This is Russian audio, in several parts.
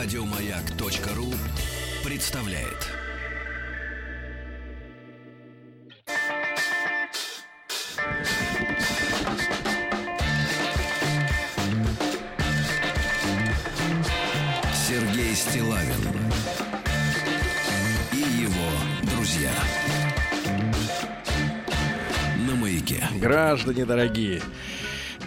Радиомаяк.ру представляет. Сергей Стилавин и его друзья. На маяке. Граждане дорогие,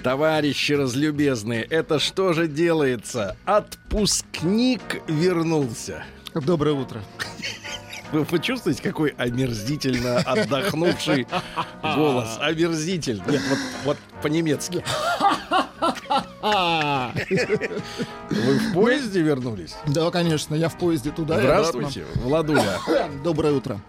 товарищи разлюбезные, это что же делается? Отпускник вернулся. Доброе утро. Вы почувствуете, какой омерзительно отдохнувший голос? Омерзительно. Нет, вот, вот по-немецки. Вы в поезде вернулись? Да, конечно, я в поезде туда Здравствуйте, Владуля. Доброе утро.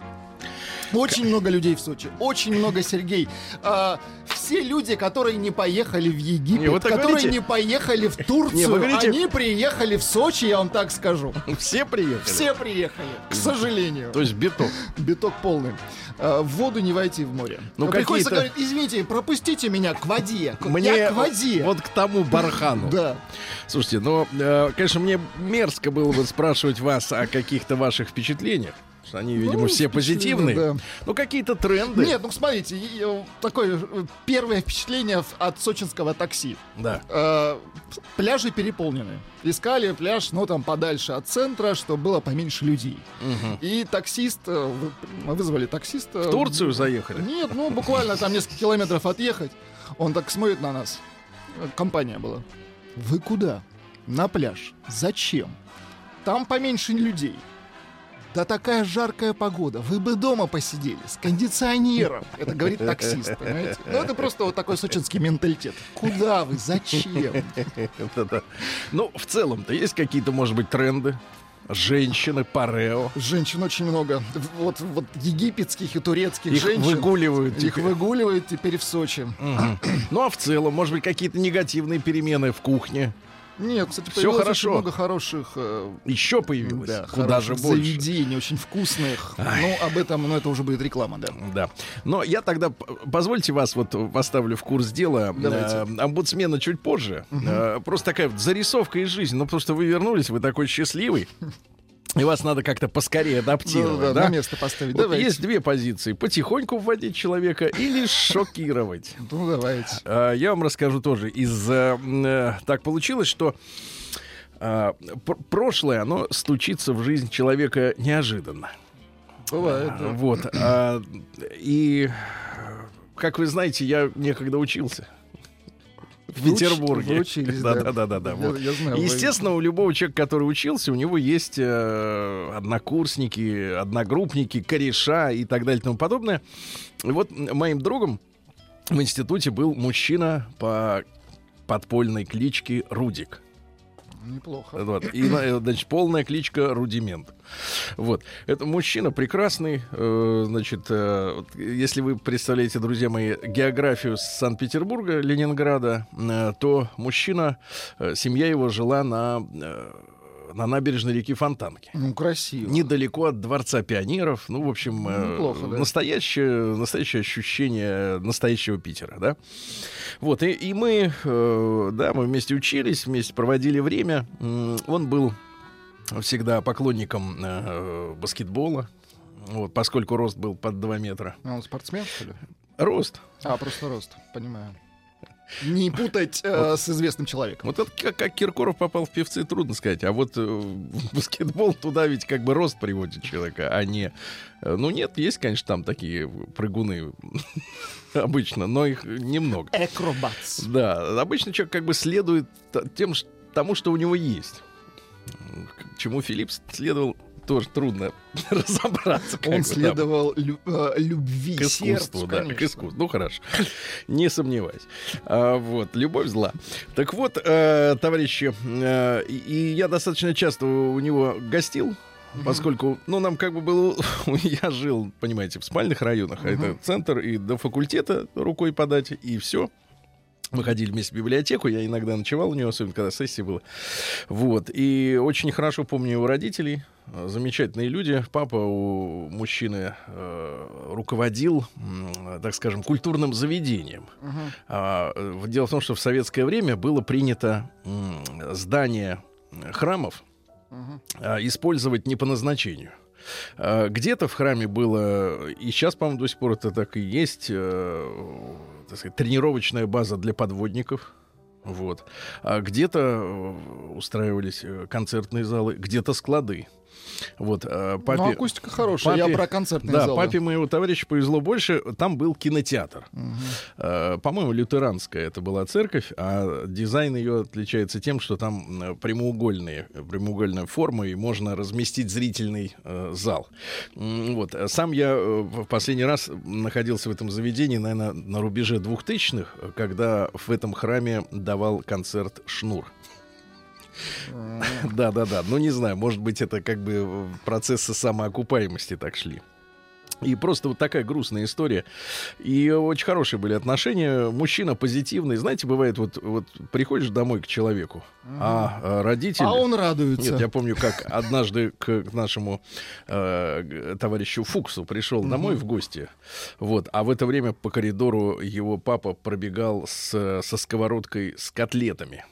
Очень много людей в Сочи, очень много Сергей. А, все люди, которые не поехали в Египет, Не, так которые говорите. не поехали в Турцию, Не, говорите- они приехали в Сочи, я вам так скажу. Все приехали? Все приехали, к сожалению. То есть биток. Биток полный. А, в воду не войти в море. Ну, Приходится говорить, извините, пропустите меня к воде. Мне я к воде. вот к тому бархану. Да. Слушайте, ну, э, конечно, мне мерзко было бы спрашивать вас о каких-то ваших впечатлениях. Они, видимо, Ну, все позитивные. да. Ну, какие-то тренды. Нет, ну смотрите, и, такое э, первое впечатление от сочинского такси. Да. Э, пляжи переполнены. Искали пляж, ну там подальше от центра, чтобы было поменьше людей. Мгм. И таксист, э, мы вызвали таксиста. В Турцию заехали? Нет, ну буквально там несколько километров отъехать. Он так смотрит на нас. Э, Компания была. Вы куда? На пляж. Зачем? Там поменьше людей. Да такая жаркая погода. Вы бы дома посидели с кондиционером. Это говорит таксист, понимаете? Ну, это просто вот такой сочинский менталитет. Куда вы? Зачем? Ну, в целом-то есть какие-то, может быть, тренды? Женщины, парео. Женщин очень много. Вот, вот египетских и турецких Их женщин. выгуливают Их теперь. выгуливают теперь в Сочи. Мгм. Ну, а в целом, может быть, какие-то негативные перемены в кухне? Нет, кстати, появилось хорошо. очень много хороших э, Еще появилось? Да, Куда же больше? заведений, очень вкусных. Ну, об этом, ну, это уже будет реклама, да. Да. Но я тогда, позвольте вас вот поставлю в курс дела. Давайте. Э, омбудсмена чуть позже. Э, просто такая вот зарисовка из жизни. Ну, потому что вы вернулись, вы такой счастливый. И вас надо как-то поскорее адаптировать, Да, да? на место поставить. Вот давайте. есть две позиции. Потихоньку вводить человека или шокировать. Ну, давайте. А, Я вам расскажу тоже. Из э, э, так получилось, что а, пр- прошлое, оно стучится в жизнь человека неожиданно. Бывает, да. Вот. а, И, как вы знаете, я некогда учился. В Петербурге. учились, да, да. да, да, да. Я- вот. я знаю, вы- Естественно, у любого человека, который учился, у него есть э, однокурсники, одногруппники, кореша и так далее и тому подобное. И вот моим другом в институте был мужчина по подпольной кличке Рудик. Неплохо. Вот. И, значит, полная кличка Рудимент. Вот. Это мужчина прекрасный. э, значит, э, если вы представляете, друзья мои, географию Санкт-Петербурга, Ленинграда, э, то мужчина, семья его жила на, на набережной реки Фонтанки. Ну, красиво. Недалеко от Дворца пионеров. Ну, в общем, э, неплохо, да. настоящее, настоящее ощущение настоящего Питера, да. Вот, и, и мы, э, да, мы вместе учились, вместе проводили время. Он был всегда поклонником э, баскетбола, вот, поскольку рост был под 2 метра. А он спортсмен, что ли? Рост. А, просто рост, понимаю. Не путать э, с известным человеком. Вот это как, как Киркоров попал в певцы, трудно сказать. А вот э, в баскетбол туда ведь как бы рост приводит человека, а не... э, Ну нет, есть, конечно, там такие прыгуны обычно, но их немного. Экробатс. Да, обычно человек как бы следует тем, тому, что у него есть. К чему Филипп следовал, тоже трудно разобраться. Он следовал лю- э, любви, К искусству, сердцу, да, конечно. к искусству. Ну, хорошо. Не сомневаюсь. А, вот, любовь зла. Так вот, э, товарищи, э, и, я достаточно часто у него гостил, поскольку, ну, нам как бы было... Я жил, понимаете, в спальных районах, а это центр, и до факультета рукой подать, и все. Мы ходили вместе в библиотеку, я иногда ночевал у него, особенно когда сессия была. Вот. И очень хорошо помню его родителей. Э, Замечательные люди. Папа у мужчины э, руководил, м, так скажем, культурным заведением. Мгм. А, э, дело в том, что в советское время было принято м, здание храмов а, использовать не по назначению. А, Где-то в храме было, и сейчас, по-моему, до сих пор это так и есть, э, так сказать, тренировочная база для подводников. Вот. А где-то э, устраивались э, концертные залы, где-то склады. Вот, э, папе, Ну, акустика хорошая. папе- Я про концертные да, залы. папе моего товарища повезло больше. Там был кинотеатр. Э, По-моему, лютеранская это была церковь, а дизайн ее отличается тем, что там э, прямоугольные, прямоугольная форма, и можно разместить зрительный э, зал. Вот. Сам я в последний раз находился в этом заведении, наверное, на рубеже двухтысячных, когда в этом храме давал концерт Шнур. Да, да, да. Ну, не знаю, может быть, это как бы э, процессы самоокупаемости так шли. И просто вот такая грустная история. И очень хорошие были отношения. Мужчина позитивный. Знаете, бывает, вот, вот приходишь домой к человеку, а, а родители... А он радуется. Нет, я помню, как однажды к к нашему э, товарищу Фуксу пришел домой в гости. Вот, а в это время по коридору его папа пробегал с, со сковородкой с котлетами.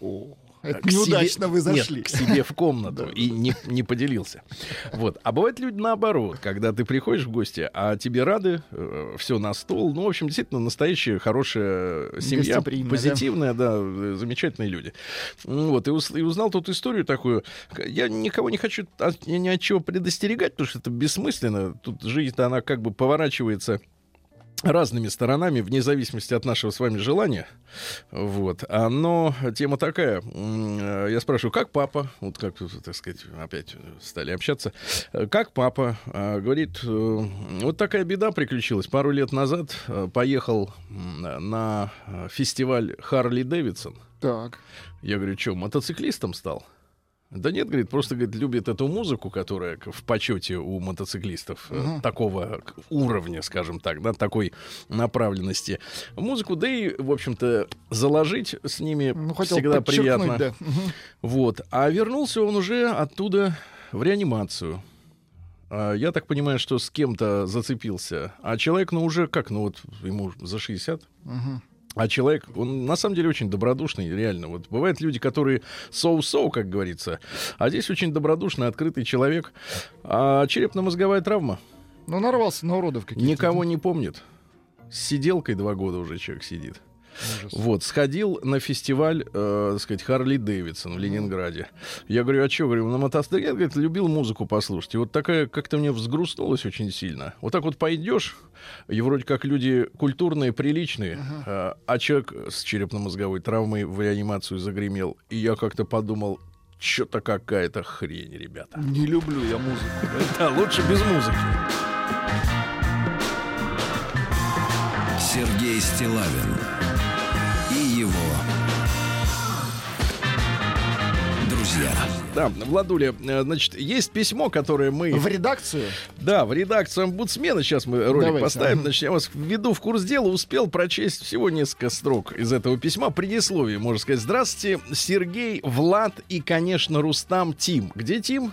Это К себе- неудачно вы зашли. Нет, к себе в комнату и не, не поделился. Вот. А бывают люди наоборот, когда ты приходишь в гости, а тебе рады, все на стол. Ну, в общем, действительно, настоящая хорошая семья, да. позитивная, да, э, замечательные люди. Ну, Вот, и, и узнал тут историю такую. Я никого не хочу от- ни от чего предостерегать, потому что это бессмысленно. Тут жизнь-то, она как бы поворачивается разными сторонами, вне зависимости от нашего с вами желания. Вот. А, Но тема такая. Я спрашиваю, как папа? Вот как, так сказать, опять стали общаться. Как папа? А, Говорит, э, вот такая беда приключилась. Пару лет назад э, поехал на фестиваль Харли Дэвидсон. Так. Я говорю, что, мотоциклистом стал? Да нет, говорит, просто говорит, любит эту музыку, которая в почете у мотоциклистов э, такого уровня, скажем так, да, такой направленности. Музыку, да и, в общем-то, заложить с ними Ну, всегда приятно. да. Мгм. Вот. А вернулся он уже оттуда в реанимацию. А, Я так понимаю, что с кем-то зацепился. А человек, ну, уже как, ну, вот ему за 60. Мгм. А человек, он на самом деле очень добродушный, реально. Вот бывают люди, которые соу-соу, как говорится, а здесь очень добродушный, открытый человек. А черепно-мозговая травма Ну, нарвался на уродов каких-то. никого не помнит. С сиделкой два года уже человек сидит. Ужас. Вот, сходил на фестиваль, э, так сказать, Харли Дэвидсон в Ленинграде. Я говорю, а что, говорю, на мотоцикле, я, говорит, любил музыку послушать. И вот такая, как-то мне взгрустнулось очень сильно. Вот так вот пойдешь, и вроде как люди культурные, приличные, э, а человек с черепно-мозговой травмой в реанимацию загремел. И я как-то подумал, что-то какая-то хрень, ребята. Не люблю я музыку. Да, лучше без музыки. Сергей Стилавин друзья. Да, Владуля, э, значит, есть письмо, которое мы... В редакцию? Да, в редакцию омбудсмена сейчас мы ролик Давайте, поставим. Значит, я вас введу в курс дела, успел прочесть всего несколько строк из этого письма. Предисловие, можно сказать. Здравствуйте, Сергей, Влад и, конечно, Рустам Тим. Где Тим?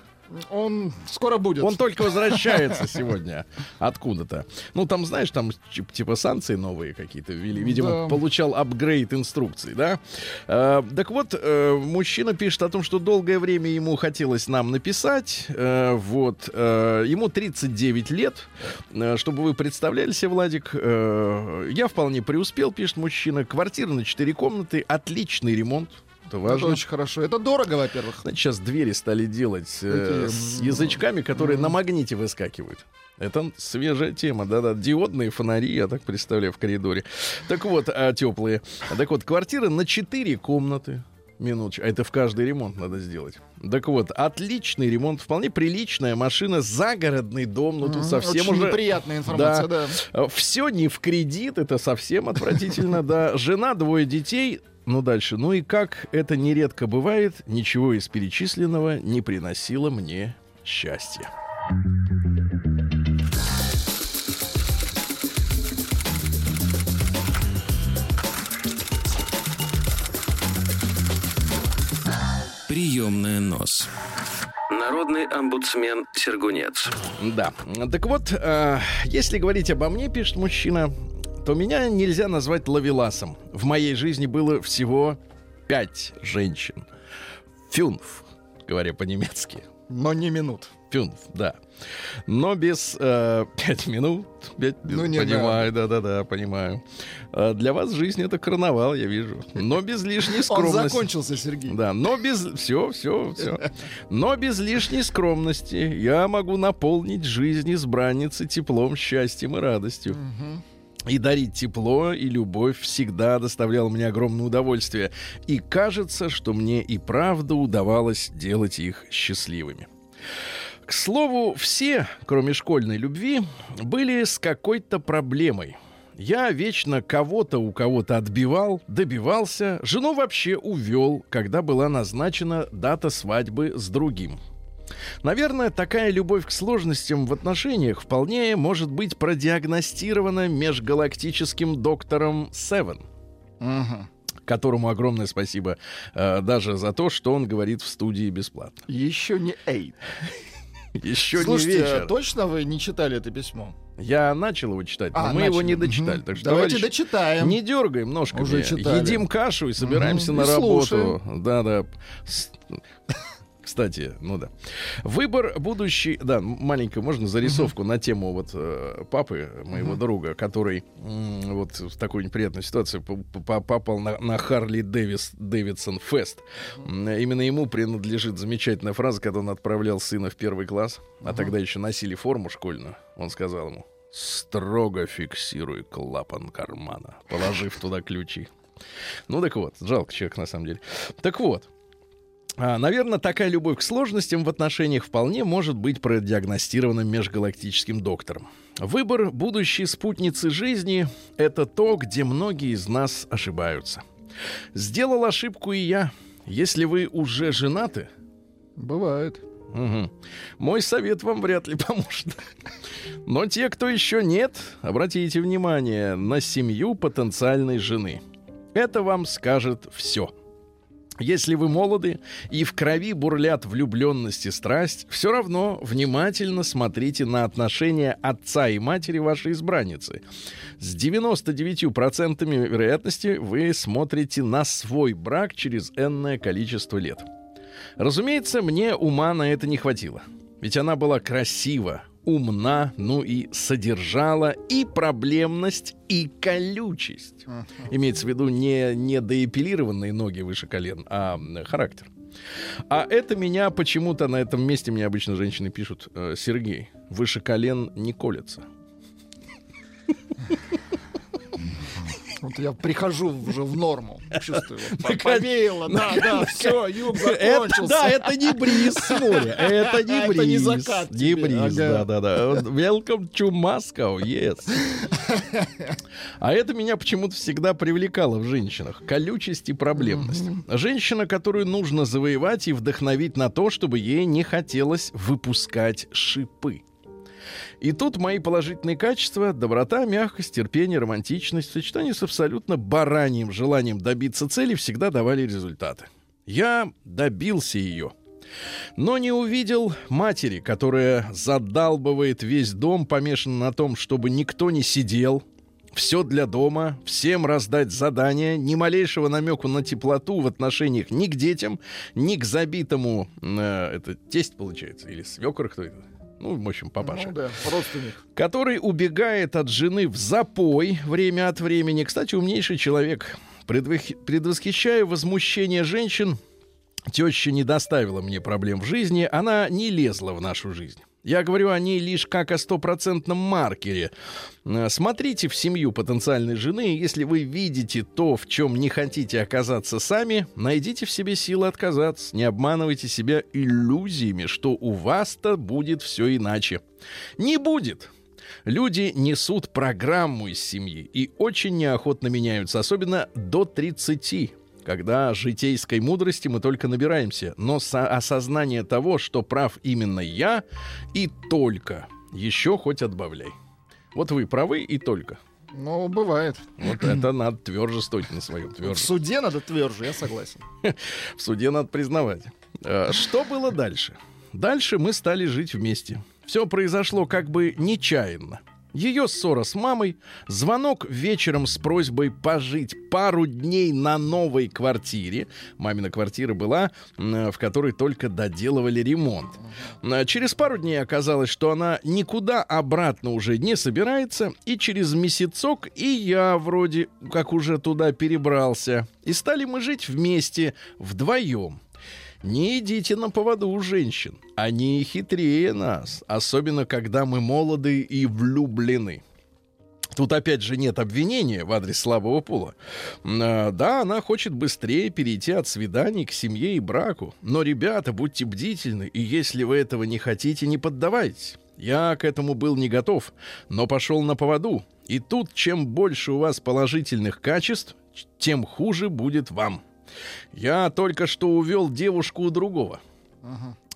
Он скоро будет. Он только возвращается сегодня откуда-то. Ну, там, знаешь, там типа санкции новые какие-то ввели. Видимо, Да. получал апгрейд инструкций, да? Э, так вот, э, мужчина пишет о том, что долгое время ему хотелось нам написать. Э, вот. э, ему 39 лет. Э, чтобы вы представляли себе, Владик, э, я вполне преуспел, пишет мужчина. Квартира на 4 комнаты, отличный ремонт. Это Это важно. очень хорошо. Это дорого, во-первых. Значит, сейчас двери стали делать э, с язычками, которые на магните выскакивают. Это свежая тема, да-да, диодные фонари, я так представляю, в коридоре. Так вот, а, теплые. Так вот, квартира на 4 комнаты. Минуточку. А это в каждый ремонт надо сделать. Так вот, отличный ремонт, вполне приличная машина, загородный дом, ну тут Мгм. совсем Очень уже... неприятная информация, да. Все не в кредит, это совсем отвратительно, да. Жена, двое детей. Ну, дальше. Ну и как это нередко бывает, ничего из перечисленного не приносило мне счастья. Приемная нос. Народный омбудсмен Сергунец. Да. Так вот, э, если говорить обо мне, пишет мужчина, то меня нельзя назвать лавеласом. В моей жизни было всего пять женщин. Фюнф, говоря по-немецки. Но не минут. Фюнф, да. Но без э, пять минут, пять минут, Ну, не понимаю, да-да-да, понимаю. А для вас жизнь это карнавал, я вижу. Но без лишней Он скромности. закончился, Сергей. Да, но без... Все, все, все. Но без лишней скромности я могу наполнить жизнь избранницы теплом, счастьем и радостью. Мгм. И дарить тепло и любовь всегда доставляло мне огромное удовольствие. И кажется, что мне и правда удавалось делать их счастливыми. К слову, все, кроме школьной любви, были с какой-то проблемой. Я вечно кого-то у кого-то отбивал, добивался, жену вообще увел, когда была назначена дата свадьбы с другим. Наверное, такая любовь к сложностям в отношениях вполне может быть продиагностирована межгалактическим доктором Севен, Мгм. которому огромное спасибо э, даже за то, что он говорит в студии бесплатно. Еще не эй. Еще Слушайте, не вечер. точно вы не читали это письмо? Я начал его читать, но А, мы его начали. не дочитали. Так что, Давайте товарищи, дочитаем. Не дергаем ножками. Уже читали. Едим кашу и собираемся Мгм. на И работу. Да, да. С- Кстати, ну да. Выбор будущий... Да, маленько можно зарисовку на тему вот э, папы моего Мгм. друга, который вот в ситуации п- п- попал на, на Харли Дэвис, Дэвидсон Фест. Именно ему принадлежит замечательная фраза, когда он отправлял сына в первый класс, а тогда еще носили форму школьную. Он сказал ему, строго фиксируй клапан кармана, положив туда ключи. Ну так вот, жалко человек на самом деле. Так вот, наверное, такая любовь к сложностям в отношениях вполне может быть продиагностирована межгалактическим доктором. Выбор будущей спутницы жизни — это то, где многие из нас ошибаются. Сделал ошибку и я. Если вы уже женаты, Бывает. Мгм. Мой совет вам вряд ли поможет. Но те, кто еще нет, обратите внимание на семью потенциальной жены. Это вам скажет все. Если вы молоды и в крови бурлят влюбленность и страсть, все равно внимательно смотрите на отношения отца и матери вашей избранницы. С 99% вероятности вы смотрите на свой брак через энное количество лет. Разумеется, мне ума на это не хватило. Ведь она была красива, умна, ну и содержала и проблемность, и колючесть. Имеется в виду не, не доэпилированные ноги выше колен, а характер. А это меня почему-то на этом месте мне обычно женщины пишут, «Э, Сергей, выше колен не колется. Вот я прихожу уже в норму. Чувствую. Повеяло, да, да, все, юг Это, закончился. да, это не бриз с моря. Это не Это бриз. не закат Не бриз, да-да-да. Welcome to Moscow, yes. А это меня почему-то всегда привлекало в женщинах. Колючесть и проблемность. Женщина, которую нужно завоевать и вдохновить на то, чтобы ей не хотелось выпускать шипы. И тут мои положительные качества, доброта, мягкость, терпение, романтичность в сочетании с абсолютно бараньим желанием добиться цели всегда давали результаты. Я добился ее. Но не увидел матери, которая задалбывает весь дом, помешана на том, чтобы никто не сидел, все для дома, всем раздать задания, ни малейшего намеку на теплоту в отношениях ни к детям, ни к забитому, э, это тесть получается, или свекор кто это? Ну, в общем, папаша Ну да, родственник. который убегает от жены в запой время от времени. Кстати, умнейший человек. Предвых- Предвосхищая возмущение женщин, теща не доставила мне проблем в жизни, она не лезла в нашу жизнь. Я говорю о ней лишь как о стопроцентном маркере. Э, Смотрите в семью потенциальной жены, и если вы видите то, в чем не хотите оказаться сами, найдите в себе силы отказаться. Не обманывайте себя иллюзиями, что у вас-то будет все иначе. Не будет. Люди несут программу из семьи и очень неохотно меняются, особенно до 30 когда житейской мудрости мы только набираемся, но со- осознание того, что прав именно я, и только еще хоть отбавляй. Вот вы правы и только. Ну, бывает. Вот это надо тверже стоять на своем, В тверже. суде надо тверже, я согласен. В суде надо признавать. Э, Что было дальше? Дальше мы стали жить вместе. Все произошло как бы нечаянно. Ее ссора с мамой, звонок вечером с просьбой пожить пару дней на новой квартире. Мамина квартира была, м, в которой только доделывали ремонт. А Через пару дней оказалось, что она никуда обратно уже не собирается, и через месяцок и я вроде как уже туда перебрался. И стали мы жить вместе, вдвоем. Не идите на поводу у женщин. Они хитрее нас, особенно когда мы молоды и влюблены. Тут опять же нет обвинения в адрес слабого пола. А, Да, она хочет быстрее перейти от свиданий к семье и браку. Но, ребята, будьте бдительны, и если вы этого не хотите, не поддавайтесь. Я к этому был не готов, но пошел на поводу. И тут, чем больше у вас положительных качеств, тем хуже будет вам. Я только что увел девушку у другого.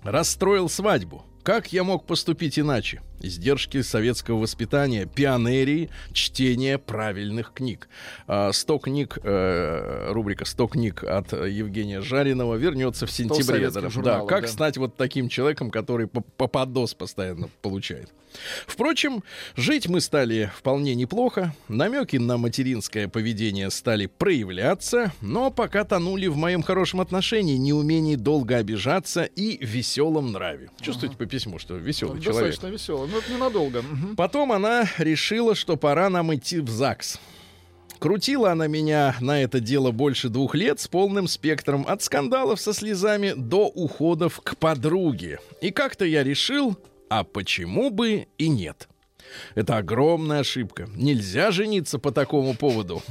Расстроил свадьбу. Как я мог поступить иначе? Издержки советского воспитания, пионерии, чтение правильных книг. А, 100 книг, э, рубрика «100 книг» от Евгения Жаринова вернется в сентябре. советских Да, журналов, как да. стать вот таким человеком, который по- попадос постоянно получает. Впрочем, жить мы стали вполне неплохо. Намеки на материнское поведение стали проявляться, но пока тонули в моем хорошем отношении, неумении долго обижаться и веселом нраве. Чувствуете по письму, что веселый Он человек. Достаточно весело. Но это ненадолго. Потом она решила, что пора нам идти в ЗАГС. Крутила она меня на это дело больше двух лет с полным спектром от скандалов со слезами до уходов к подруге. И как-то я решил, а почему бы и нет? Это огромная ошибка. Нельзя жениться по такому поводу.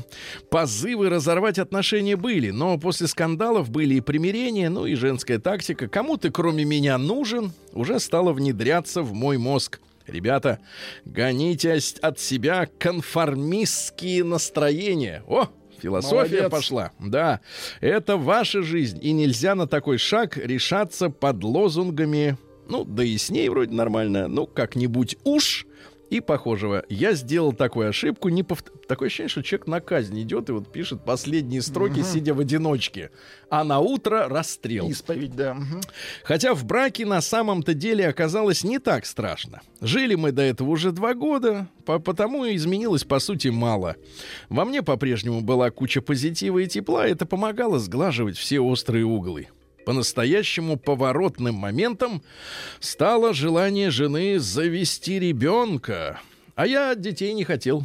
Позывы разорвать отношения были, но после скандалов были и примирения, ну и женская тактика. Кому ты, кроме меня, нужен, уже стала внедряться в мой мозг. Ребята, гоните от себя конформистские настроения. О, философия Молодец. пошла. Да, это ваша жизнь, и нельзя на такой шаг решаться под лозунгами ну, да и с ней вроде нормально. Ну, как-нибудь уж и похожего. Я сделал такую ошибку. Не повт... Такое ощущение, что человек на казнь идет и вот пишет последние строки, сидя в одиночке. А на утро расстрел. Исповедь, да. Мгм. Хотя в браке на самом-то деле оказалось не так страшно. Жили мы до этого уже два года, по- потому и изменилось по сути мало. Во мне по-прежнему была куча позитива и тепла, и это помогало сглаживать все острые углы. По-настоящему поворотным моментом стало желание жены завести ребенка. А я детей не хотел.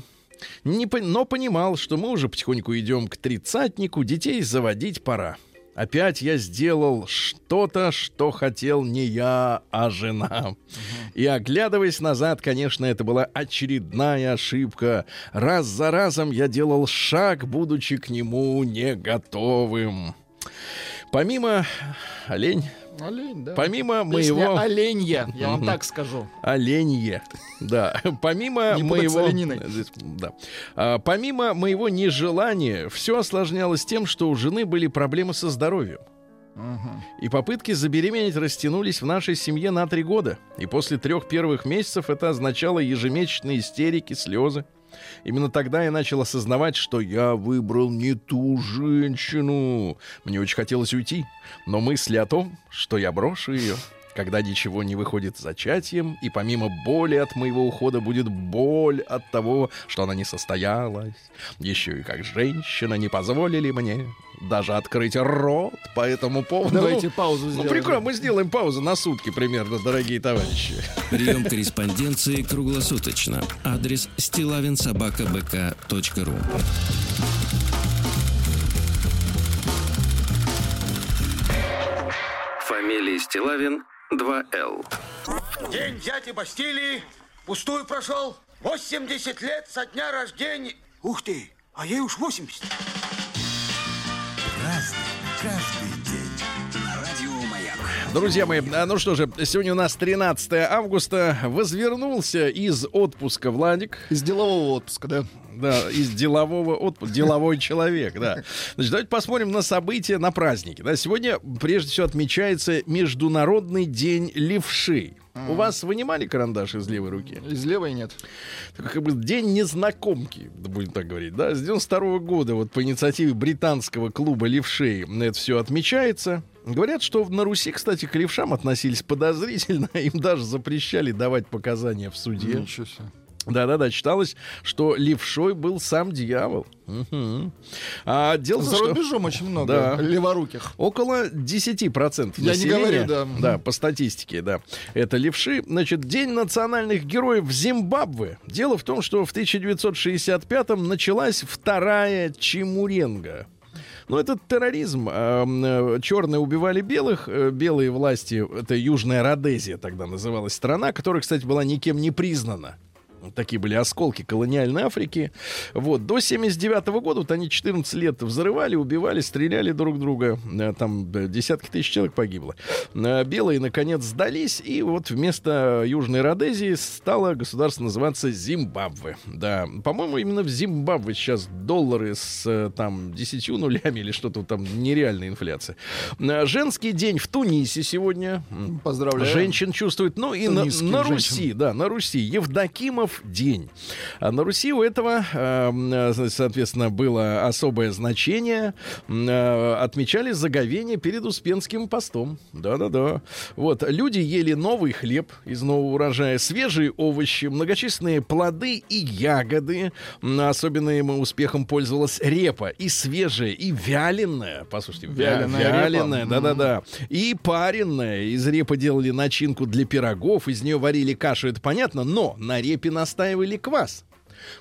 Не но понимал, что мы уже потихоньку идем к тридцатнику, детей заводить пора. Опять я сделал что-то, что хотел не я, а жена. И оглядываясь назад, конечно, это была очередная ошибка. Раз за разом я делал шаг, будучи к нему не готовым. Помимо олень, Олень, да. помимо Песня моего оленья, я вам так скажу. оленье, да, помимо моего, да. А, помимо моего нежелания, все осложнялось тем, что у жены были проблемы со здоровьем. И попытки забеременеть растянулись в нашей семье на три года. И после трех первых месяцев это означало ежемесячные истерики, слезы. Именно тогда я начал осознавать, что я выбрал не ту женщину. Мне очень хотелось уйти. Но мысли о том, что я брошу ее, когда ничего не выходит зачатием, и помимо боли от моего ухода будет боль от того, что она не состоялась, еще и как женщина не позволили мне даже открыть рот по этому поводу. Давайте паузу Ну, сделаем. прикольно, мы сделаем паузу на сутки примерно, дорогие товарищи. Прием корреспонденции круглосуточно. Адрес стилавинсобакабк.ру Фамилия Стилавин 2Л. День дяди Бастилии пустую прошел. 80 лет со дня рождения. Ух ты, а ей уж 80. Друзья мои, а, ну что же, сегодня у нас 13 августа. Возвернулся из отпуска Владик. Из делового отпуска, да. Да, из делового отпуска. Деловой человек, да. Значит, давайте посмотрим на события, на праздники. Да, сегодня, прежде всего, отмечается Международный день У вас вынимали карандаш из левой руки? Из левой нет. как бы день незнакомки, будем так говорить, да, с 92 года вот по инициативе британского клуба левшей это все отмечается. Говорят, что на Руси, кстати, к левшам относились подозрительно, им даже запрещали давать показания в суде. Ничего себе. Да-да-да, читалось, что левшой был сам дьявол. Мгм. А дело За что рубежом очень много Да. леворуких. около 10% Я не населения, говорю, да. да, по статистике, да, это левши. Значит, День национальных героев Зимбабве. Дело в том, что в 1965-м началась вторая Чемуренга. Ну, это терроризм. А, Черные убивали белых. э, Белые власти, это Южная Родезия тогда называлась страна, которая, кстати, была никем не признана. Такие были осколки колониальной Африки. Вот. До 79 года вот они 14 лет взрывали, убивали, стреляли друг друга. Э, Там э, десятки тысяч человек погибло. Э, Белые, наконец, сдались. И вот вместо Южной Родезии стало государство называться Зимбабве. Да. По-моему, именно в Зимбабве сейчас доллары с там 10 нулями или что-то там нереальная инфляция. Женский день в Тунисе сегодня. Поздравляю. Женщин чувствует. Ну и на, Тунисских на женщин. Руси, да, на Руси. Евдокимов день. А на Руси у этого, э, э, соответственно, было особое значение. Э, Отмечали заговение перед Успенским постом. Да-да-да. Вот. Люди ели новый хлеб из нового урожая, свежие овощи, многочисленные плоды и ягоды. М, Особенным успехом пользовалась репа. И свежая, и вяленая. Послушайте, вя- Вяленая вяленая, да-да-да. И пареная. Из репы делали начинку для пирогов, из нее варили кашу, это понятно, но на репе настаивали квас.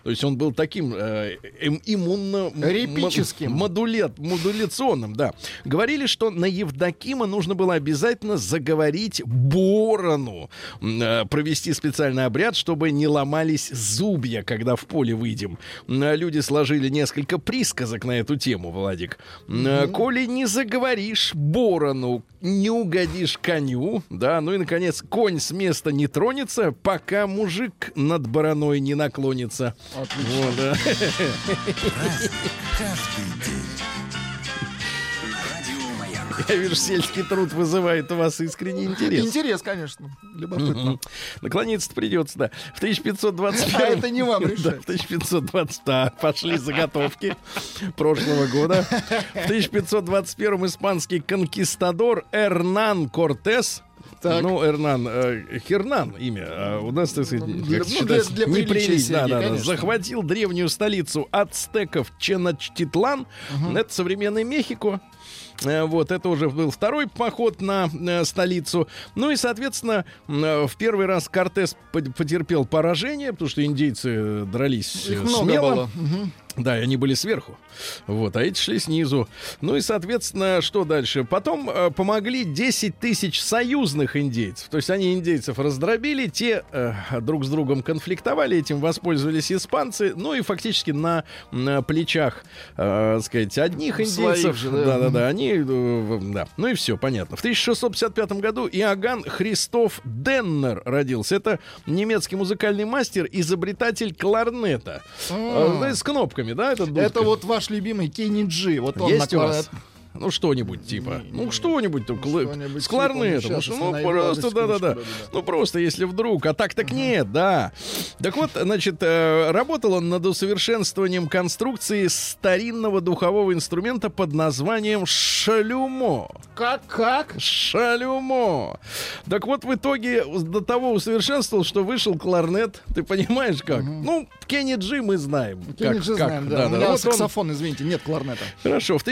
То есть он был таким э, эм- иммунно... Репическим. м- модулят- модуляционным, да. Говорили, что на Евдокима нужно было обязательно заговорить борону, э, провести специальный обряд, чтобы не ломались зубья, когда в поле выйдем. Э, Люди сложили несколько присказок на эту тему, Владик. Э, Коли не заговоришь борону, не угодишь коню, да, ну и, наконец, конь с места не тронется, пока мужик над бараной не наклонится. Отлично. Вот, да. Я вижу, сельский труд вызывает у вас искренний интерес. Интерес, конечно. Любопытно. Мгм. Наклониться придется, да. В 1521... А это не вам Да, решать. в 1520... Да, пошли заготовки прошлого года. В 1521 испанский конкистадор Эрнан Кортес Так. Ну, Эрнан, э, Хернан имя, а у нас, так сказать, Для- как ну, для- для приличия. Да, да. Захватил древнюю столицу ацтеков Ченочтитлан. Это современный Мехико. Э, Вот, это уже был второй поход на э, столицу. Ну и, соответственно, э, в первый раз Кортес по- потерпел поражение, потому что индейцы дрались Их много смело. было. Да, и они были сверху. Вот, а эти шли снизу. Ну и, соответственно, что дальше? Потом э, помогли 10 тысяч союзных индейцев. То есть они индейцев раздробили, те э, друг с другом конфликтовали, этим воспользовались испанцы. Ну и фактически на, на плечах, э, сказать, одних индейцев. Да-да-да, они, э, да. Ну и все, понятно. В 1655 году Иоганн Христоф Деннер родился. Это немецкий музыкальный мастер, изобретатель кларнета. Э, знаете, с кнопками, да, этот дудка? Это вот ваш любимый Кенни Джи. Вот он Есть у на вас? Ну, что-нибудь типа. Не, ну, что-нибудь там, кла- что-нибудь с кларнетом. ну, Ну, что, ну, просто, да-да-да. Ну, просто, если вдруг. А так так нет, да. Так вот, значит, э, работал он над усовершенствованием конструкции старинного духового инструмента под названием шалюмо. Как, как? Шалюмо. Так вот, в итоге до того усовершенствовал, что вышел кларнет. Ты понимаешь как? Ну, Кенни Джи мы знаем. Кенни как, Джи как. знаем, да. У меня Вот он- саксофон, извините, нет кларнета. Хорошо, в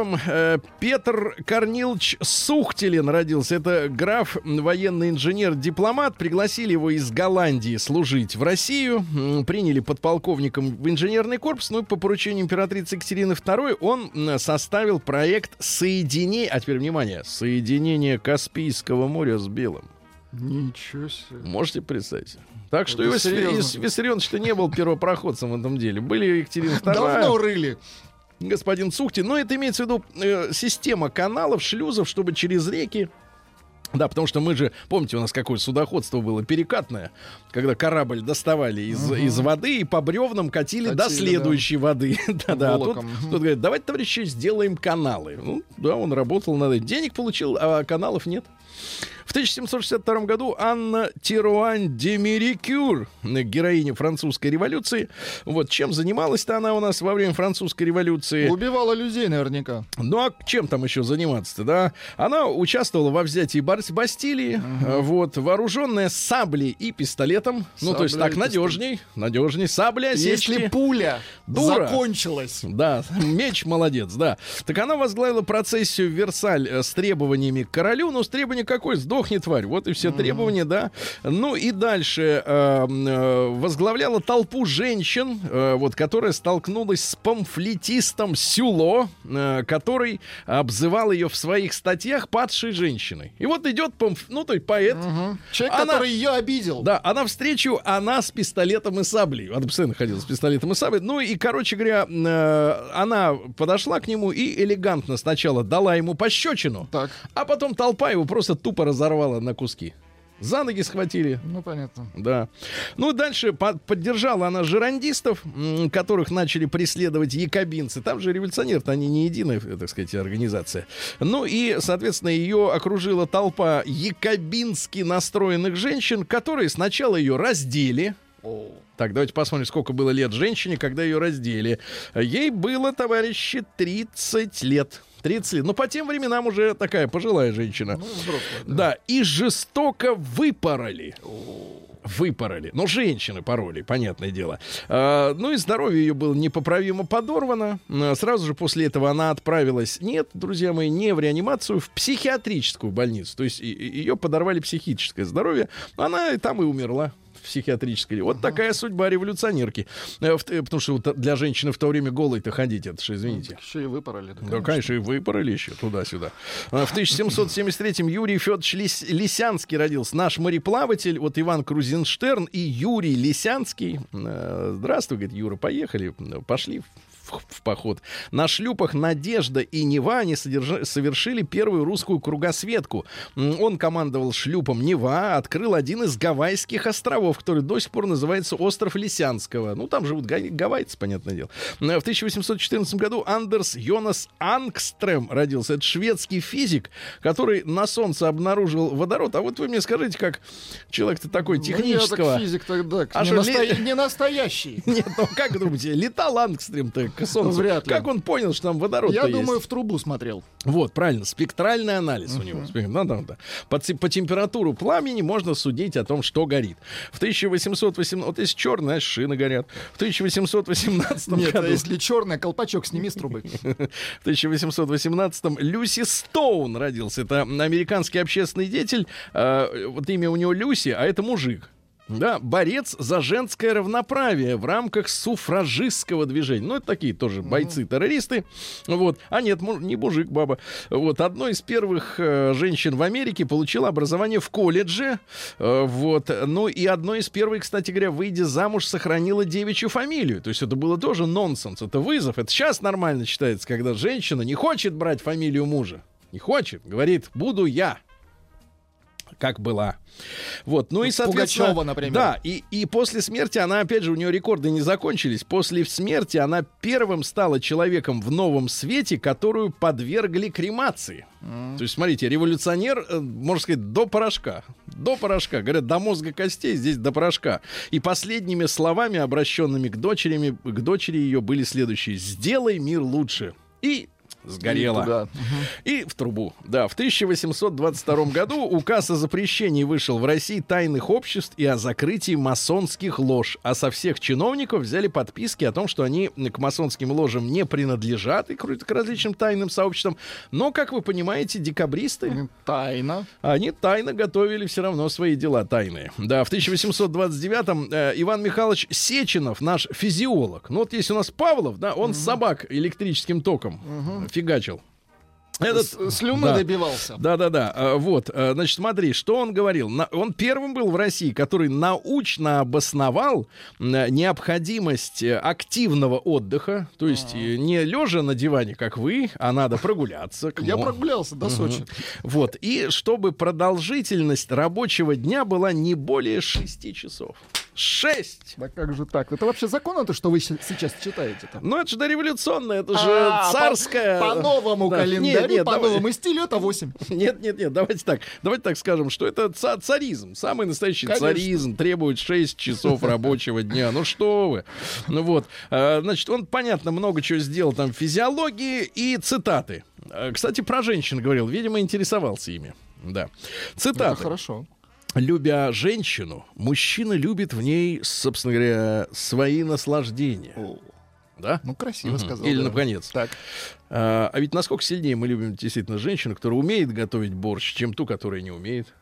1751-м э, Петр Корнилович Сухтелин родился. Это граф, военный инженер, дипломат. Пригласили его из Голландии служить в Россию. Приняли подполковником в инженерный корпус. Ну и по поручению императрицы Екатерины II он составил проект соединения... А теперь, внимание, соединение Каспийского моря с Белым. Ничего себе. Можете представить? Так что Виссарионович-то не был первопроходцем в этом деле. Были Екатерина II. Давно рыли. Господин Цухтин. Но это имеется в виду э, система каналов, шлюзов, чтобы через реки да, потому что мы же, помните, у нас какое судоходство было перекатное, когда корабль доставали из, из воды и по бревнам катили, до Катили, следующей воды. Да-да, а тут, тут говорят, давайте, товарищи, сделаем каналы. Ну, да, он работал над этим. Денег получил, а каналов нет. В 1762 году Анна Тируань де Мерикюр, героиня французской революции. Вот чем занималась-то она у нас во время французской революции? Убивала людей наверняка. Ну а чем там еще заниматься-то, да? Она участвовала во взятии Бастилии, э, вот, вооруженная саблей и пистолетом. ну, то есть Сабля так надежней, надежней. Сабля, осечки. Если пуля Дура. закончилась. Да, меч молодец, да. Так она возглавила процессию в Версаль э, с требованиями к королю. Ну, с требования какой? Сдохни, тварь. Вот и все требования, да. Ну и дальше э, э, возглавляла толпу женщин, э, вот, которая столкнулась с памфлетистом Сюло, э, который обзывал ее в своих статьях падшей женщиной. И вот идет памф... ну, то есть поэт. Человек, Она- который ее обидел. Да, а навстречу она с пистолетом и саблей. Она постоянно ходила с пистолетом и саблей. Ну и, короче говоря, э, она подошла к нему и элегантно сначала дала ему пощечину, Так. а потом толпа его просто тупо разорвала на куски. За ноги схватили, Ну, понятно. да. Ну, дальше по- поддержала она жерандистов, которых начали преследовать якобинцы. Там же революционеры они не единая, так сказать, организация. Ну и, соответственно, ее окружила толпа якобински настроенных женщин, которые сначала ее раздели. Так, давайте посмотрим, сколько было лет женщине, когда ее раздели. Ей было, товарищи, 30 лет. 30 лет. Ну, по тем временам уже такая пожилая женщина. Ну, взрослая. Да, и жестоко выпороли. Выпороли. Но женщины пороли, понятное дело. А, ну и здоровье ее было непоправимо подорвано. А, Сразу же после этого она отправилась, нет, друзья мои, не в реанимацию, в психиатрическую больницу. То есть и- и- ее подорвали психическое здоровье. Она и там и умерла психиатрической. Вот такая судьба революционерки. Э, э, Потому что для женщины в то время голой-то ходить, это же, извините. Еще и выпороли. Да, конечно, и выпороли еще туда-сюда. А, В 1773-м Юрий Федорович Лис- Лисянский родился. Наш мореплаватель, вот Иван Крузенштерн и Юрий Лисянский. Э, Здравствуй, говорит Юра, поехали, пошли в в поход. На шлюпах «Надежда» и «Нева» они содержа- совершили первую русскую кругосветку. Он командовал шлюпом «Нева», открыл один из Гавайских островов, который до сих пор называется остров Лисянского. Ну, там живут га- гавайцы, понятное дело. В 1814 году Андерс Йонас Ангстрем родился. Это шведский физик, который на Солнце обнаружил водород. А вот вы мне скажите, как человек-то такой Ну, я технического... так физик тогда. А не, что, ли- не настоящий. Нет, ну как думаете, летал Ангстрем-то к Солнцу? Вряд ли. Как он понял, что там водород Я есть? думаю, в трубу смотрел. Вот, правильно, спектральный анализ у него. Да, да, да. По, по температуру пламени можно судить о том, что горит. В 1818... Вот если черные, значит, шины горят. В 1818 Нет, а году... если черный, колпачок сними с трубы. В 1818-м Люси Стоун родился. Это американский общественный деятель. Э, вот имя у него Люси, а это мужик. Да, борец за женское равноправие в рамках суфражистского движения. Ну, это такие тоже бойцы-террористы. Вот. А нет, не мужик, баба. Вот. Одной из первых э, женщин в Америке получила образование в колледже. Э, вот. Ну, и одной из первых, кстати говоря, выйдя замуж, сохранила девичью фамилию. То есть это было тоже нонсенс. Это вызов. Это сейчас нормально считается, когда женщина не хочет брать фамилию мужа. Не хочет. Говорит, буду я как была. Вот, ну и, соответственно... Пугачева, например. Да, и, и после смерти она, опять же, у нее рекорды не закончились. После смерти она первым стала человеком в новом свете, которую подвергли кремации. То есть, смотрите, революционер, э, можно сказать, до порошка. До порошка. Говорят, до мозга костей, здесь до порошка. И последними словами, обращенными к дочерями, к дочери ее, были следующие. «Сделай мир лучше». И сгорела. И туда. И в трубу. Да, в 1822 году указ о запрещении вышел в России тайных обществ и о закрытии масонских лож. А со всех чиновников взяли подписки о том, что они к масонским ложам не принадлежат и к к различным тайным сообществам. Но, как вы понимаете, декабристы, Тайна. они тайно готовили все равно свои дела тайные. Да, в 1829-м э, Иван Михайлович Сеченов, наш физиолог. Ну вот есть у нас Павлов, да, он собак электрическим током фигачил. Этот, С- Слюны да. добивался. Да-да-да, а, вот, а, значит, смотри, что он говорил. Он первым был в России, который научно обосновал м, необходимость э, активного отдыха, то есть э, не лежа на диване, как вы, а надо прогуляться. Я прогулялся до Сочи. Вот, и чтобы продолжительность рабочего дня была не более 6 часов. Шесть! Да как же так? Это вообще закон это, что вы сейчас читаете там? Ну, это же дореволюционное, это же А, царское. По, по новому Да. календарю, Нет, нет, по давай. новому стилю это 8. Нет, нет, нет, давайте так. Давайте так скажем, что это ца- царизм. Самый настоящий Конечно. царизм требует 6 часов рабочего дня. Ну что вы. Ну вот. А, Значит, он, понятно, много чего сделал там физиологии и цитаты. А, Кстати, про женщин говорил. Видимо, интересовался ими. Да. Это Цитаты. хорошо. Любя женщину, мужчина любит в ней, собственно говоря, свои наслаждения. Да? Ну, красиво сказал. Или, да. наконец. Так. А, а ведь насколько сильнее мы любим действительно женщину, которая умеет готовить борщ, чем ту, которая не умеет.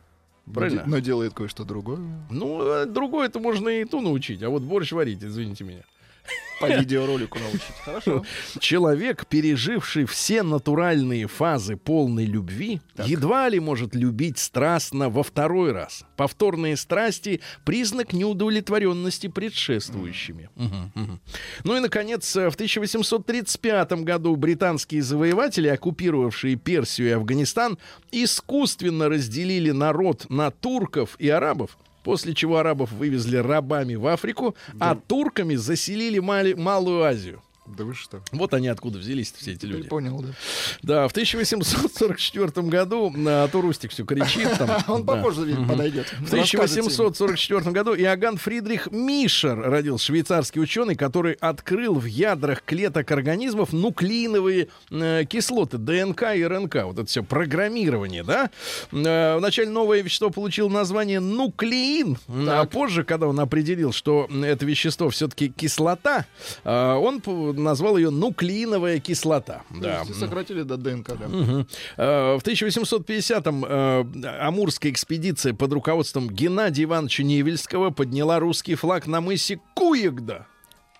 Правильно? Но, де- но делает кое-что другое. Ну, а другое это можно и ту научить, а вот борщ варить, извините меня. По видеоролику научить. Хорошо. Человек, переживший все натуральные фазы полной любви, едва ли может любить страстно во второй раз. Повторные страсти — признак неудовлетворенности предшествующими. Ну и, наконец, в 1835 году британские завоеватели, оккупировавшие Персию и Афганистан, искусственно разделили народ на турков и арабов, после чего арабов вывезли рабами в Африку, а турками заселили Мали- Малую Азию. Да вы что? Вот они откуда взялись все эти люди. Понял, да. Да, в 1844 году, а то Рустик все кричит там. Он да. попозже видимо, подойдет. В 1844 году Иоганн Фридрих Мишер родился швейцарский ученый, который открыл в ядрах клеток организмов нуклеиновые э, кислоты ДНК и РНК. Вот это все программирование, да? Э, вначале новое вещество получило название нуклеин, а позже, когда он определил, что это вещество все-таки кислота, э, он назвал ее нуклеиновая кислота. Да. Да. Сократили до ДНК, да. Э, В 1850-м э, Амурская экспедиция под руководством Геннадия Ивановича Невельского подняла русский флаг на мысе Куегда.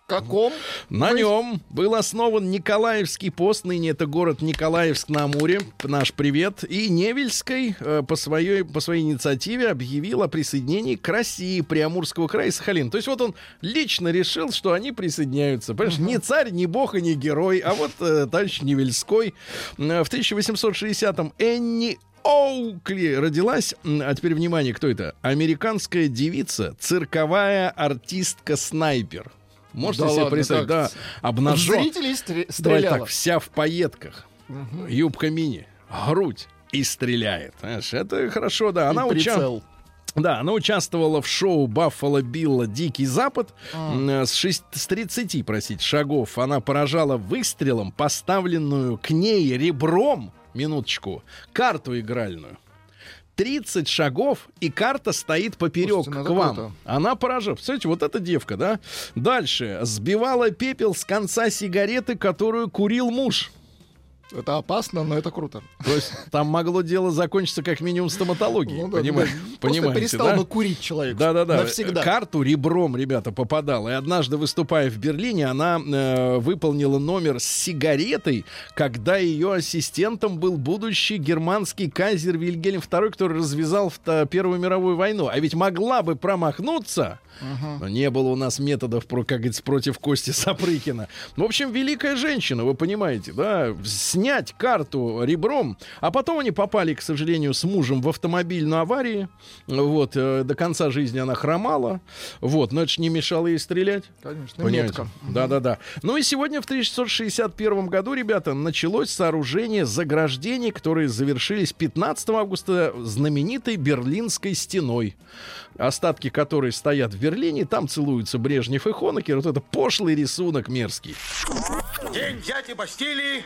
Каком? На нем был основан Николаевский пост, ныне это город Николаевск на Амуре, наш привет. И Невельской э, по, своей, по своей инициативе объявил о присоединении к России Приамурского края и Сахалина. То есть вот он лично решил, что они присоединяются. Понимаешь, не царь, не бог и не герой, а вот э, товарищ Невельской. Э, В 1860-м Энни Оукли родилась, а теперь внимание, кто это? Американская девица, цирковая артистка-снайпер. Можете Да себе ладно, представить? как? Да, обнажен. Зрителей Давай стреляла. так, вся в пайетках, юбка мини, грудь и стреляет. Знаешь, это хорошо, да. Она уча- прицел. да, она участвовала в шоу Баффало Билла «Дикий Запад». М, э, С, шесть- с 30, простите, шагов она поражала выстрелом поставленную к ней ребром, минуточку, карту игральную. 30 шагов, и карта стоит поперек Слушайте, ну к вам. круто. Она поражает. Представляете, вот эта девка, да? Дальше. Сбивала пепел с конца сигареты, которую курил муж. Это опасно, но это круто. То есть там могло дело закончиться как минимум стоматологией. Ну да, понима- да. Просто Понимаете, перестал да? бы курить человек. Да-да-да. Навсегда. Карту ребром, ребята, попадала. И однажды, выступая в Берлине, она э, выполнила номер с сигаретой, когда ее ассистентом был будущий германский кайзер Вильгельм II, который развязал Первую мировую войну. А ведь могла бы промахнуться. Но не было у нас методов, как говорится, против Кости Сапрыкина. В общем, великая женщина, вы понимаете, да? Снять карту ребром, а потом они попали, к сожалению, с мужем в автомобильную аварию. Вот, э, до конца жизни она хромала. Вот, но это же не мешало ей стрелять. Конечно, Понимаете? метко. Да-да-да. Ну и сегодня в 1661 году, ребята, началось сооружение заграждений, которые завершились 15 августа знаменитой Берлинской стеной. Остатки которой стоят в Берлине, там целуются Брежнев и Хонекер. Вот это пошлый рисунок мерзкий. День взятия Бастилии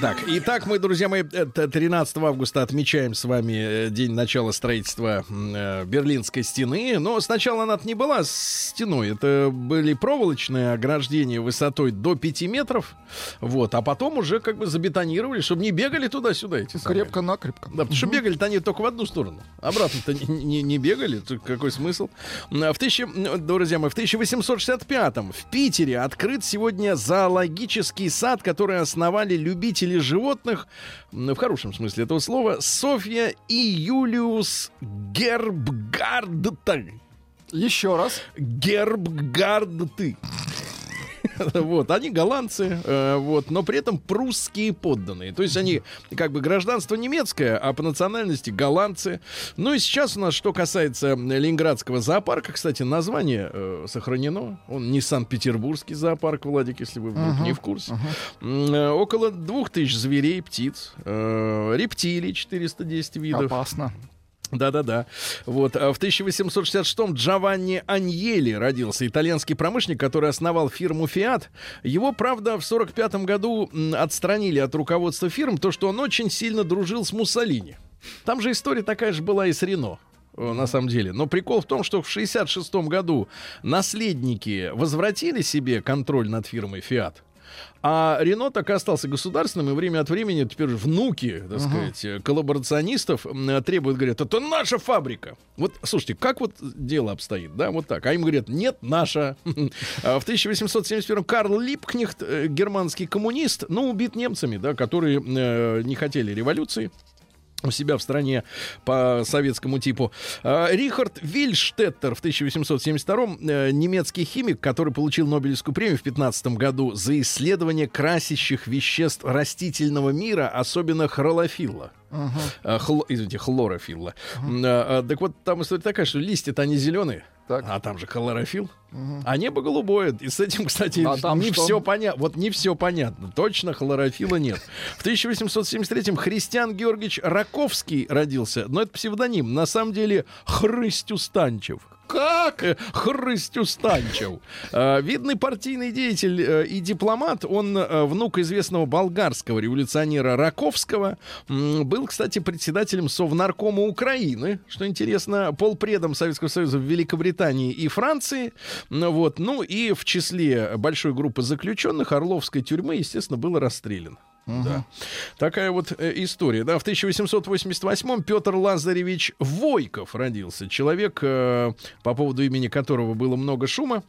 Так, итак, мы, друзья мои, это 13 августа отмечаем с вами э, день начала строительства э, Берлинской стены. Но сначала она не была стеной. Это были проволочные ограждения высотой до 5 метров. Вот, а потом уже как бы забетонировали, чтобы не бегали туда-сюда эти. Крепко-накрепко. Да, потому что бегали-то они только в одну сторону. Обратно-то не, не- не бегали. Какой смысл? А В, тысяча- друзья мои, в 1865-м в Питере открыт сегодня зоологический сад, который основали любители животных, м, в хорошем смысле этого слова, Софья и Юлиус Гербгардты. Еще раз. Гербгардты. вот, они голландцы, э, вот, но при этом прусские подданные. То есть они как бы гражданство немецкое, а по национальности голландцы. Ну и сейчас у нас, что касается Ленинградского зоопарка, кстати, название э, сохранено. Он не Санкт-Петербургский зоопарк, Владик, если вы вдруг не в курсе. М, э, около двух тысяч зверей, птиц, э, рептилий 410 видов. Опасно. Да-да-да. Вот. а В 1866-м Джованни Аньели родился, итальянский промышленник, который основал фирму «Фиат». Его, правда, в 45-м году отстранили от руководства фирм, то, что он очень сильно дружил с Муссолини. Там же история такая же была и с Рено. э, На самом деле. Но прикол в том, что в 66 году наследники возвратили себе контроль над фирмой Fiat. А Рено так и остался государственным, и время от времени теперь внуки, так сказать, э, коллаборационистов требуют, говорят, это наша фабрика. Вот, слушайте, как вот дело обстоит, да, вот так. А им говорят, нет, наша. А В 1871 Карл Липкнехт, э, германский коммунист, ну, убит немцами, да, которые э, не хотели революции у себя в стране по советскому типу. А, Рихард Вильштеттер в 1872 э, немецкий химик, который получил Нобелевскую премию в 15 году за исследование красящих веществ растительного мира, особенно хролофилла. А, хло- извините, хлорофилла. А, так вот, там история такая, что листья-то они зеленые, Так. а там же хлорофилл. А небо голубое. И с этим, кстати, А там не что? все понятно. Вот не все понятно. Точно хлорофила нет. В 1873-м Христиан Георгиевич Раковский родился. Но это псевдоним. На самом деле Хрыстю Станчев. Как? Хрыстю Станчев. Э, Видный партийный деятель э, и дипломат. Он э, внук известного болгарского революционера Раковского. Был, кстати, председателем Совнаркома Украины. Что интересно, полпредом Советского Союза в Великобритании и Франции. Ну Вот. Ну и в числе большой группы заключенных Орловской тюрьмы, естественно, был расстрелян. Да. Такая вот э, история. Да, в 1888-м Петр Лазаревич Войков родился. Человек, э, по поводу имени которого было много шума.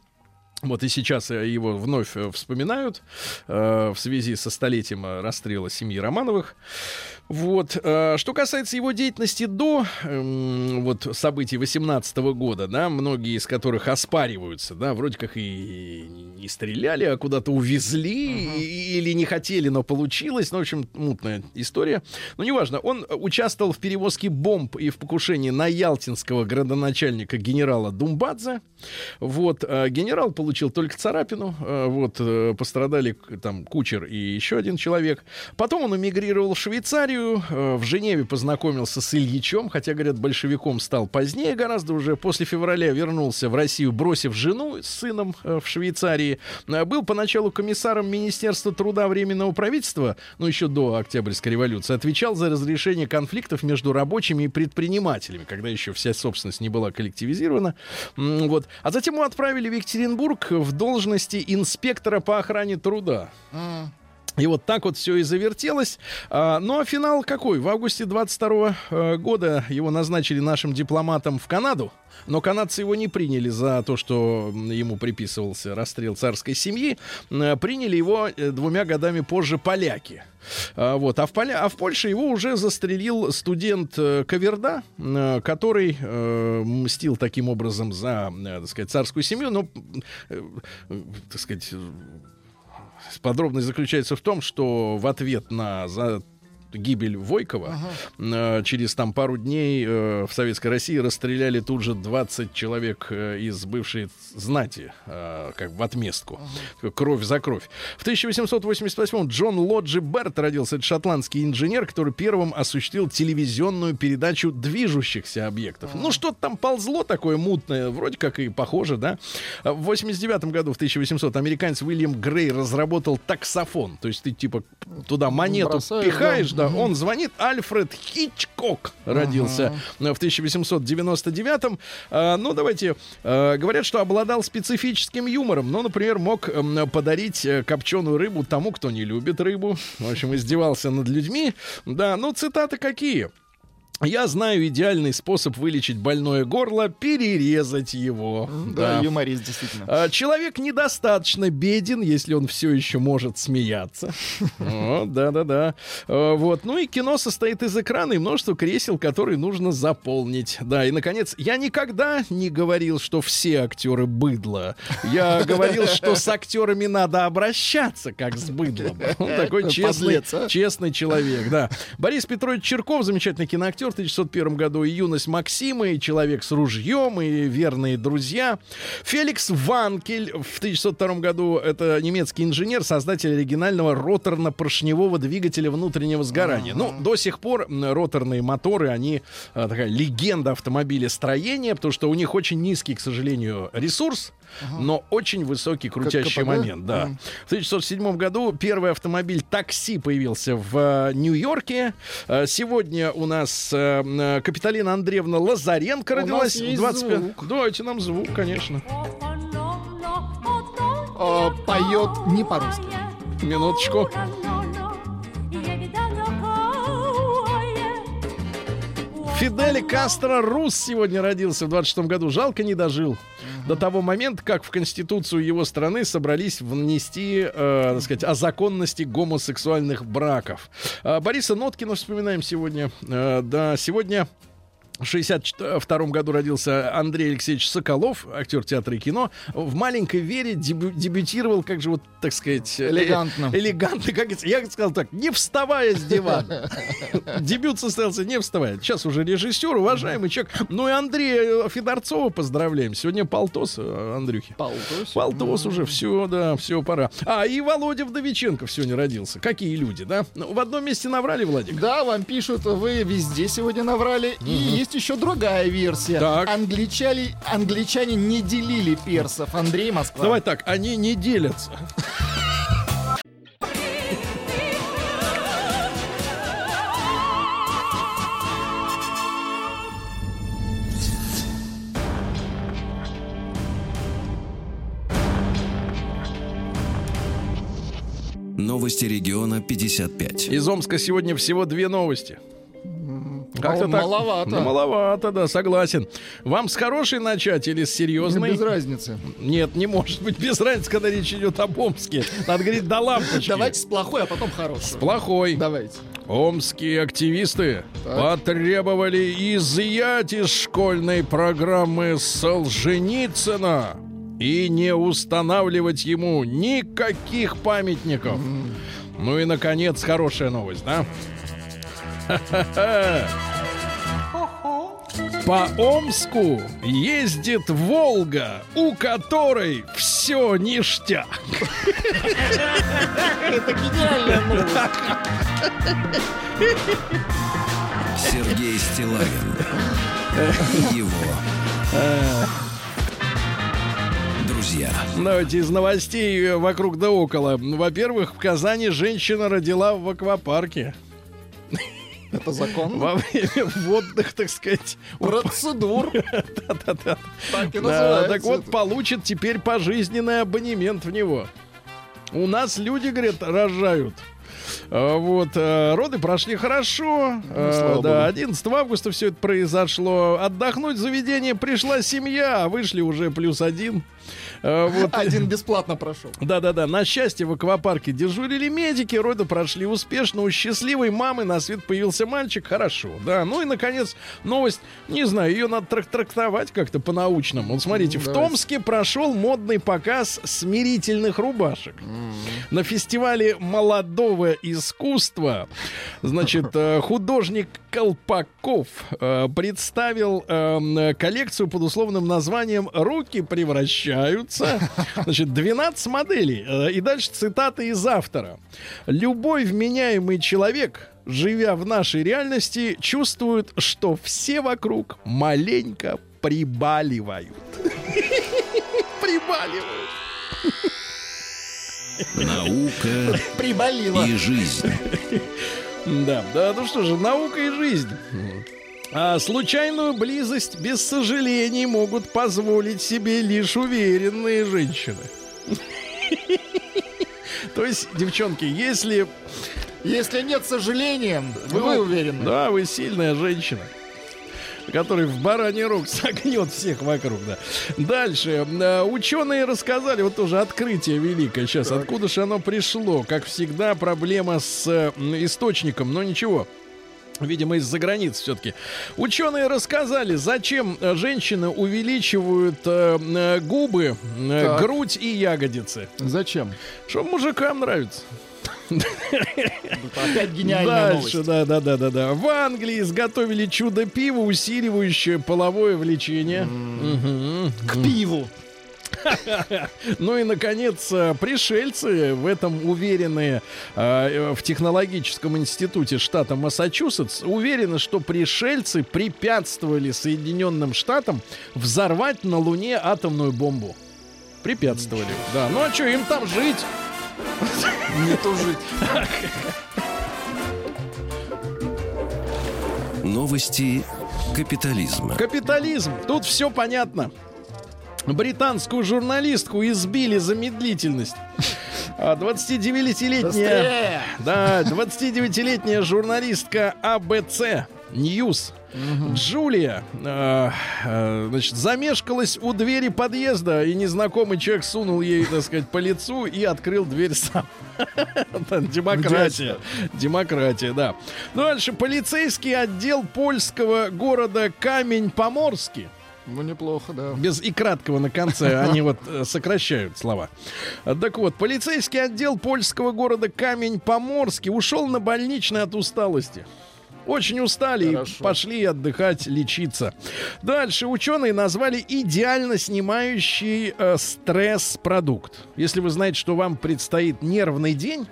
Вот и сейчас э, его вновь э, вспоминают э, в связи со столетием э, расстрела семьи Романовых. Вот. э, Что касается его деятельности до эм, вот событий 18 года, да, многие из которых оспариваются, да, вроде как и не стреляли, а куда-то увезли и- или не хотели, но получилось. Ну, в общем, мутная история. Но неважно, он участвовал в перевозке бомб и в покушении на ялтинского градоначальника генерала Думбадзе. Вот. э, Генерал получил только царапину. э, Вот. э, Пострадали там кучер и еще один человек. Потом он эмигрировал в Швейцарию. э, В Женеве познакомился с Ильичом, хотя, говорят, большевиком стал позднее гораздо уже. После февраля вернулся в Россию, бросив жену с сыном э, в Швейцарии. Был поначалу комиссаром Министерства труда Временного правительства, ну, еще до Октябрьской революции. Отвечал за разрешение конфликтов между рабочими и предпринимателями, когда еще вся собственность не была коллективизирована. Вот. А затем его отправили в Екатеринбург в должности инспектора по охране труда. И вот так вот все и завертелось. А, ну а финал какой? В августе 22 э, года его назначили нашим дипломатом в Канаду. Но канадцы его не приняли за то, что ему приписывался расстрел царской семьи. Э, Приняли его э, двумя годами позже поляки. А, Вот. А, в Поля... а в Польше его уже застрелил студент Каверда, который мстил таким образом за, так сказать, царскую семью. Но, так сказать, Подробность заключается в том, что в ответ на за гибель Войкова э, через там пару дней э, в Советской России расстреляли тут же 20 человек э, из бывшей знати, как в отместку. Кровь за кровь. В 1888 Джон Лоджи Берт родился. Это шотландский инженер, который первым осуществил телевизионную передачу движущихся объектов. Ну, что-то там ползло такое мутное, вроде как и похоже, да? В 89 году, в 1800, американец Уильям Грей разработал таксофон. То есть ты типа туда монету Бросаешь, пихаешь, да. Да, он звонит. Альфред Хичкок родился э, в 1899-м. А, ну, давайте. э, говорят, что обладал специфическим юмором. Ну, например, мог подарить э, копченую рыбу тому, кто не любит рыбу. В общем, издевался над людьми. Да, ну, цитаты какие? Я знаю идеальный способ вылечить больное горло — перерезать его. Да, юморист, действительно. А, Человек недостаточно беден, если он все еще может смеяться. Да-да-да. А, Вот. Ну и кино состоит из экрана и множества кресел, которые нужно заполнить. Да, и, наконец, я никогда не говорил, что все актеры быдло. Я говорил, что с актерами надо обращаться, как с быдлом. Он такой честный, а. честный человек, да. Борис Петрович Черков, замечательный киноактер, в 1901 году и «Юность Максима», и «Человек с ружьем», и «Верные друзья». Феликс Ванкель в 1902 году, это немецкий инженер, создатель оригинального роторно-поршневого двигателя внутреннего сгорания. Ну, до сих пор роторные моторы, они а, такая легенда автомобилестроения, потому что у них очень низкий, к сожалению, ресурс, но очень высокий крутящий КПД? момент, да. В 1907 году первый автомобиль такси появился в э, Нью-Йорке. Э, Сегодня у нас э, Капиталина Андреевна Лазаренко У родилась есть 25 звук. Давайте нам звук, конечно. А, Поет не по-русски. Минуточку. Фидель Кастро Рус сегодня родился в 26 году. Жалко, не дожил. До того момента, как в Конституцию его страны собрались внести, э, так сказать, о законности гомосексуальных браков. А, Бориса Ноткина вспоминаем сегодня. Э, да, сегодня 1962 году родился Андрей Алексеевич Соколов, актер театра и кино. В «Маленькой Вере» дебю- дебютировал, как же вот, так сказать... э, Элегантно. Элегантно, как. Я сказал так, не вставая с дивана. Дебют состоялся не вставая. Сейчас уже режиссер, уважаемый человек. Ну и Андрея Федорцова поздравляем. Сегодня Полтос, э, Андрюхи. Полтос. Полтос уже, все, да, все, пора. А, и Володя Вдовиченков сегодня родился. Какие люди, да? Ну, в одном месте наврали, Владик? Да, вам пишут, вы везде сегодня наврали. И есть еще другая версия. Так. Англичане, англичане не делили персов. Андрей Москва. Давай так, они не делятся. Новости региона 55. Из Омска сегодня всего две новости. Как-то так. маловато. Ну, маловато, да, согласен. Вам с хорошей начать или с серьезной? Без разницы. Нет, не может быть без разницы, когда речь идет об Омске. Надо говорить до лампочки. Давайте с плохой, а потом хороший. Плохой. Давайте. Омские активисты Так. потребовали изъять из школьной программы Солженицына и не устанавливать ему никаких памятников. Ну и, наконец, хорошая новость, да? Ха-ха-ха. По Омску ездит Волга, у которой все ништяк. Это гениальная новость. Сергей Стилавин и его друзья. Давайте из новостей э, вокруг да около. Во-первых, в Казани женщина родила в аквапарке. Это закон. Во время водных, так сказать, Процедур. да-да-да. Так и называется. так вот, получит теперь пожизненный абонемент в него. У нас люди, говорят, рожают. А, Вот, э, роды прошли хорошо. Ну, слава да, богу. 11 августа все это произошло. Отдохнуть в заведение пришла семья, а вышли уже плюс один. Э, Вот. Один бесплатно прошел. Да-да-да, на счастье в аквапарке дежурили медики, роды прошли успешно, у счастливой мамы на свет появился мальчик, хорошо, да. Ну и, наконец, новость, не знаю, ее надо трак- трактовать как-то по-научному. Вот смотрите, в Давайте. Томске прошел модный показ смирительных рубашек. На фестивале молодого искусства, значит, э, художник Колпаков э, представил э, коллекцию под условным названием «Руки превращаются». Значит, 12 моделей. Э, И дальше цитаты из автора. «Любой вменяемый человек, живя в нашей реальности, чувствует, что все вокруг маленько прибаливают». Прибаливают. Наука Приболело. и жизнь. Да, да, ну что же, наука и жизнь. А случайную близость без сожалений могут позволить себе лишь уверенные женщины. То есть, девчонки, если Если нет сожаления, вы уверены? Да, вы сильная женщина который в бараний рог согнет всех вокруг, да. Дальше. Э, Ученые рассказали, вот тоже открытие великое сейчас, откуда же оно пришло. Как всегда, проблема с источником, но ничего. Видимо, из-за границы все-таки. Ученые рассказали, зачем женщины увеличивают э, э, губы, э, грудь и ягодицы. Зачем? Что мужикам нравится. Опять гениальная Дальше, новость. да, да, да, да, да. В Англии изготовили чудо пива, усиливающее половое влечение. К пиву. Ну и, наконец, э, пришельцы, в этом уверенные э, в технологическом институте штата Массачусетс, уверены, что пришельцы препятствовали Соединенным Штатам взорвать на Луне атомную бомбу. Препятствовали. Да, ну а что, им там жить? Не тужить. Новости капитализма. Капитализм. Тут все понятно. Британскую журналистку избили за медлительность. А 29-летняя... Быстрее! Да, 29-летняя журналистка ABC News Джулия, э, э, значит, замешкалась у двери подъезда, и незнакомый человек сунул ей, так сказать, по лицу и открыл дверь сам. Демократия. Демократия, да. Ну, Дальше. Полицейский отдел польского города Камень-Поморский Ну, неплохо, да. без и краткого на конце, они вот э, сокращают слова. Так вот, полицейский отдел польского города Камень-Поморский ушел на больничный от усталости. Очень устали Хорошо. и пошли отдыхать, лечиться. Дальше ученые назвали идеально снимающий э, стресс-продукт. Если вы знаете, что вам предстоит нервный день,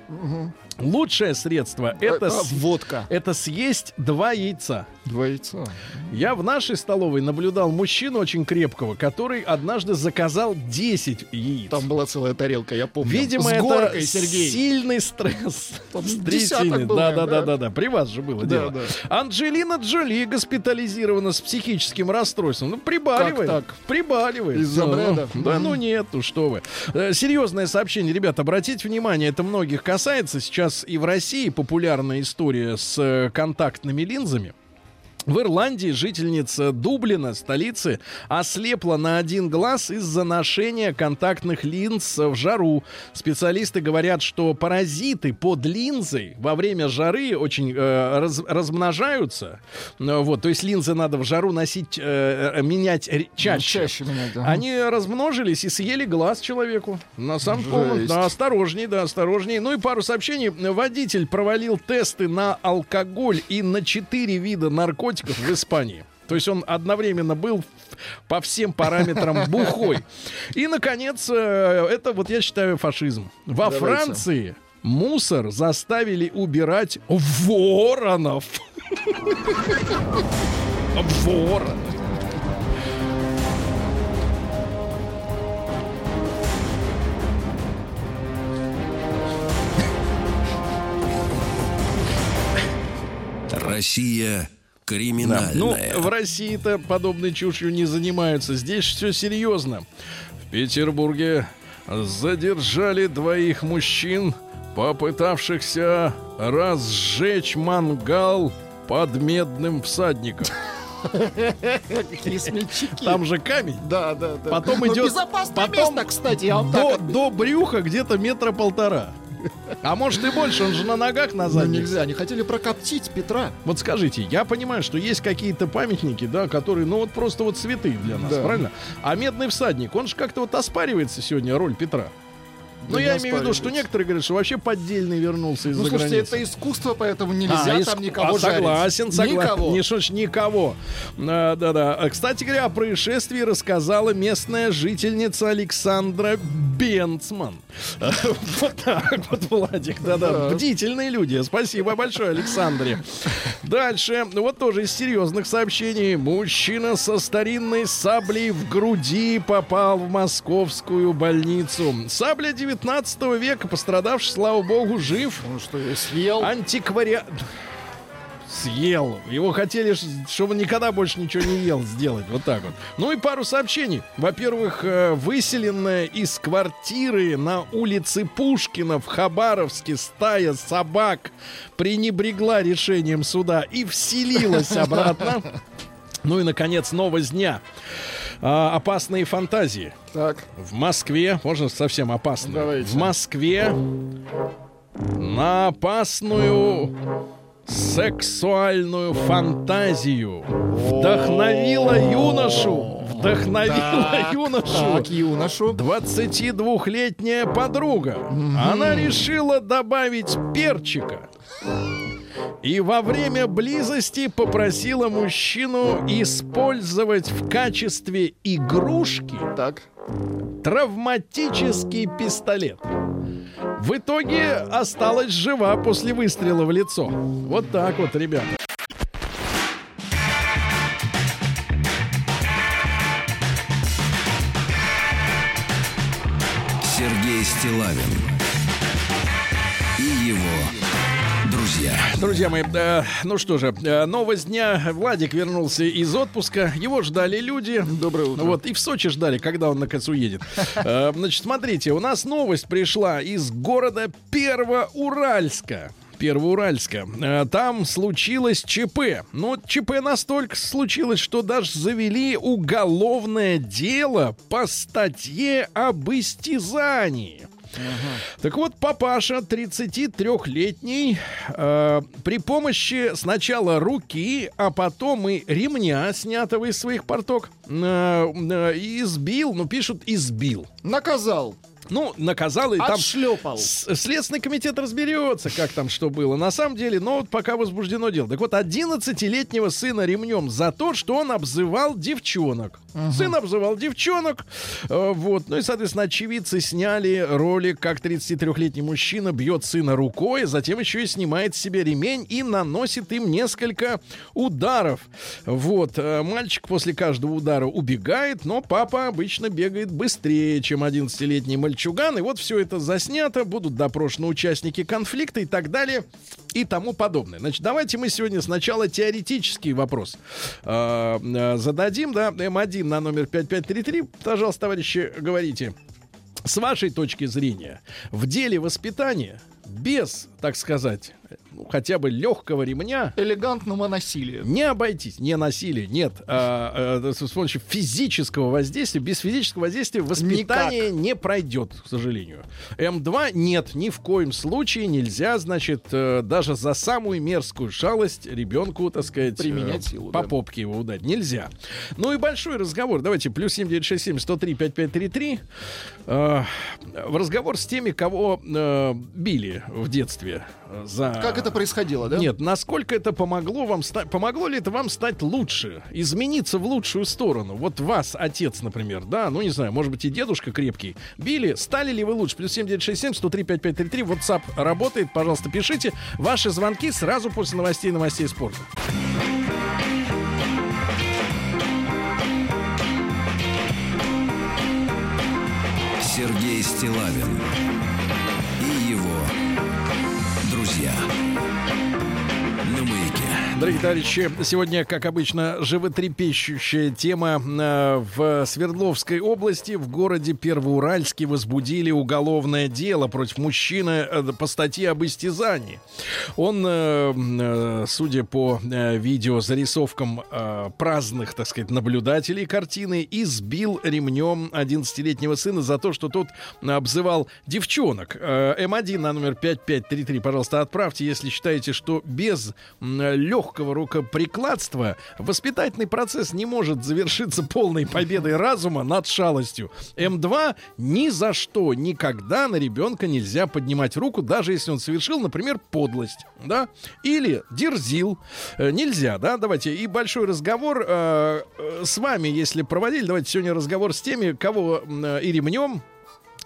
лучшее средство это, Э, с- водка. это съесть два яйца. Два яйца. Я в нашей столовой наблюдал мужчину очень крепкого, который однажды заказал 10 яиц. Там была целая тарелка, я помню. Видимо, С это горкой, Сергей. сильный стресс. Там С десяток трясиной. был, да, да, да, да, да. При вас же было Да, дело. да. Анджелина Джоли госпитализирована с психическим расстройством. Ну, прибаливает. Как так? Прибаливает. Из-за Ну, бреда? Да, Мгм. ну нет, ну что вы. Э, Серьезное сообщение, ребята, обратите внимание, это многих касается. Сейчас и в России популярная история с э, контактными линзами. В Ирландии жительница Дублина, столицы, ослепла на один глаз из-за ношения контактных линз в жару. Специалисты говорят, что паразиты под линзой во время жары очень э, раз- размножаются. Ну, Вот, то есть линзы надо в жару носить, э, э, менять Ну, чаще. Чаще менять, да. Они размножились и съели глаз человеку. На самом полном- Да, осторожней, да, осторожней. Ну и пару сообщений. Водитель провалил тесты на алкоголь и на четыре вида наркотиков в Испании. То есть он одновременно был по всем параметрам бухой. И, наконец, э, это вот я считаю фашизм. Во Давайте. Франции мусор заставили убирать воронов. Ворон. Россия Да. криминальная. Ну, в России-то подобной чушью не занимаются. Здесь все серьезно. В Петербурге задержали двоих мужчин, попытавшихся разжечь мангал под медным всадником. Какие смельчаки. Там же камень. Да, да, да. Потом Ну, идет- безопасное потом место, кстати, я вам До, так... до брюха где-то метра полтора. А может и больше, он же на ногах на Ну, задних. нельзя, они хотели прокоптить Петра. Вот скажите, я понимаю, что есть какие-то памятники, да, которые, ну вот просто вот святые для нас, Да. правильно? А медный всадник, он же как-то вот оспаривается сегодня роль Петра. Да Но не я имею в виду, что некоторые говорят, что вообще поддельный вернулся из-за Ну, слушайте, границы. это искусство, поэтому нельзя А, там иск- никого а, жарить. согласен, согласен. Никого. Не никого. А, да-да. А, Кстати говоря, о происшествии рассказала местная жительница Александра Бенцман. Вот так вот, Владик, да-да. Да. Бдительные люди. Спасибо большое, Александре. Дальше. Вот тоже из серьезных сообщений. Мужчина со старинной саблей в груди попал в московскую больницу. Сабля 19 века, пострадавший, слава богу, жив. Ну что, я съел? Антиквариат. Съел. Его хотели, чтобы никогда больше ничего не ел, сделать. Вот так вот. Ну и пару сообщений. Во-первых, э, выселенная из квартиры на улице Пушкина в Хабаровске стая собак пренебрегла решением суда и вселилась обратно. Ну и, наконец, новость дня. А, опасные фантазии. Так, В Москве, можно совсем опасно. Давайте. В Москве на опасную сексуальную фантазию вдохновила юношу. Вдохновила Так, юношу. так, юношу. 22-летняя подруга. Она решила добавить перчика. И во время близости попросила мужчину использовать в качестве игрушки Так. травматический пистолет. В итоге осталась жива после выстрела в лицо. Вот так вот, ребята. Сергей Стилавин друзья. Мои, э, ну что же, э, новость дня. Владик вернулся из отпуска. Его ждали люди. Доброе утро. Вот, и в Сочи ждали, когда он наконец уедет. Э, Значит, смотрите, у нас новость пришла из города Первоуральска. Первоуральска. Э, Там случилось ЧП. Ну, ЧП настолько случилось, что даже завели уголовное дело по статье об истязании. Так вот, папаша 33-летний э, при помощи сначала руки, а потом и ремня, снятого из своих порток, э, э, избил, ну пишут избил. Наказал. Ну, наказал и там... Отшлепал. Следственный комитет разберется, как там что было. На самом деле, но вот пока возбуждено дело. Так вот, 11-летнего сына ремнем за то, что он обзывал девчонок. Сын обзывал девчонок. э, вот. Ну и, соответственно, очевидцы сняли ролик, как 33-летний мужчина бьет сына рукой, затем еще и снимает себе ремень и наносит им несколько ударов. Вот. э, Мальчик после каждого удара убегает, но папа обычно бегает быстрее, чем 11-летний мальчуган. И вот все это заснято, будут допрошены участники конфликта и так далее и тому подобное. Значит, давайте мы сегодня сначала теоретический вопрос э, э, зададим, да, М1 на номер 5533. Пожалуйста, товарищи, говорите. С вашей точки зрения, в деле воспитания без, так сказать, ну, хотя бы легкого ремня Элегантного насилия. не обойтись, не насилие, нет. А, а, с помощью физического воздействия, без физического воздействия воспитание не пройдет, к сожалению. М2 нет, ни в коем случае нельзя, значит, э, даже за самую мерзкую шалость ребенку, так сказать, Применять э, силу, по да. попке его ударить. Нельзя. Ну и большой разговор. Давайте, плюс 7967 103 5533. Э, в разговор с теми, кого э, били в детстве за... Как это происходило, да? Нет, насколько это помогло вам стать, помогло ли это вам стать лучше, измениться в лучшую сторону? Вот вас, отец, например, да, ну не знаю, может быть и дедушка крепкий, били, стали ли вы лучше? Плюс 7967 103 5533, WhatsApp работает, пожалуйста, пишите ваши звонки сразу после новостей новостей спорта. Сергей Стилавин Дорогие товарищи, сегодня, как обычно, животрепещущая тема. Э, В Свердловской области, в городе Первоуральске, возбудили уголовное дело против мужчины э, по статье об истязании. Он, э, судя по видео зарисовкам э, праздных, так сказать, наблюдателей картины, избил ремнем 11-летнего сына за то, что тот обзывал девчонок. Э, М1 на номер 5533, пожалуйста, отправьте, если считаете, что без м, легкого рукоприкладства воспитательный процесс не может завершиться полной победой разума над шалостью. М2 ни за что никогда на ребенка нельзя поднимать руку, даже если он совершил, например, подлость, да, или дерзил. Э, Нельзя, да, давайте. И большой разговор э, э, с вами, если проводили, давайте сегодня разговор с теми, кого э, и ремнем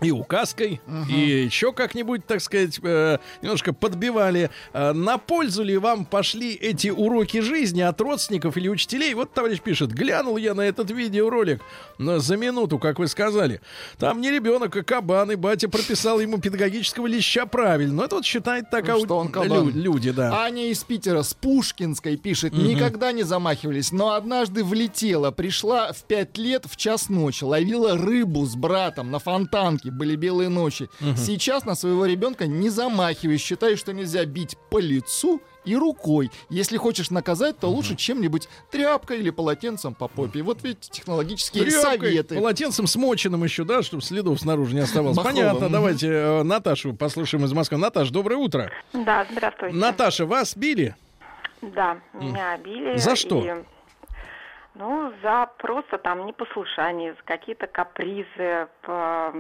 и указкой, и еще как-нибудь, так сказать, э, немножко подбивали. Э, на пользу ли вам пошли эти уроки жизни от родственников или учителей? Вот товарищ пишет, глянул я на этот видеоролик э, за минуту, как вы сказали. Там не ребенок, а кабан, и батя прописал ему педагогического леща правильно. Но это вот считает так Ну, что он кабан. лю- люди, да. Аня из Питера с Пушкинской пишет, никогда не замахивались, но однажды влетела, пришла в пять лет в час ночи, ловила рыбу с братом на фонтанке, были белые ночи. Сейчас на своего ребенка не замахиваюсь, считаю, что нельзя бить по лицу и рукой. Если хочешь наказать, то лучше чем-нибудь тряпкой или полотенцем по попе. Вот ведь технологические Тряпкой, советы. полотенцем смоченным еще, да, чтобы следов снаружи не оставалось. Махровым, Понятно, давайте э, Наташу послушаем из Москвы. Наташа, доброе утро. Да, здравствуйте. Наташа, вас били? Да, меня били. За что? и, ну, за просто там непослушание, за какие-то капризы. по,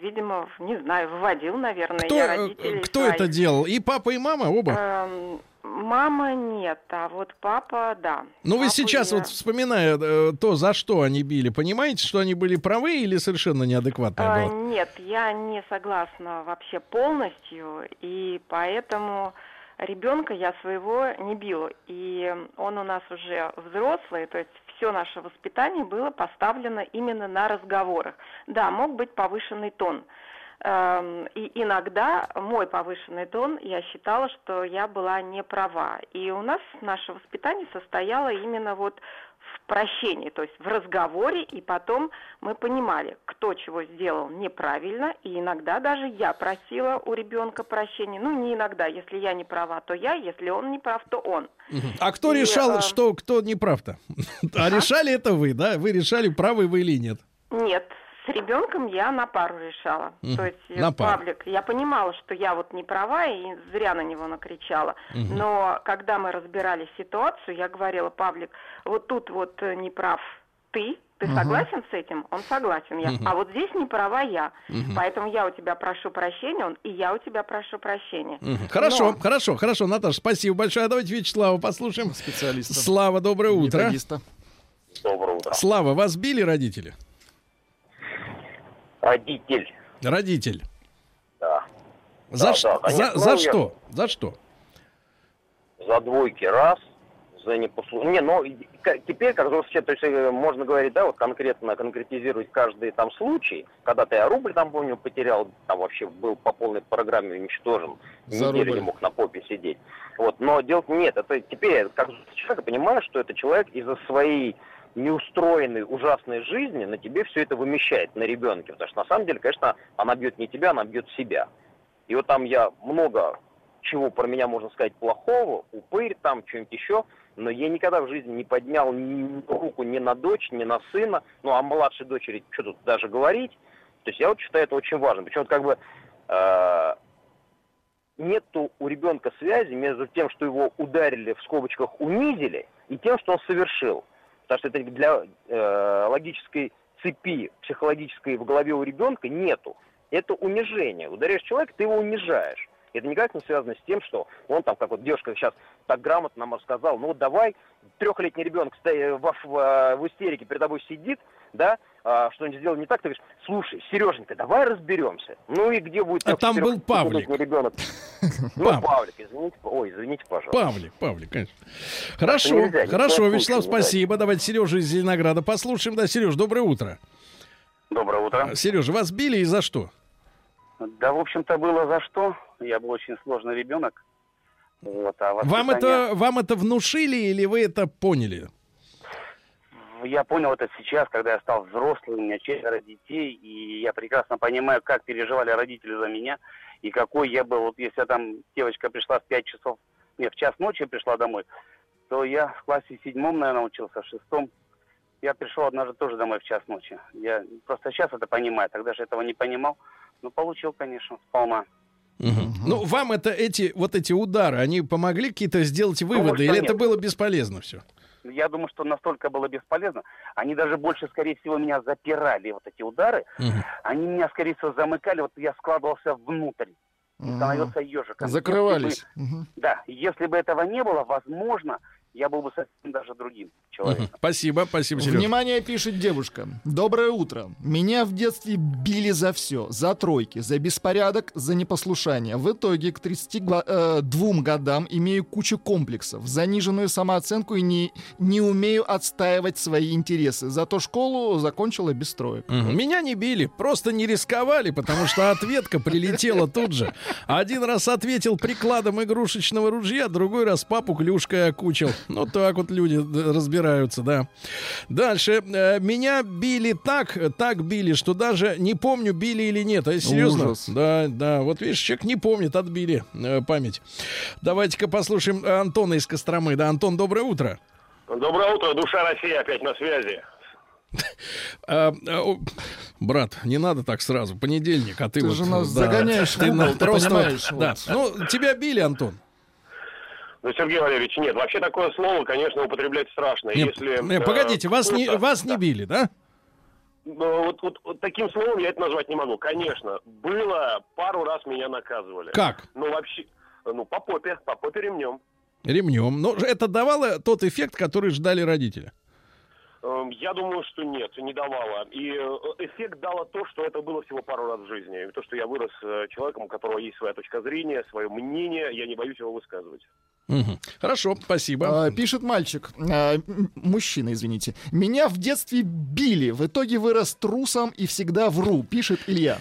видимо, не знаю, выводил, наверное, Кто, я э, родителей кто своих. это делал? И папа, и мама оба? Эм, Мама нет, а вот папа, да. Ну, вы сейчас, я- вот вспоминая э, то, за что они били, понимаете, что они были правы или совершенно неадекватное А, было? Нет, я не согласна вообще полностью, и поэтому ребенка я своего не била. И он у нас уже взрослый, то есть все наше воспитание было поставлено именно на разговорах. Да, мог быть повышенный тон. Эм, И иногда мой повышенный тон, я считала, что я была не права. И у нас наше воспитание состояло именно вот в прощении, то есть в разговоре, и потом мы понимали, кто чего сделал неправильно, и иногда даже я просила у ребенка прощения. Ну, не иногда, если я не права, то я, если он не прав, то он. А кто и, решал, а- что кто не прав-то? А решали это вы, да? Вы решали, правы вы или нет? Нет, с ребенком я на пару решала. Мгм, То есть э, на пару. Павлик, я понимала, что я вот не права и зря на него накричала. Но когда мы разбирали ситуацию, я говорила, Павлик, вот тут вот э, не прав ты, ты согласен с этим? Он согласен, я. А вот здесь не права я. Поэтому я у тебя прошу прощения, он, и я у тебя прошу прощения. Мгм. Хорошо, Но- хорошо, хорошо, Наташа, спасибо большое. А Давайте Вячеслава послушаем. Специалиста. Слава, доброе утро. Методиста. Доброе утро. Слава, вас били родители? Родитель. Родитель. Да. За, Да, ш- да, конечно. за, за Ну, я- что? За что? За двойки раз, за непослушание. Не, ну, теперь, как взрослый человек, то есть э, можно говорить, да, вот конкретно конкретизировать каждый там случай, когда-то я рубль там, помню, потерял, там вообще был по полной программе уничтожен, За неделю рубль. не мог на попе сидеть. Вот, но дело нет, это теперь, как человек, понимаю, что это человек из-за своей неустроенной, ужасной жизни на тебе все это вымещает, на ребенке. Потому что на самом деле, конечно, она бьет не тебя, она бьет себя. И вот там я много чего про меня можно сказать плохого, упырь там, что-нибудь еще, но я никогда в жизни не поднял ни руку ни на дочь, ни на сына, ну, а младшей дочери, что тут даже говорить. То есть я вот считаю это очень важно. Причем вот как бы э, нету у ребенка связи между тем, что его ударили, в скобочках унизили, и тем, что он совершил. Потому что это для э, логической цепи психологической в голове у ребенка нету. Это унижение. Ударяешь человека, ты его унижаешь. Это никак не связано с тем, что он там, как вот девушка сейчас так грамотно нам рассказала, ну вот давай, трехлетний ребенок стоя- в, в- в истерике перед тобой сидит, да, а, что-нибудь сделал не так, ты говоришь, слушай, Сереженька, давай разберемся. Ну и где будет А там был Павлик. ребенок? Ну, Павлик. Извините, ой, извините, пожалуйста. Павлик, Павлик, конечно. Хорошо, нельзя, ни в хорошо, Вячеслав, спасибо. Давайте Сережу из Зеленограда послушаем. Да, Сереж, доброе утро. Доброе утро. Сережа, вас били и за что? Да, в общем-то, было за что. Я был очень сложный ребенок. Вот, а Вам это, вам это внушили или вы это поняли? Я понял это сейчас, когда я стал взрослым, у меня четверо детей, и я прекрасно понимаю, как переживали родители за меня, и какой я был. Вот если там девочка пришла в 5 часов, не, в час ночи пришла домой, то я в классе седьмом, наверное, учился, в шестом. Я пришел однажды тоже домой в час ночи. Я просто сейчас это понимаю, тогда же этого не понимал. Но получил, конечно, сполна. Ну, вам это эти вот эти удары, они помогли какие-то сделать выводы, что или это нет. было бесполезно все? Я думаю, что настолько было бесполезно. Они даже больше, скорее всего, меня запирали, вот эти удары. Они меня, скорее всего, замыкали. Вот я складывался внутрь. и. Становился ежиком. Закрывались. Мгм. Да, если бы этого не было, возможно, я был бы совсем даже другим человеком. Спасибо, спасибо, Сереж. Внимание, пишет девушка. Доброе утро. Меня в детстве били за все. За тройки, за беспорядок, за непослушание. В итоге к 32 годам имею кучу комплексов, заниженную самооценку и не, не умею отстаивать свои интересы. Зато школу закончила без троек. Мгм. Меня не били, просто не рисковали, потому что ответка прилетела тут же. Один раз ответил прикладом игрушечного ружья, другой раз папу клюшкой окучил. Ну, так вот люди разбираются, да. Дальше. Э, Меня били так, так били, что даже не помню, били или нет. А серьезно? Ужас. Да, да. Вот видишь, человек не помнит, отбили э, память. Давайте-ка послушаем э, Антона из Костромы. Да, Антон, доброе утро. Доброе утро, душа России опять на связи. А, а, брат, не надо так сразу. Понедельник, а ты, Ты вот, же нас да, загоняешь ты угол, на- ты просто понимаешь, вот, да. вот. Ну, тебя били, Антон. Ну, Сергей Валерьевич, нет, вообще такое слово, конечно, употреблять страшно. Не, Если, не, э, погодите, вас не, вас не били, да? Ну, вот, вот- вот таким словом я это назвать не могу. Конечно, было, пару раз меня наказывали. Как? Ну, вообще, ну, по попе, по попе ремнем. Ремнем. Но это давало тот эффект, который ждали родители. Эм, Я думаю, что нет, не давало. И э, эффект дало то, что это было всего пару раз в жизни. И то, что я вырос э, человеком, у которого есть своя точка зрения, свое мнение, я не боюсь его высказывать. Мгм. Хорошо, спасибо. А, Пишет мальчик, а, мужчина, извините. Меня в детстве били, в итоге вырос трусом и всегда вру, пишет Илья.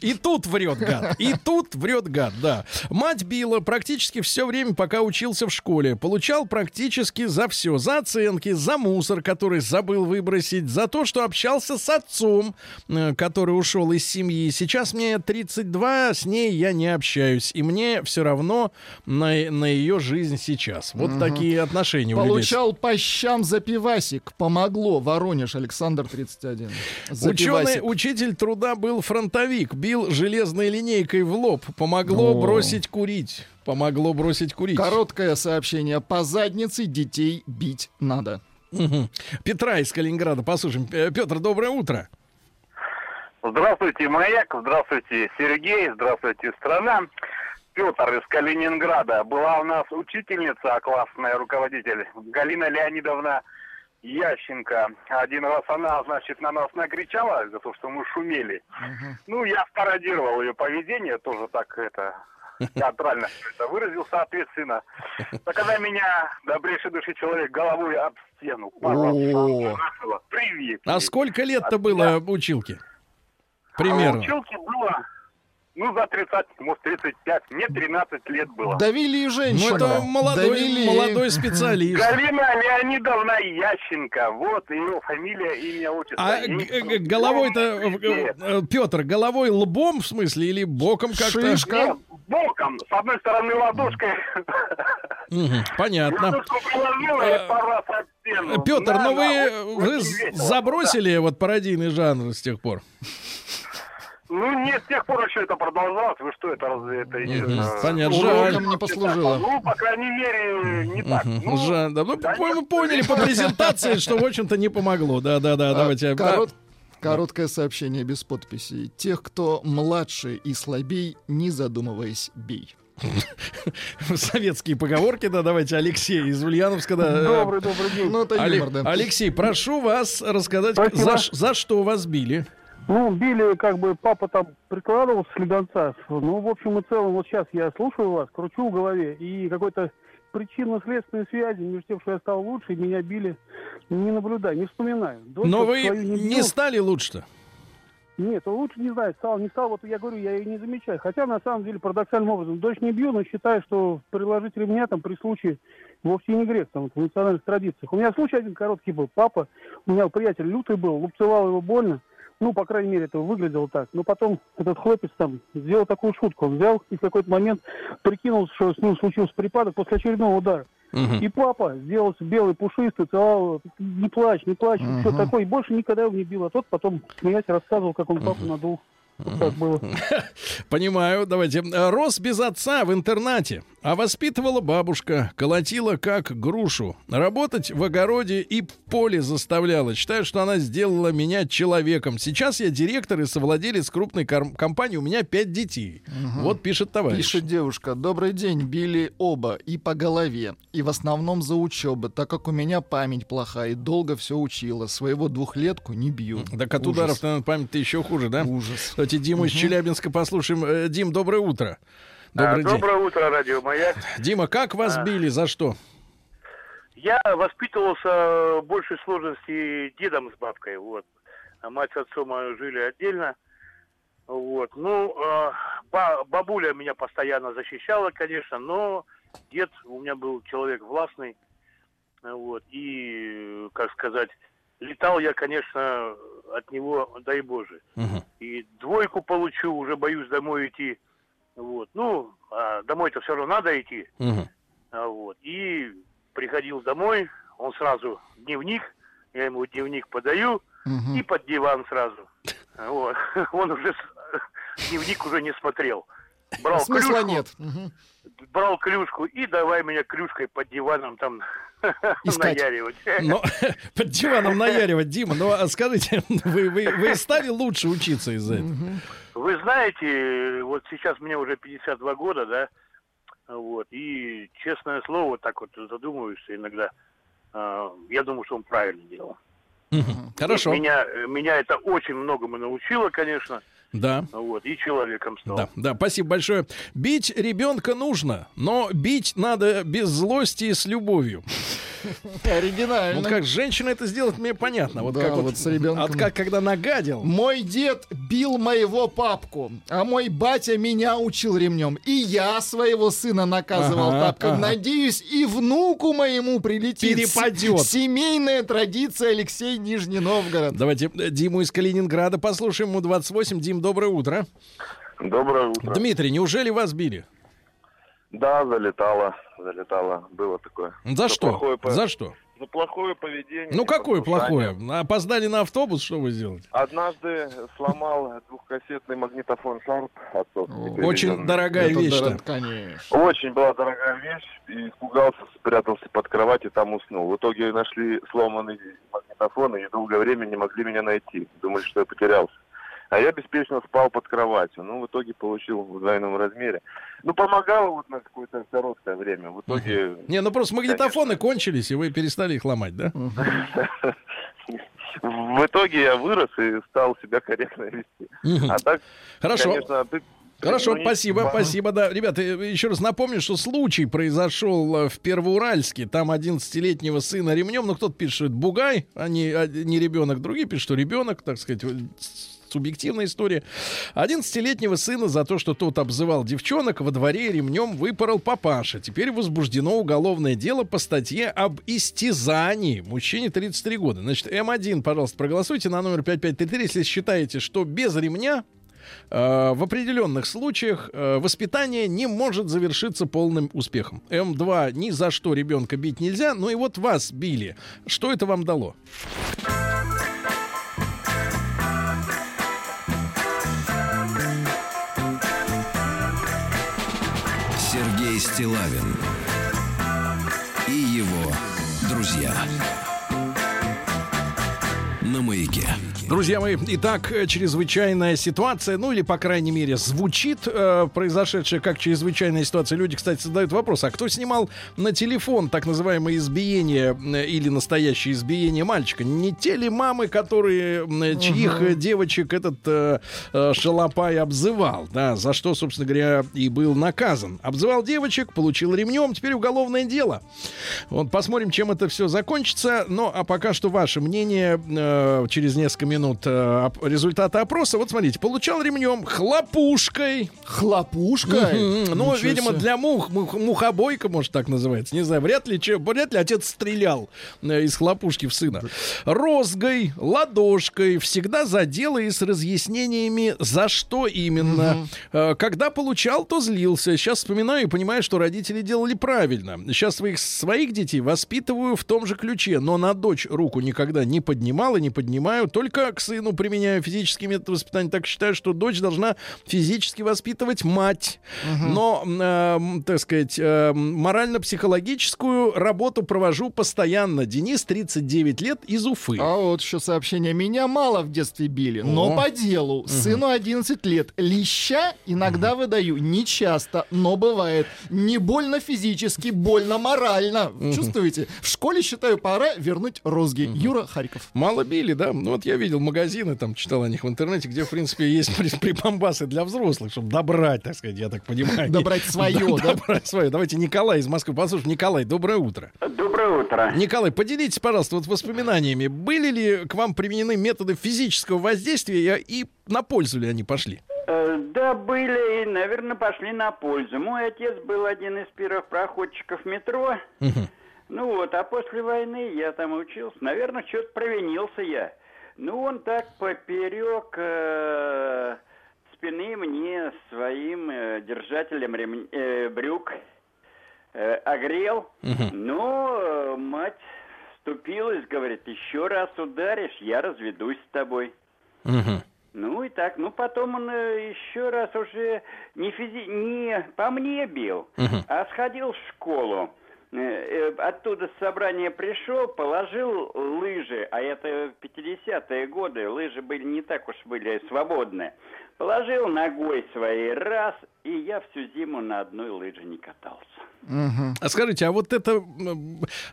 И тут врет гад. И тут врет гад, да. Мать била практически все время, пока учился в школе. Получал практически за все. За оценки, за мусор, который забыл выбросить, за то, что общался с отцом, э, который ушел из семьи. Сейчас мне 32, с ней я не общаюсь. И мне все равно на, на ее жизнь сейчас. Вот такие отношения у людей. Получал по щам за пивасик. Помогло. Воронеж, Александр 31. За Ученый, пивасик. учитель труда был фронтовик, бил железной линейкой в лоб. Помогло О. бросить курить. Помогло бросить курить. Короткое сообщение. По заднице детей бить надо. Мгм. Петра из Калининграда, послушаем. Петр, доброе утро. Здравствуйте, Маяк, здравствуйте, Сергей, здравствуйте, страна. Петр из Калининграда. Была у нас учительница, классная руководитель, Галина Леонидовна Ященко. Один раз она, значит, на нас накричала за то, что мы шумели. Ну, я спародировал ее поведение, тоже так это театрально это выразил, соответственно. Так когда меня, добрейший души человек, головой об стену, привет. А сколько лет-то От было училке? А Примерно. училке было, ну, за 30, может, 35. Мне 13 лет было. Давили и Ну, женщину. это молодой, Давили. молодой специалист. Галина Леонидовна Ященко. Вот ее фамилия, имя, отчество. А головой-то, лет. Петр, головой лбом, в смысле, или боком как-то? Шишка. Нет, боком. С одной стороны ладошкой. Понятно. Ладошку Э, пару раз стену. Петр, Да, ну вы, вы забросили вот пародийный жанр с тех пор? Ну, нет, с тех пор еще это продолжалось. Вы что, это разве это... Мгм, э, понятно, Уроком жаль. не послужило. Ну, по крайней мере, не так. Ну, Жаль, да. Ну, да мы нет, поняли по презентации, что, в общем-то, не помогло. Да, да, да, А, давайте. да. корот- Короткое сообщение без подписей. Тех, кто младше и слабей, не задумываясь, бей. Советские поговорки, да, давайте. Алексей из Ульяновска, да. Добрый, добрый день. Ну, это Але- юмор, да. Алексей, прошу вас рассказать, за, за что вас били. Ну, били, как бы, папа там прикладывал слегонца. Ну, в общем и целом, вот сейчас я слушаю вас, кручу в голове, и какой-то причинно-следственной связи между тем, что я стал лучше, и меня били, не наблюдаю, не вспоминаю. Дочь Но вы не бил. стали лучше-то. Нет, лучше не знает, стал, не стал, вот я говорю, я ее не замечаю. Хотя, на самом деле, парадоксальным образом, дочь не бью, но считаю, что приложить ремня там при случае вовсе не грех, там, в национальных традициях. У меня случай один короткий был. Папа, у меня приятель лютый был, лупцевал его больно. Ну, по крайней мере, это выглядело так. Но потом этот хлопец там сделал такую шутку. Он взял и в какой-то момент прикинул, что с ним случился припадок после очередного удара. Мгм. И папа сделался белый, пушистый, целовал. Не плачь, не плачь, Мгм. все такое. И больше никогда его не бил. А тот потом, смеясь, рассказывал, как он папу надул. Вот так было. Понимаю, давайте. Рос без отца в интернате. А воспитывала бабушка, колотила как грушу. Работать в огороде и в поле заставляла. Считаю, что она сделала меня человеком. Сейчас я директор и совладелец крупной компании. У меня пять детей. Вот пишет товарищ. Пишет девушка. Добрый день, били оба и по голове, и в основном за учебы, так как у меня память плохая и долго все учила. Своего двухлетку не бью. Так от ударов, наверное, память-то еще хуже, да? Ужас. Кстати, Диму из Челябинска послушаем. Э, Дим, доброе утро. Добрый А, день. Доброе утро, радио Маяк. Дима, как вас А. били? За что? Я воспитывался в большей сложности дедом с бабкой, вот. А мать с отцом э, жили отдельно. Вот. Ну, э, ба- бабуля меня постоянно защищала, конечно, но дед у меня был человек властный. Вот. И, как сказать, летал я, конечно, от него, дай Боже. Мгм. И двойку получу, уже боюсь домой идти. Вот. Ну, а домой-то все равно надо идти. Мгм. А, Вот. И приходил домой, он сразу дневник, я ему дневник подаю Мгм. и под диван сразу. Вот. Он уже дневник уже не смотрел. Брал Смысла клюшку, нет. Мгм. брал клюшку и давай меня клюшкой под диваном там Искать. наяривать. Но под диваном наяривать, Дима, ну а скажите, вы, вы, вы стали лучше учиться из-за этого? Вы знаете, вот сейчас мне уже 52 года, да, вот, и честное слово, так вот задумываешься иногда, а, я думаю, что он правильно делал. Хорошо. Меня, меня это очень многому научило, конечно, Да. вот, и человеком стал. Да, да, спасибо большое. Бить ребенка нужно, но бить надо без злости и с любовью. Оригинально. Ну как женщина это сделать, мне понятно. Вот Да, как вот, вот с ребенком. от как когда нагадил. Мой дед бил моего папку, а мой батя меня учил ремнем. И я своего сына наказывал Ага, тапком. ага. Надеюсь, и внуку моему прилетит. Перепадет. Семейная традиция Алексей Нижний Новгород. Давайте э, Диму из Калининграда послушаем. Ему 28. Дим, доброе утро. Доброе утро. Дмитрий, неужели вас били? Да, залетало, залетало, было такое. За что? плохое За что? За плохое поведение. Ну какое плохое? Опоздали на автобус, что вы сделали? Однажды сломал двухкассетный магнитофон Sharp отцовский. Очень дорогая Это вещь. дорого, конечно. Очень была дорогая вещь, и испугался, спрятался под кровать и там уснул. В итоге нашли сломанный магнитофон и долгое время не могли меня найти. Думали, что я потерялся. А я беспечно спал под кроватью. Ну, в итоге получил в двойном размере. Ну, помогало вот на какое-то короткое время. В итоге Не, ну просто магнитофоны кончились, и вы перестали их ломать, да? В итоге я вырос и стал себя корректно вести. А так, Хорошо. конечно. Хорошо, ну, спасибо, спасибо, да. Ребята, еще раз напомню, что случай произошел э, в Первоуральске. Там 11-летнего сына ремнем, ну кто-то пишет, что это бугай, а не, а не ребенок. Другие пишут, что ребенок, так сказать, субъективная история. 11-летнего сына за то, что тот обзывал девчонок, во дворе ремнем выпорол папаша. Теперь возбуждено уголовное дело по статье об истязании. Мужчине 33 года. Значит, М1, пожалуйста, проголосуйте на номер 5533, если считаете, что без ремня э, в определенных случаях э, воспитание не может завершиться полным успехом. М2 ни за что ребенка бить нельзя, ну и вот вас били. Что это вам дало? Стилавин и его друзья. На маяке. Друзья мои, итак, э, чрезвычайная ситуация, ну или, по крайней мере, звучит э, произошедшее как чрезвычайная ситуация. Люди, кстати, задают вопрос, а кто снимал на телефон так называемое избиение э, или настоящее избиение мальчика? Не те ли мамы, которые, м, чьих э, девочек этот э, э, шалопай обзывал, да, за что, собственно говоря, и был наказан. Обзывал девочек, получил ремнем, теперь уголовное дело. Вот посмотрим, чем это все закончится. Ну, а пока что ваше мнение э, через несколько минут э, оп- результаты опроса. Вот смотрите, получал ремнем хлопушкой. Хлопушкой? Ну, видимо, для мух, мух- мухобойка, может, так называется. Не знаю, вряд ли, вряд ли отец стрелял э, из хлопушки в сына. Розгой, ладошкой, всегда за дело и с разъяснениями, за что именно. Э, Когда получал, то злился. Сейчас вспоминаю и понимаю, что родители делали правильно. Сейчас своих, своих детей воспитываю в том же ключе, но на дочь руку никогда не поднимал и не поднимаю. Только к сыну применяю физический метод воспитания. Так считаю, что дочь должна физически воспитывать мать. Но, э, так сказать, э, морально-психологическую работу провожу постоянно. Денис, 39 лет, из Уфы. А вот еще сообщение. Меня мало в детстве били, но О. по делу. Сыну 11 лет. Леща иногда выдаю. Не часто, но бывает. Не больно физически, больно морально. Чувствуете? В школе, считаю, пора вернуть розги. Юра Харьков. Мало били, да? Ну вот я видел магазины, там читал о них в интернете, где, в принципе, есть при- прибамбасы для взрослых, чтобы добрать, так сказать, я так понимаю. Добрать свое, да? Добрать свое. Давайте Николай из Москвы. Послушай, Николай, доброе утро. Доброе утро. Николай, поделитесь, пожалуйста, вот воспоминаниями. Были ли к вам применены методы физического воздействия и на пользу ли они пошли? Э, Да, были и, наверное, пошли на пользу. Мой отец был один из первых проходчиков метро. Ну вот, а после войны я там учился. Наверное, что-то провинился я. Ну, он так поперек э, спины мне своим э, держателем ремня- э, брюк э, огрел. Но э, мать вступилась, говорит, еще раз ударишь, я разведусь с тобой. Ну и так, ну потом он э, еще раз уже не, физи... не по мне бил, а сходил в школу. Э, э, Оттуда с собрания пришел, положил лыжи, а это 50-е годы, лыжи были не так уж были свободны. Положил ногой своей раз, и я всю зиму на одной лыже не катался. А скажите, а вот это...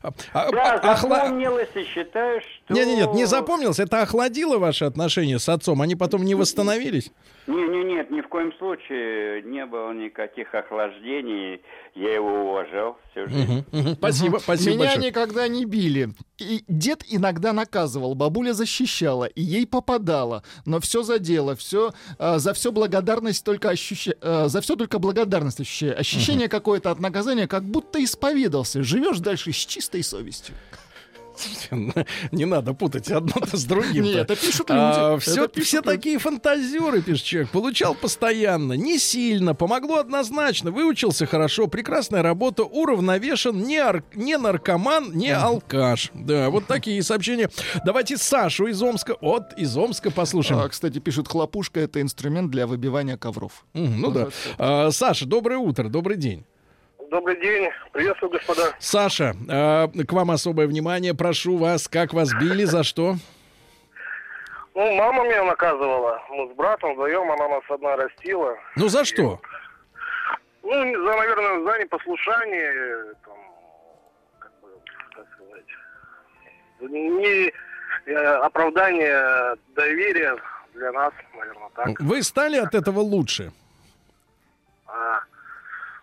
а- а- Да, а- охла- запомнилось и считаю, что... Не, не, нет, не запомнилось. Это охладило ваши отношения с отцом. Они потом не восстановились. Не, не, нет, ни в коем случае не было никаких охлаждений. Я его уважал всю жизнь. Мгм, мгм. Спасибо, спасибо Меня большое. никогда не били. И дед иногда наказывал, бабуля защищала, и ей попадало. Но все за дело, все, за все благодарность только ощущаю, за все только благодарность ощущаю. Ощущение какое-то от наказания, как будто исповедался. Живешь дальше с чистой совестью. Не надо путать одно-то с другим. Нет, это пишут люди. все, Это пишут все люди. такие фантазеры, пишет человек. Получал постоянно, не сильно, помогло однозначно, выучился хорошо, прекрасная работа, уравновешен, не, ар- не наркоман, не алкаш. Да, вот такие сообщения. Давайте Сашу из Омска. От из Омска послушаем. А, кстати, пишут, хлопушка — это инструмент для выбивания ковров. Мгм, Ну да. А, Саша, доброе утро, добрый день. Добрый день. Приветствую, господа. Саша, а, к вам особое внимание. Прошу вас, как вас били, за что? Ну, мама меня наказывала. Мы с братом вдвоем, она нас одна растила. Ну за что? Ну, за, наверное, за непослушание, там, как бы, как сказать, не э, оправдание доверия для нас, наверное, так. Вы стали от этого лучше? А,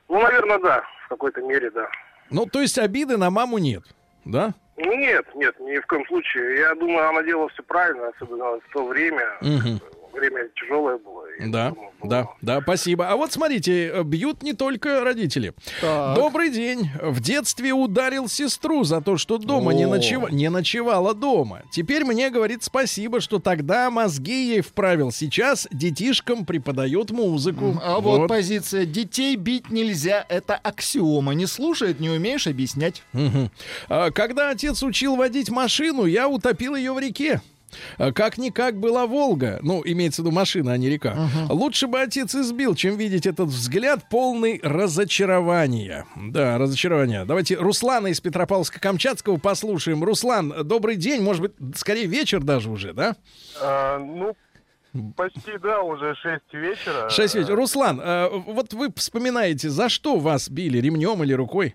ну, наверное, да, какой-то мере, да. Ну, то есть обиды на маму нет, да? Нет, нет, ни в коем случае. Я думаю, она делала все правильно, особенно в то время. Мгм. Время тяжелое было. Да, да, да, спасибо. А вот смотрите, э, бьют не только родители. Так. Добрый день. В детстве ударил сестру за то, что дома не, О. ночева- не ночевала дома. Теперь мне говорит спасибо, что тогда мозги ей вправил. Сейчас детишкам преподает музыку. А вот, позиция «детей бить нельзя» — это аксиома. Не слушает, не умеешь объяснять. Мгм. А, Когда отец учил водить машину, я утопил ее в реке. А, Как-никак была Волга. Ну, имеется в виду машина, а не река. Лучше бы отец избил, чем видеть этот взгляд полный разочарования. Да, разочарования. Давайте Руслана из Петропавловска-Камчатского послушаем. Руслан, добрый день. Может быть, скорее вечер даже уже, да? А, ну, почти, да, уже 6 вечера. Шесть вечера. Руслан, э, вот вы вспоминаете, за что вас били? Ремнем или рукой?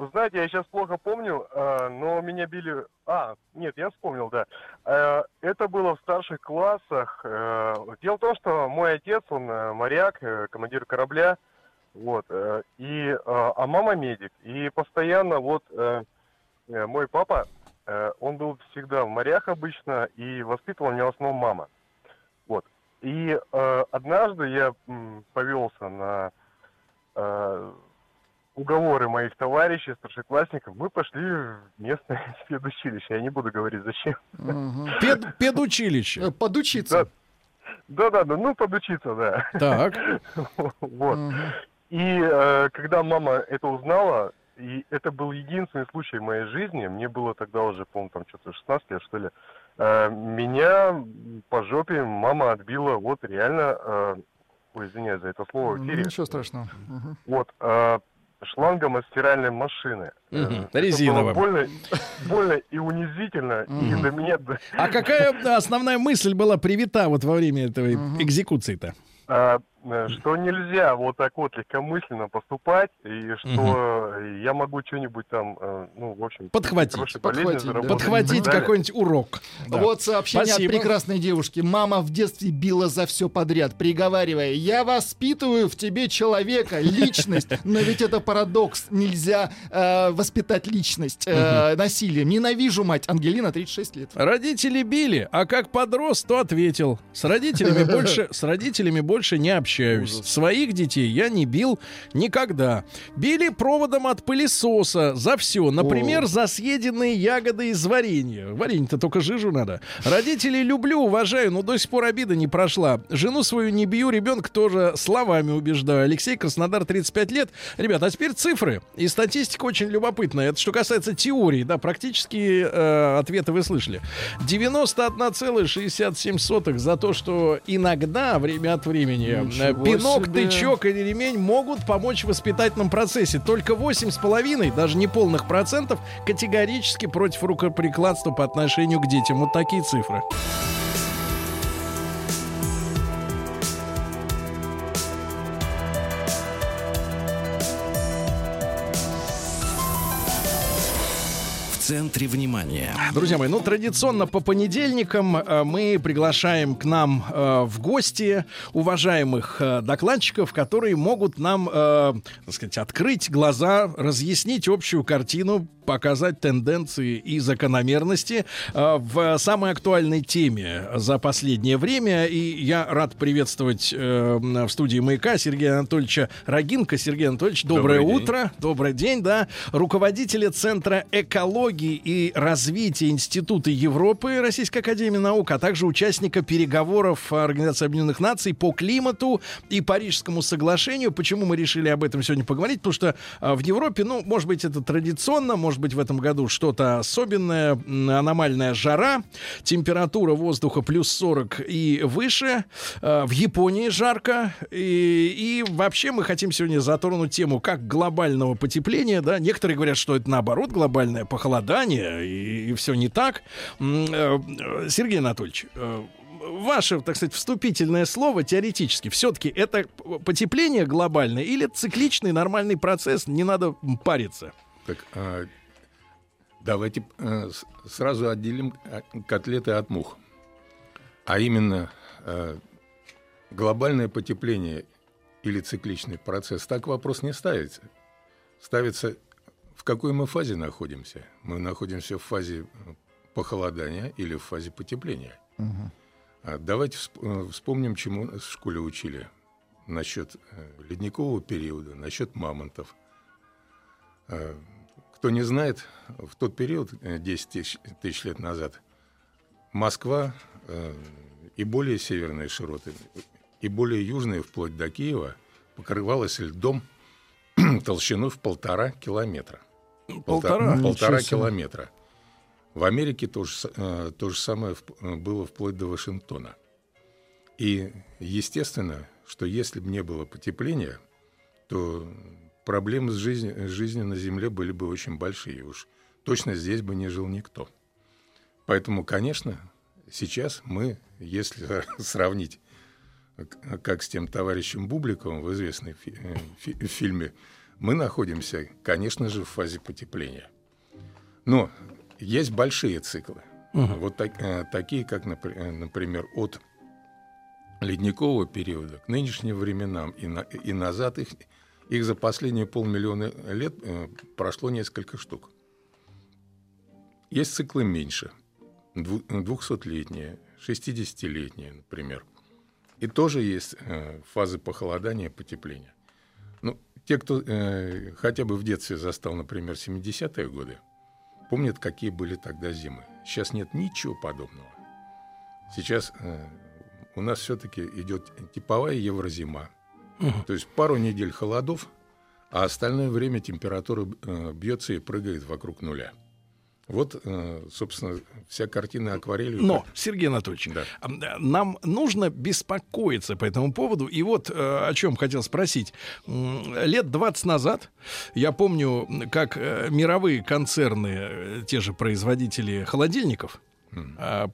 Вы знаете, я сейчас плохо помню, а, но меня били... А, нет, я вспомнил, да. А, Это было в старших классах. Э, Дело в том, что мой отец, он э, моряк, э, командир корабля, вот, э, и, э, а мама медик. И постоянно вот э, э, мой папа, э, он был всегда в морях обычно, и воспитывал меня в основном мама. Вот. И э, однажды я повелся на э, уговоры моих товарищей, старшеклассников. Мы пошли в местное педучилище. Я не буду говорить зачем. Пед- педучилище. Э, Подучиться. Да, да, да, ну подучиться, да. Так. Вот. И э, когда мама это узнала, и это был единственный случай в моей жизни, мне было тогда уже, по-моему, там что-то 16 лет, что ли, э, меня по жопе мама отбила вот реально, э, ой, извиняюсь за это слово в эфире. Ничего страшного. Вот, э, шлангом от стиральной машины. Это резиновым. Больно, больно и унизительно, и Мгм. до меня... А какая основная мысль была привита вот во время этой экзекуции-то? А, что нельзя вот так вот легкомысленно поступать, и что э, я могу что-нибудь там, э, ну, в общем... Подхватить. Подхватить, да. Подхватить какой-нибудь урок. Да. Вот сообщение Спасибо. от прекрасной девушки. Мама в детстве била за все подряд, приговаривая, я воспитываю в тебе человека, личность. Но ведь это парадокс. Нельзя э, воспитать личность э, насилием. Ненавижу мать. Ангелина, 36 лет. Родители били, а как подрос, то ответил. С родителями больше, с родителями больше не общаюсь. Своих детей я не бил никогда. Били проводом от пылесоса за все. Например, за съеденные ягоды из варенья. Варенье-то только жижу надо. Родителей люблю, уважаю, но до сих пор обида не прошла. Жену свою не бью, ребенка тоже словами убеждаю. Алексей Краснодар, 35 лет. Ребята, а теперь цифры. И статистика очень любопытная. Это что касается теории, да, практически э, ответы вы слышали. 91,67 за то, что иногда, время от времени, пинок, себе. тычок или ремень могут помочь в воспитательном процессе. Только 8,5, даже не полных процентов, категорически против рукоприкладства по отношению к детям. Вот такие цифры. Центре внимания. Друзья мои, ну традиционно по понедельникам э, мы приглашаем к нам э, в гости уважаемых э, докладчиков, которые могут нам, э, так сказать, открыть глаза, разъяснить общую картину, показать тенденции и закономерности э, в самой актуальной теме за последнее время. И я рад приветствовать э, в студии «Маяка» Сергея Анатольевича Рогинка. Сергей Анатольевич, доброе Добрый день. утро. Добрый день, да. Руководителя Центра экологии и развития Института Европы Российской Академии Наук, а также участника переговоров Организации Объединенных Наций по климату и Парижскому соглашению. Почему мы решили об этом сегодня поговорить? Потому что а, в Европе, ну, может быть, это традиционно, может быть, в этом году что-то особенное, аномальная жара, температура воздуха плюс 40 и выше, А, в Японии жарко, и, и вообще мы хотим сегодня затронуть тему как глобального потепления, да, некоторые говорят, что это наоборот глобальное похолодание, и, все не так. Э, Сергей Анатольевич, э, ваше, так сказать, вступительное слово теоретически, все-таки это потепление глобальное или цикличный нормальный процесс, не надо париться? Так, а, давайте с- сразу отделим а, котлеты от мух. А именно а, глобальное потепление или цикличный процесс, так вопрос не ставится. Ставится, в какой мы фазе находимся. Мы находимся в фазе похолодания или в фазе потепления. А Давайте всп- э, вспомним, чему нас в школе учили. Насчет э, ледникового периода, насчет мамонтов. Э, Кто не знает, в тот период, э, 10 тысяч, тысяч лет назад, Москва э, и более северные широты, и более южные, вплоть до Киева, покрывалась льдом толщиной в полтора километра. Полтора? Полтора себе. километра. В Америке то же, э, то же самое э, было вплоть до Вашингтона. И естественно, что если бы не было потепления, то проблемы с жизнью, жизнью на Земле были бы очень большие. Уж точно здесь бы не жил никто. Поэтому, конечно, сейчас мы, если сравнить, как с тем товарищем Бубликовым в известной фи- э, фи- фильме, мы находимся, конечно же, в фазе потепления. Но есть большие циклы. Мгм. Вот так- э, такие, как, э, например, от ледникового периода к нынешним временам и, на- и назад их, их за последние полмиллиона лет э, прошло несколько штук. Есть циклы меньше, дву- 200-летние, 60-летние, например. И тоже есть э, фазы похолодания потепления. Ну, те, кто э, хотя бы в детстве застал, например, 70-е годы, помнят, какие были тогда зимы. Сейчас нет ничего подобного. Сейчас э, у нас все-таки идет типовая еврозима. Мгм. То есть пару недель холодов, а остальное время температура э, бьется и прыгает вокруг нуля. Вот, э, собственно, вся картина акварелью. Но, Сергей Анатольевич, Да. а, нам нужно беспокоиться по этому поводу. И вот э, о чем хотел спросить. Лет 20 назад, я помню, как э, мировые концерны, э, те же производители холодильников,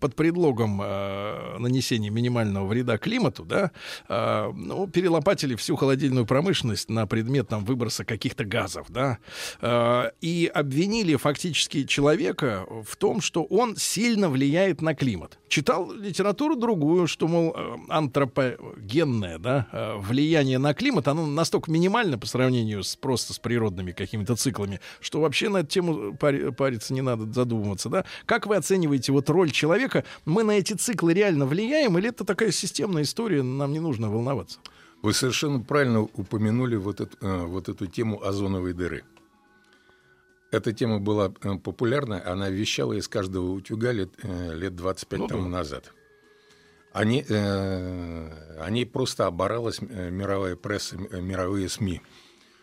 под предлогом э, нанесения минимального вреда климату, да, э, ну, перелопатили всю холодильную промышленность на предмет там, выброса каких-то газов, да, э, и обвинили фактически человека в том, что он сильно влияет на климат. Читал литературу другую, что, мол, э, антропогенное, да, э, влияние на климат, оно настолько минимально по сравнению с просто с природными какими-то циклами, что вообще на эту тему пари- париться не надо задумываться, да. Как вы оцениваете вот роль человека? Мы на эти циклы реально влияем, или это такая системная история, нам не нужно волноваться? Вы совершенно правильно упомянули вот эту, э, вот эту тему озоновой дыры. Эта тема была э, популярна, она вещала из каждого утюга лет, э, лет 25 Ну, тому назад. Они, э, они просто оборалась мировая пресса, мировые СМИ.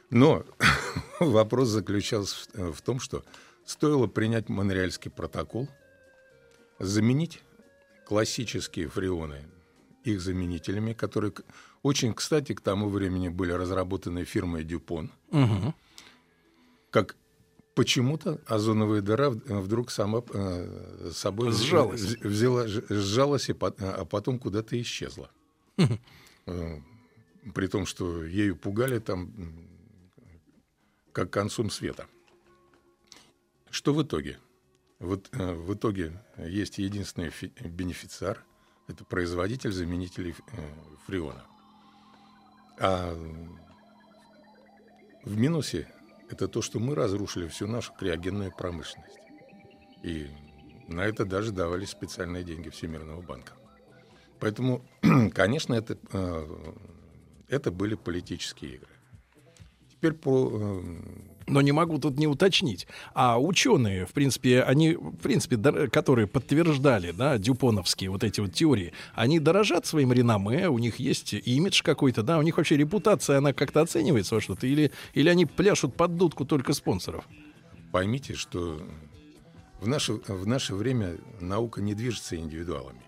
Но вопрос заключался в, в том, что стоило принять Монреальский протокол, заменить классические фреоны их заменителями, которые очень, кстати, к тому времени были разработаны фирмой Дюпон, Мгм. как почему-то озоновая дыра в- вдруг сама э, собой Сжалась. вз- взяла, сжалась, и а потом куда-то исчезла. Э, При том, что ею пугали там как концом света. Что в итоге? Вот, э, в итоге есть единственный фи- бенефициар, это производитель заменителей э, фреона. А в минусе это то, что мы разрушили всю нашу криогенную промышленность. И на это даже давались специальные деньги Всемирного банка. Поэтому, конечно, это, э, это были политические игры. Теперь про э, Но не могу тут не уточнить. А ученые, в принципе, они, в принципе, дор- которые подтверждали, да, дюпоновские вот эти вот теории, они дорожат своим реноме, у них есть имидж какой-то, да, у них вообще репутация, она как-то оценивается во что-то, или, или они пляшут под дудку только спонсоров? Поймите, что в наше, в наше время наука не движется индивидуалами.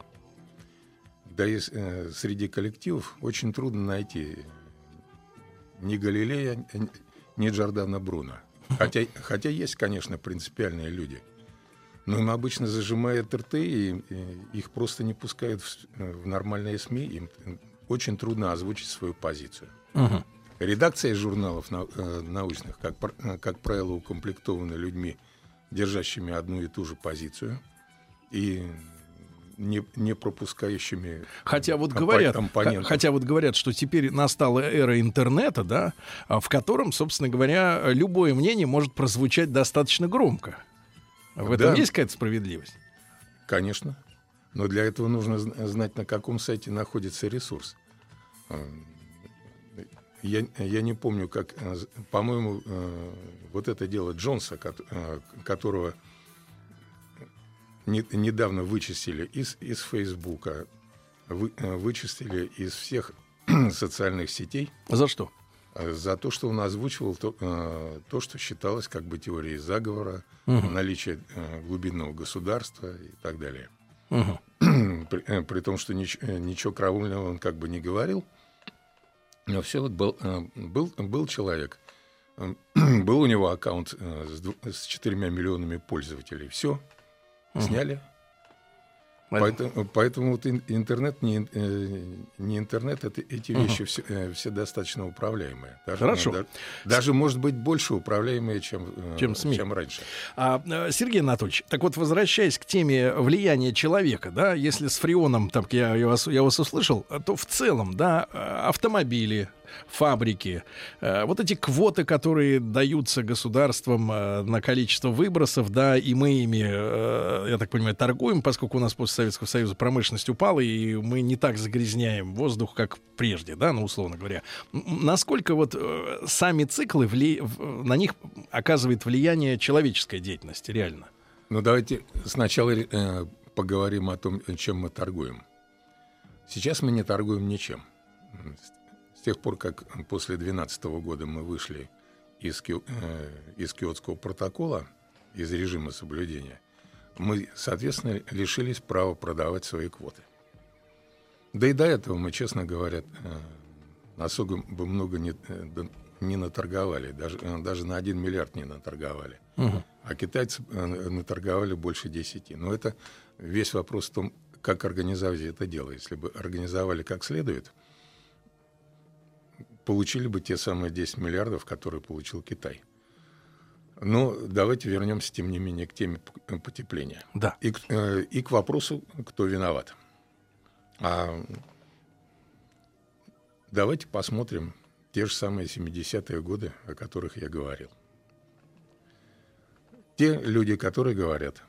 Да и э, среди коллективов очень трудно найти ни Галилея, ни- ни Джордана Бруно. Хотя, хотя есть, конечно, принципиальные люди. Но им обычно зажимают рты, и, и их просто не пускают в, в нормальные СМИ. Им очень трудно озвучить свою позицию. Мгм. Редакция журналов нау- э, научных, как, э, как правило, укомплектованы людьми, держащими одну и ту же позицию и не, не пропускающими Хотя вот говорят, хотя вот говорят, что теперь настала эра интернета, да, а, в котором, собственно говоря, любое мнение может прозвучать достаточно громко. В этом Да. есть какая-то справедливость? Конечно. Но для этого нужно зн- знать, на каком сайте находится ресурс. Э, Я, я не помню, как, э, по-моему, э, вот это дело Джонса, кот- э, которого не- недавно вычистили из, из Фейсбука, вы- э, вычистили из всех социальных сетей. За что? Э, За то, что он озвучивал то, э, то что считалось как бы теорией заговора, Мгм. наличие э, глубинного государства и так далее. Мгм. при, э, при том, что нич- э, ничего крамольного он как бы не говорил. Но все вот был, э, был, был человек, э, был у него аккаунт с, с четырьмя миллионами пользователей. Все. Сняли. Поэтому, поэтому вот ин- интернет не, э, не интернет, это, эти вещи все, э, все достаточно управляемые. Даже, Хорошо. да- даже, может быть, больше управляемые, чем, э, Чем СМИ. чем раньше. А, Сергей Анатольевич, так вот, возвращаясь к теме влияния человека, да, если с фреоном, там, я, я, вас, я вас услышал, то в целом, да, автомобили, фабрики, э, вот эти квоты, которые даются государством э, на количество выбросов, да, и мы ими, э, я так понимаю, торгуем, поскольку у нас после Советского Союза промышленность упала, и мы не так загрязняем воздух, как прежде, да, ну, условно говоря. Насколько вот сами циклы, вли- на них оказывает влияние человеческая деятельность, реально? Ну, давайте сначала э, поговорим о том, чем мы торгуем. Сейчас мы не торгуем ничем. Тех пор, как после 2012 года мы вышли из, э, из Киотского протокола из режима соблюдения, мы, соответственно, лишились права продавать свои квоты. Да и до этого мы, честно говоря, э, особо бы много не, э, не наторговали, даже, э, даже на 1 миллиард не наторговали. Мгм. А китайцы наторговали больше 10. Но это весь вопрос в том, как организовать это дело. Если бы организовали как следует, получили бы те самые 10 миллиардов, которые получил Китай. Но давайте вернемся, тем не менее, к теме п- потепления. Да. И, к- э, и к вопросу, кто виноват. А давайте посмотрим те же самые 70-е годы, о которых я говорил. Те люди, которые говорят,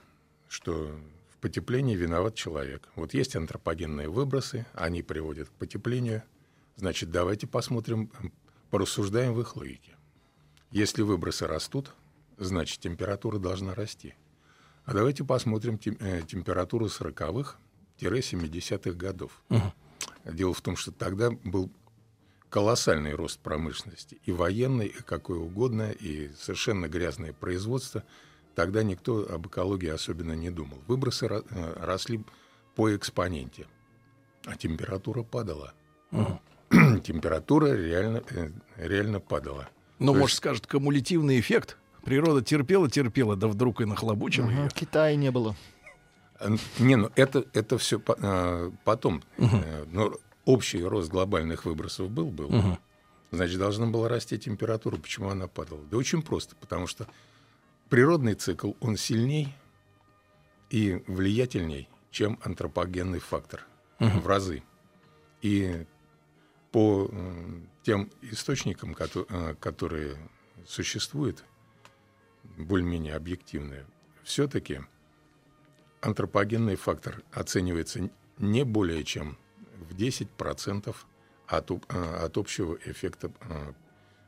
что в потеплении виноват человек. Вот есть антропогенные выбросы, они приводят к потеплению. Значит, давайте посмотрим, порассуждаем в их логике. Если выбросы растут, значит, температура должна расти. А давайте посмотрим тем- э, температуру 40-х-70-х годов. Дело в том, что тогда был колоссальный рост промышленности. И военной, и какое угодно, и совершенно грязное производство. Тогда никто об экологии особенно не думал. Выбросы ро- э, росли по экспоненте, а температура падала. Температура реально, э, реально падала. Ну, То может, есть- скажет, кумулятивный эффект. Природа терпела, терпела, да вдруг и нахлобучила Мгм. ее. Китая не было. Э, Не, ну это, это все потом. Э, Но общий рост глобальных выбросов был, был. Мгм. Значит, должна была расти температура. Почему она падала? Да очень просто. Потому что природный цикл, он сильней и влиятельней, чем антропогенный фактор. Мгм. В разы. И по тем источникам, э, которые существуют, более-менее объективные, все-таки антропогенный фактор оценивается не более чем в 10% от, э, от общего эффекта э,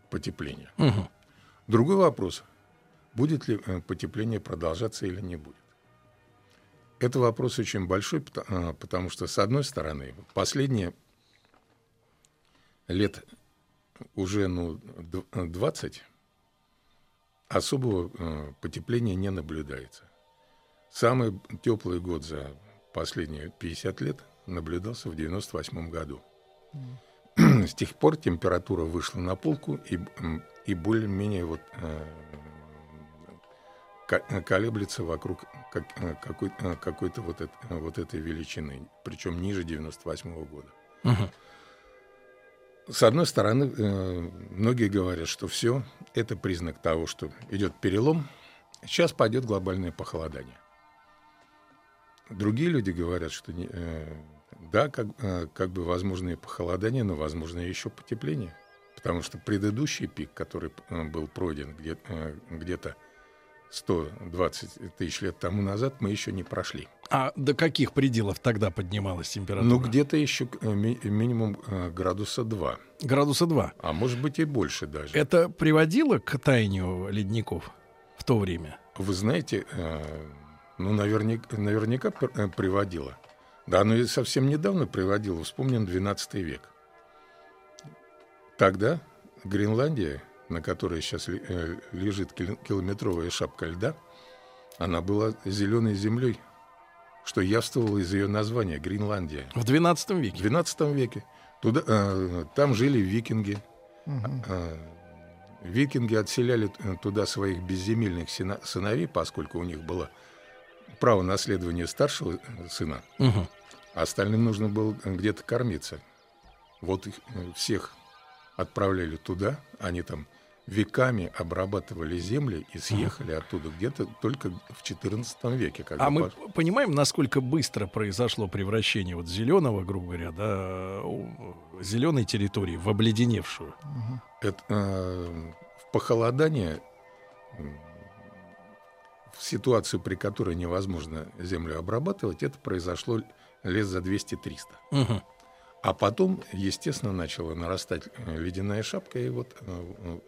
потепления. Мгм. Другой вопрос, будет ли потепление продолжаться или не будет. Это вопрос очень большой, пото- потому что, с одной стороны, последние лет уже ну, д- 20 особого э, потепления не наблюдается. Самый теплый год за последние 50 лет наблюдался в 98 году. С тех пор температура вышла на полку и, и более-менее вот, э, ка- колеблется вокруг как- э, какой, э, какой-то вот, эт- э, вот этой величины, причем ниже 98 года. Мгм. С одной стороны, э, многие говорят, что все это признак того, что идет перелом, сейчас пойдет глобальное похолодание. Другие люди говорят, что не- э, да, как, э, как бы возможно и похолодание, но возможно еще потепление. Потому что предыдущий пик, который был пройден где, где-то 120 тысяч лет тому назад, мы еще не прошли. А до каких пределов тогда поднималась температура? Ну, где-то еще э, ми- минимум э, градуса 2. Градуса 2. А может быть и больше даже. Это приводило к таянию ледников в то время? Вы знаете, э, ну, наверняка, наверняка пр- приводило. Да, оно и совсем недавно приводило. Вспомним 12 век. Тогда Гренландия, на которой сейчас э, лежит кил- километровая шапка льда, она была зеленой землей, что явствовало из ее названия Гренландия. В 12 веке? В 12 веке. Туда, э, там жили викинги. Мгм. Э, Викинги отселяли э, туда своих безземельных сына- сыновей, поскольку у них было право наследования старшего э, сына. А остальным нужно было где-то кормиться. Вот их э, всех отправляли туда, они там веками обрабатывали земли и съехали оттуда где-то только в XIV веке. когда А мы понимаем, насколько быстро произошло превращение вот зеленого, грубо говоря, да, зеленой территории в обледеневшую. Это, э, в похолодание, в ситуацию, при которой невозможно землю обрабатывать, это произошло лет за 200-300. Мгм. А потом, естественно, начала нарастать э, ледяная шапка, и вот э,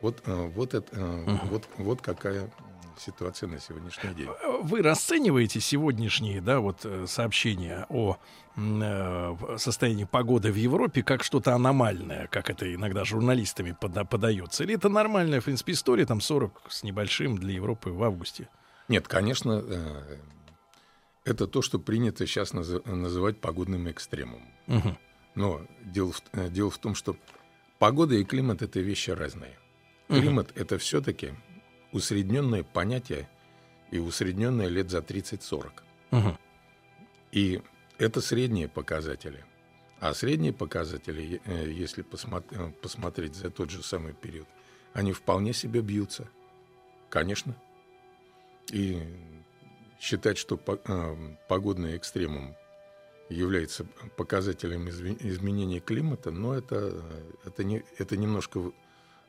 Вот, э, вот, это, э, вот, вот какая ситуация на сегодняшний день. Вы расцениваете сегодняшние да, вот, э, сообщения о э, состоянии погоды в Европе как что-то аномальное, как это иногда журналистами пода- подается? Или это нормальная, в принципе, история, там 40 с небольшим для Европы в августе? Нет, конечно, э, это то, что принято сейчас называть погодным экстремумом. Угу. Но дело в, э, дело в том, что погода и климат это вещи разные. Климат это все-таки усредненное понятие и усредненное лет за 30-40. Угу. И это средние показатели. А средние показатели, э, если посмотри, посмотреть за тот же самый период, они вполне себе бьются. Конечно. И считать, что э, погодный экстремум является показателем изменения климата, но это, это, не, это немножко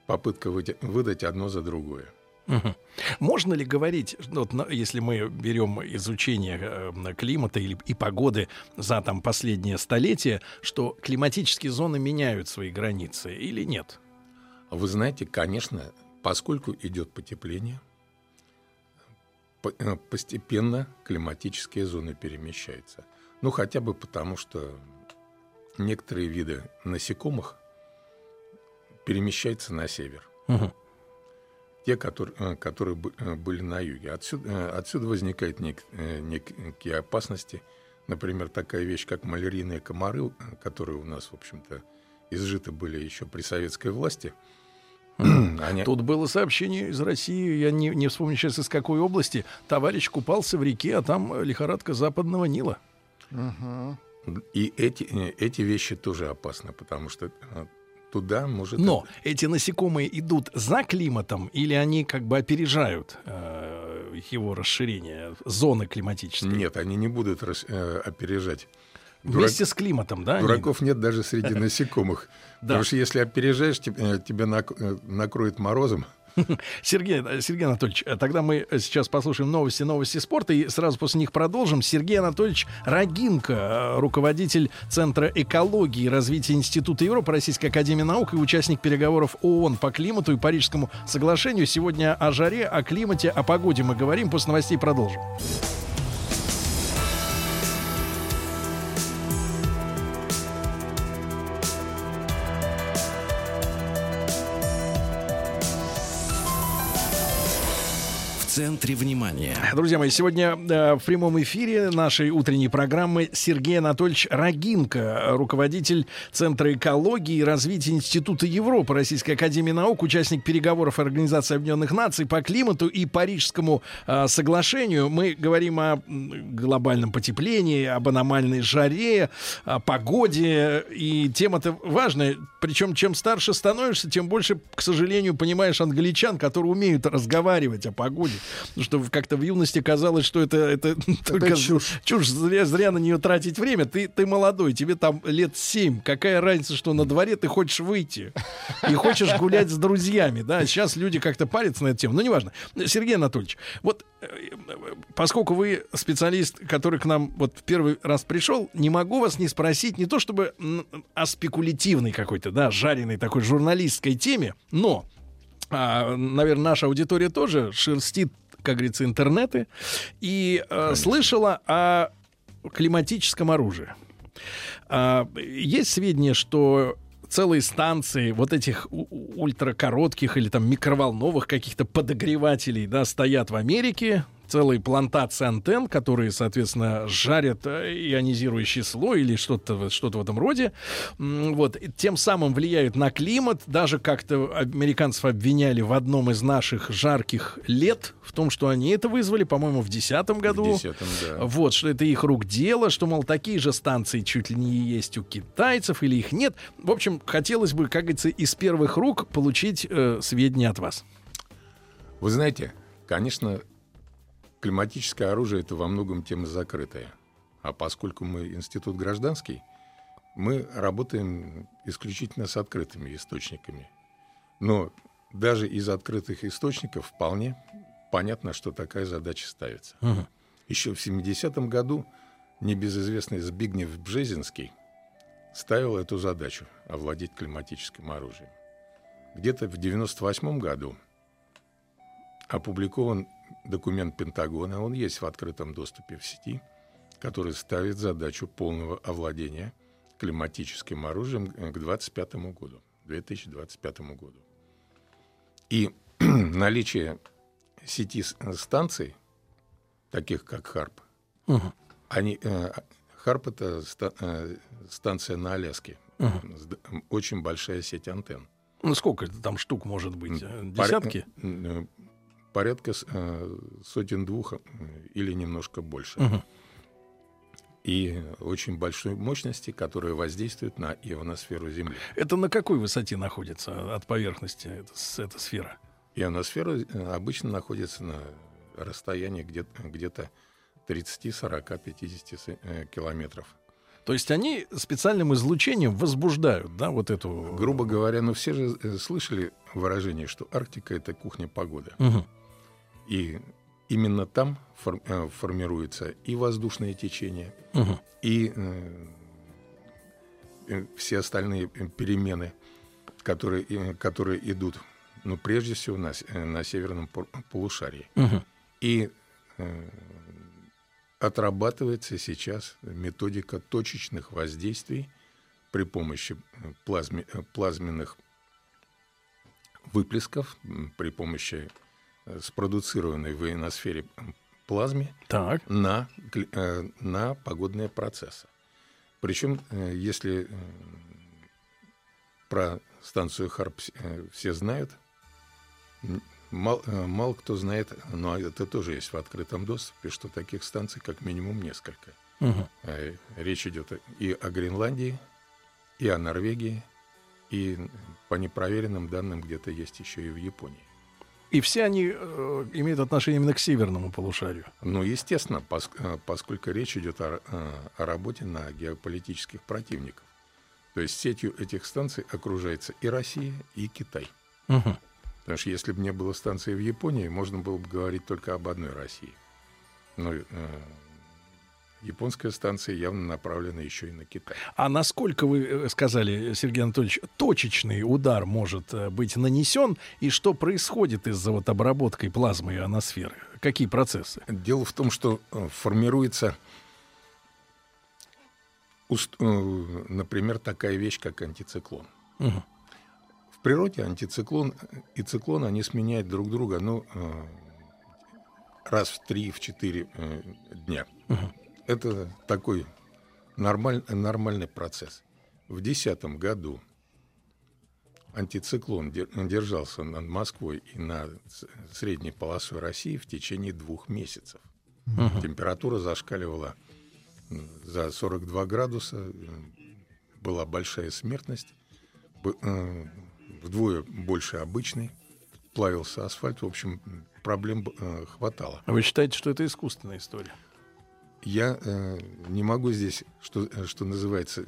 попытка выдать одно за другое. Угу. Можно ли говорить, вот, если мы берем изучение э, климата или, и погоды за там, последнее столетие, что климатические зоны меняют свои границы или нет? Вы знаете, конечно, поскольку идет потепление, Э, постепенно климатические зоны перемещаются. Ну, хотя бы потому, что некоторые виды насекомых перемещаются на север. Угу. Те, которые, э, которые э, были на юге. Отсюда, отсюда возникают нек, некие опасности. Например, такая вещь, как малярийные комары, которые у нас, в общем-то, изжиты были еще при советской власти – Они... Тут было сообщение из России, я не, не вспомню сейчас из какой области. Товарищ купался в реке, а там лихорадка западного Нила. Угу. И эти, э, эти вещи тоже опасны, потому что э, туда может... Но эти насекомые идут за климатом или они как бы опережают э, его расширение, зоны климатические? Нет, они не будут рас, э, опережать. Вместе Дурак... с климатом, да? Дураков нет даже среди насекомых. Потому что если опережаешь, э, тебя э, накроет морозом. Сергей, э, Сергей Анатольевич, тогда мы сейчас послушаем новости, новости спорта и сразу после них продолжим. Сергей Анатольевич Рогинко, руководитель Центра экологии и развития Института Европы Российской Академии Наук и участник переговоров ООН по климату и Парижскому соглашению. Сегодня о жаре, о климате, о погоде мы говорим. После новостей продолжим. Chce центре внимания. Друзья мои, сегодня э, в прямом эфире нашей утренней программы Сергей Анатольевич Рогинко, руководитель Центра экологии и развития Института Европы Российской Академии Наук, участник переговоров Организации Объединенных Наций по климату и Парижскому э, соглашению. Мы говорим о глобальном потеплении, об аномальной жаре, о погоде, и тема-то важная. Причем, чем старше становишься, тем больше, к сожалению, понимаешь англичан, которые умеют разговаривать о погоде. Потому что как-то в юности казалось, что это, это, это только чушь. чушь. Зря, зря на нее тратить время. Ты, ты молодой, тебе там лет семь. Какая разница, что на дворе ты хочешь выйти и хочешь гулять с друзьями. Да? Сейчас люди как-то парятся на эту тему. Ну, неважно. Сергей Анатольевич, вот э, поскольку вы специалист, который к нам вот в первый раз пришел, не могу вас не спросить не то чтобы о спекулятивной какой-то, да, жареной такой журналистской теме, но а, наверное, наша аудитория тоже шерстит, как говорится, интернеты и э, слышала о климатическом оружии. А, есть сведения, что целые станции вот этих ультракоротких или там микроволновых каких-то подогревателей, да, стоят в Америке, целые плантации антенн, которые, соответственно, жарят э, ионизирующий слой или что-то что в этом роде. Вот. тем самым влияют на климат. Даже как-то американцев обвиняли в одном из наших жарких лет в том, что они это вызвали, по-моему, в 2010 году. В 10 да. Вот, что это их рук дело, что, мол, такие же станции чуть ли не есть у китайцев или их нет. В общем, хотелось бы, как говорится, из первых рук получить э, сведения от вас. Вы знаете, конечно, климатическое оружие это во многом тема закрытая. А поскольку мы институт гражданский, мы работаем исключительно с открытыми источниками. Но даже из открытых источников вполне понятно, что такая задача ставится. Угу. Еще в 70-м году небезызвестный Збигнев Бжезинский ставил эту задачу — овладеть климатическим оружием. где-то в 98 году опубликован документ Пентагона, он есть в открытом доступе в сети, который ставит задачу полного овладения климатическим оружием к 2025 году, 2025 году. И наличие сети станций, таких как ХАРП, Мгм. они, э, ХАРП это ста- э, станция на Аляске, д- очень большая сеть антенн. Ну, сколько это там штук может быть? э, Десятки? э, Порядка э, сотен двух э, или немножко больше. Мгм. И очень большой мощности, которая воздействует на ионосферу Земли. Это на какой высоте находится от поверхности эта, эта сфера? Ионосфера э, обычно находится на расстоянии где-то, где-то 30, 40, 50 с- э, километров. То есть они специальным излучением возбуждают, да, вот эту... Грубо говоря, ну все же э, слышали выражение, что Арктика это кухня погоды. Мгм. И именно там фор- э, формируется и воздушное течение, Мгм. и э, э, все остальные перемены, которые, э, которые идут, ну, прежде всего, на, э, на северном полушарии. Мгм. И э, отрабатывается сейчас методика точечных воздействий при помощи э, плазме- плазменных выплесков, при помощи спродуцированной в ионосфере плазме Так. на, э, на погодные процессы. Причем, э, если э, про станцию Харп все знают, м, мал- э, мало кто знает, но это тоже есть в открытом доступе, что таких станций как минимум несколько. Э, Речь идет и о Гренландии, и о Норвегии, и по непроверенным данным где-то есть еще и в Японии. И все они э, имеют отношение именно к северному полушарию. Ну, естественно, пос- э, поскольку речь идет о, э, о работе на геополитических противников. То есть сетью этих станций окружается и Россия, и Китай. Мгм. Потому что если бы не было станции в Японии, можно было бы говорить только об одной России. Но э, японская станция явно направлена еще и на Китай. А насколько вы э, сказали, Сергей Анатольевич, точечный удар может э, быть нанесен, и что происходит из-за вот обработкой плазмы ионосферы? Какие процессы? Дело в том, что э, формируется, например, такая вещь, как антициклон. Мгм. В природе антициклон и циклон, они сменяют друг друга, ну, раз в три, в четыре э, дня. Это такой нормаль- нормальный процесс. В 2010 году антициклон де- держался над Москвой и над средней полосой России в течение двух месяцев. Мгм. Температура зашкаливала за 42 градуса, была большая смертность, э, вдвое больше обычной, плавился асфальт, в общем, проблем э, хватало. Вы считаете, что это искусственная история? Я э, не могу здесь, что, э, что называется,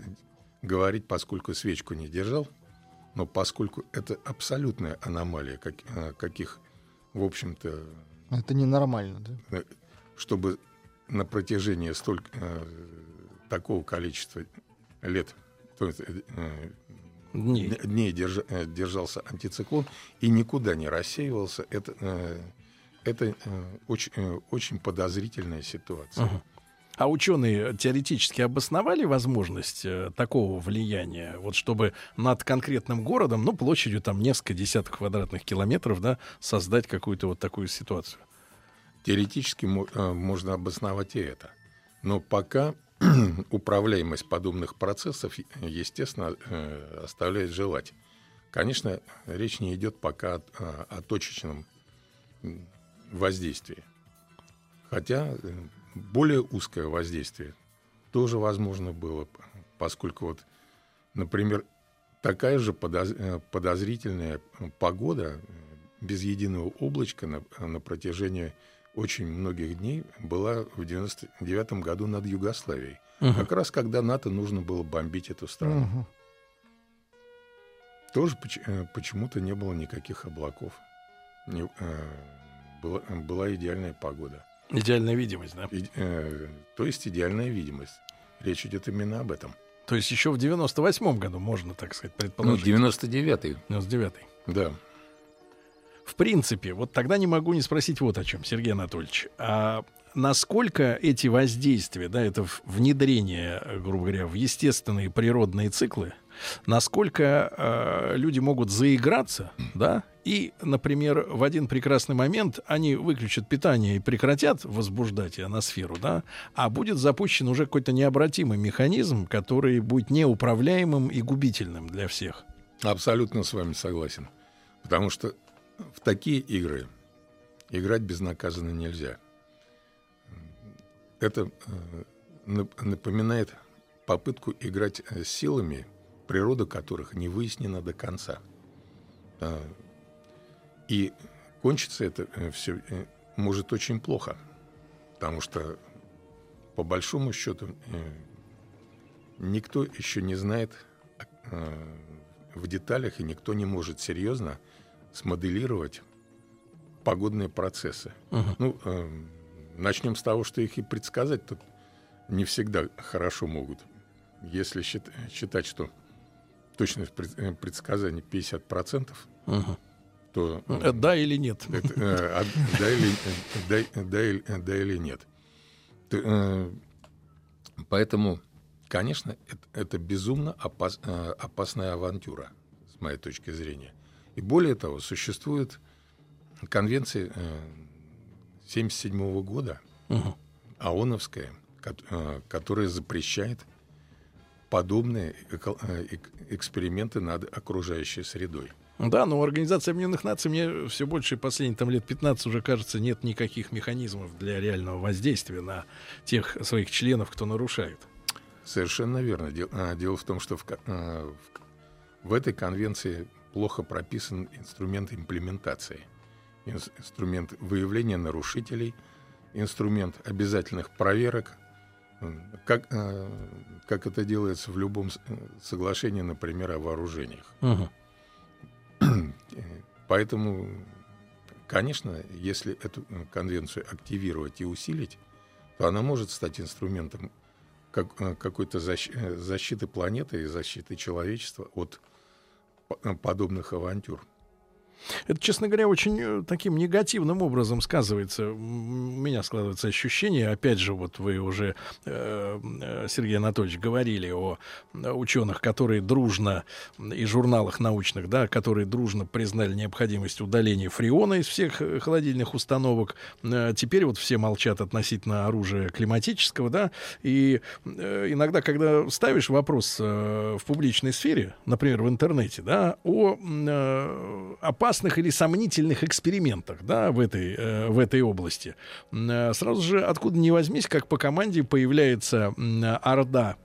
говорить, поскольку свечку не держал, но поскольку это абсолютная аномалия, как, э, каких, в общем-то, Это ненормально, да? э, чтобы на протяжении столько э, такого количества лет, то есть, э, Дней. дней держа- э, держался антициклон и никуда не рассеивался, это, э, это э, очень, э, очень подозрительная ситуация. Мгм. А ученые теоретически обосновали возможность э, такого влияния, вот чтобы над конкретным городом, ну, площадью там несколько десятков квадратных километров, да, создать какую-то вот такую ситуацию? Теоретически э, можно обосновать и это. Но пока управляемость подобных процессов, естественно, э, оставляет желать. Конечно, речь не идет пока о, о- точечном воздействии. Хотя э, более узкое воздействие тоже возможно было, поскольку вот, например, такая же э, подозрительная погода э, без единого облачка на, на протяжении очень многих дней была в 99 году над Югославией. Мгм. Как раз когда НАТО нужно было бомбить эту страну. Мгм. Тоже э, почему-то не было никаких облаков. Не- была, была идеальная погода. Идеальная видимость, да? И- э, то есть идеальная видимость. Речь идет именно об этом. То есть еще в 98-м году можно, так сказать, предположить. Ну, 99-й. 99-й. Да. В принципе, вот тогда не могу не спросить вот о чем, Сергей Анатольевич. А насколько эти воздействия, да, это внедрение, грубо говоря, в естественные природные циклы, насколько э, люди могут заиграться, да, и, например, в один прекрасный момент они выключат питание и прекратят возбуждать ионосферу, да, а будет запущен уже какой-то необратимый механизм, который будет неуправляемым и губительным для всех. Абсолютно с вами согласен. Потому что в такие игры играть безнаказанно нельзя. Это э, напоминает попытку играть с силами, природа которых не выяснена до конца. А, и кончится это э, все э, может очень плохо, потому что по большому счету никто еще не знает в деталях, и никто не может серьезно смоделировать погодные процессы. Uh-huh. Ну, э, начнем с того, что их и предсказать тут не всегда хорошо могут. Если считать, что точность э, предсказаний 50%, uh-huh. то... Э, да или нет? Это, э, да, или, да, да, да или нет. То, поэтому, конечно, это, это безумно опас, опасная авантюра, с моей точки зрения. И более того, существует конвенция 1977 года, угу. ООНовская, которая запрещает подобные э, эксперименты над окружающей средой. Да, но у Организации Объединенных Наций мне все больше последние там, лет 15 уже кажется, нет никаких механизмов для реального воздействия на тех своих членов, кто нарушает. Совершенно верно. Дело, а, дело в том, что в, в, в этой конвенции плохо прописан инструмент имплементации, инструмент выявления нарушителей, инструмент обязательных проверок, как, э, как это делается в любом соглашении, например, о вооружениях. Угу. Поэтому, конечно, если эту конвенцию активировать и усилить, то она может стать инструментом как, э, какой-то э, защиты планеты и защиты человечества от подобных авантюр. Это, честно говоря, очень э, таким негативным образом сказывается. У меня складывается ощущение, опять же, вот вы уже, э, э Сергей Анатольевич, говорили о ученых, которые дружно, и журналах научных, да, которые дружно признали необходимость удаления фреона из всех холодильных установок. Теперь вот все молчат относительно оружия климатического, да, и иногда, когда ставишь вопрос в публичной сфере, например, в интернете, да, о опасности опасных или сомнительных экспериментах да, в, этой, э, в этой области. Э, сразу же, откуда ни возьмись, как по команде появляется э, орда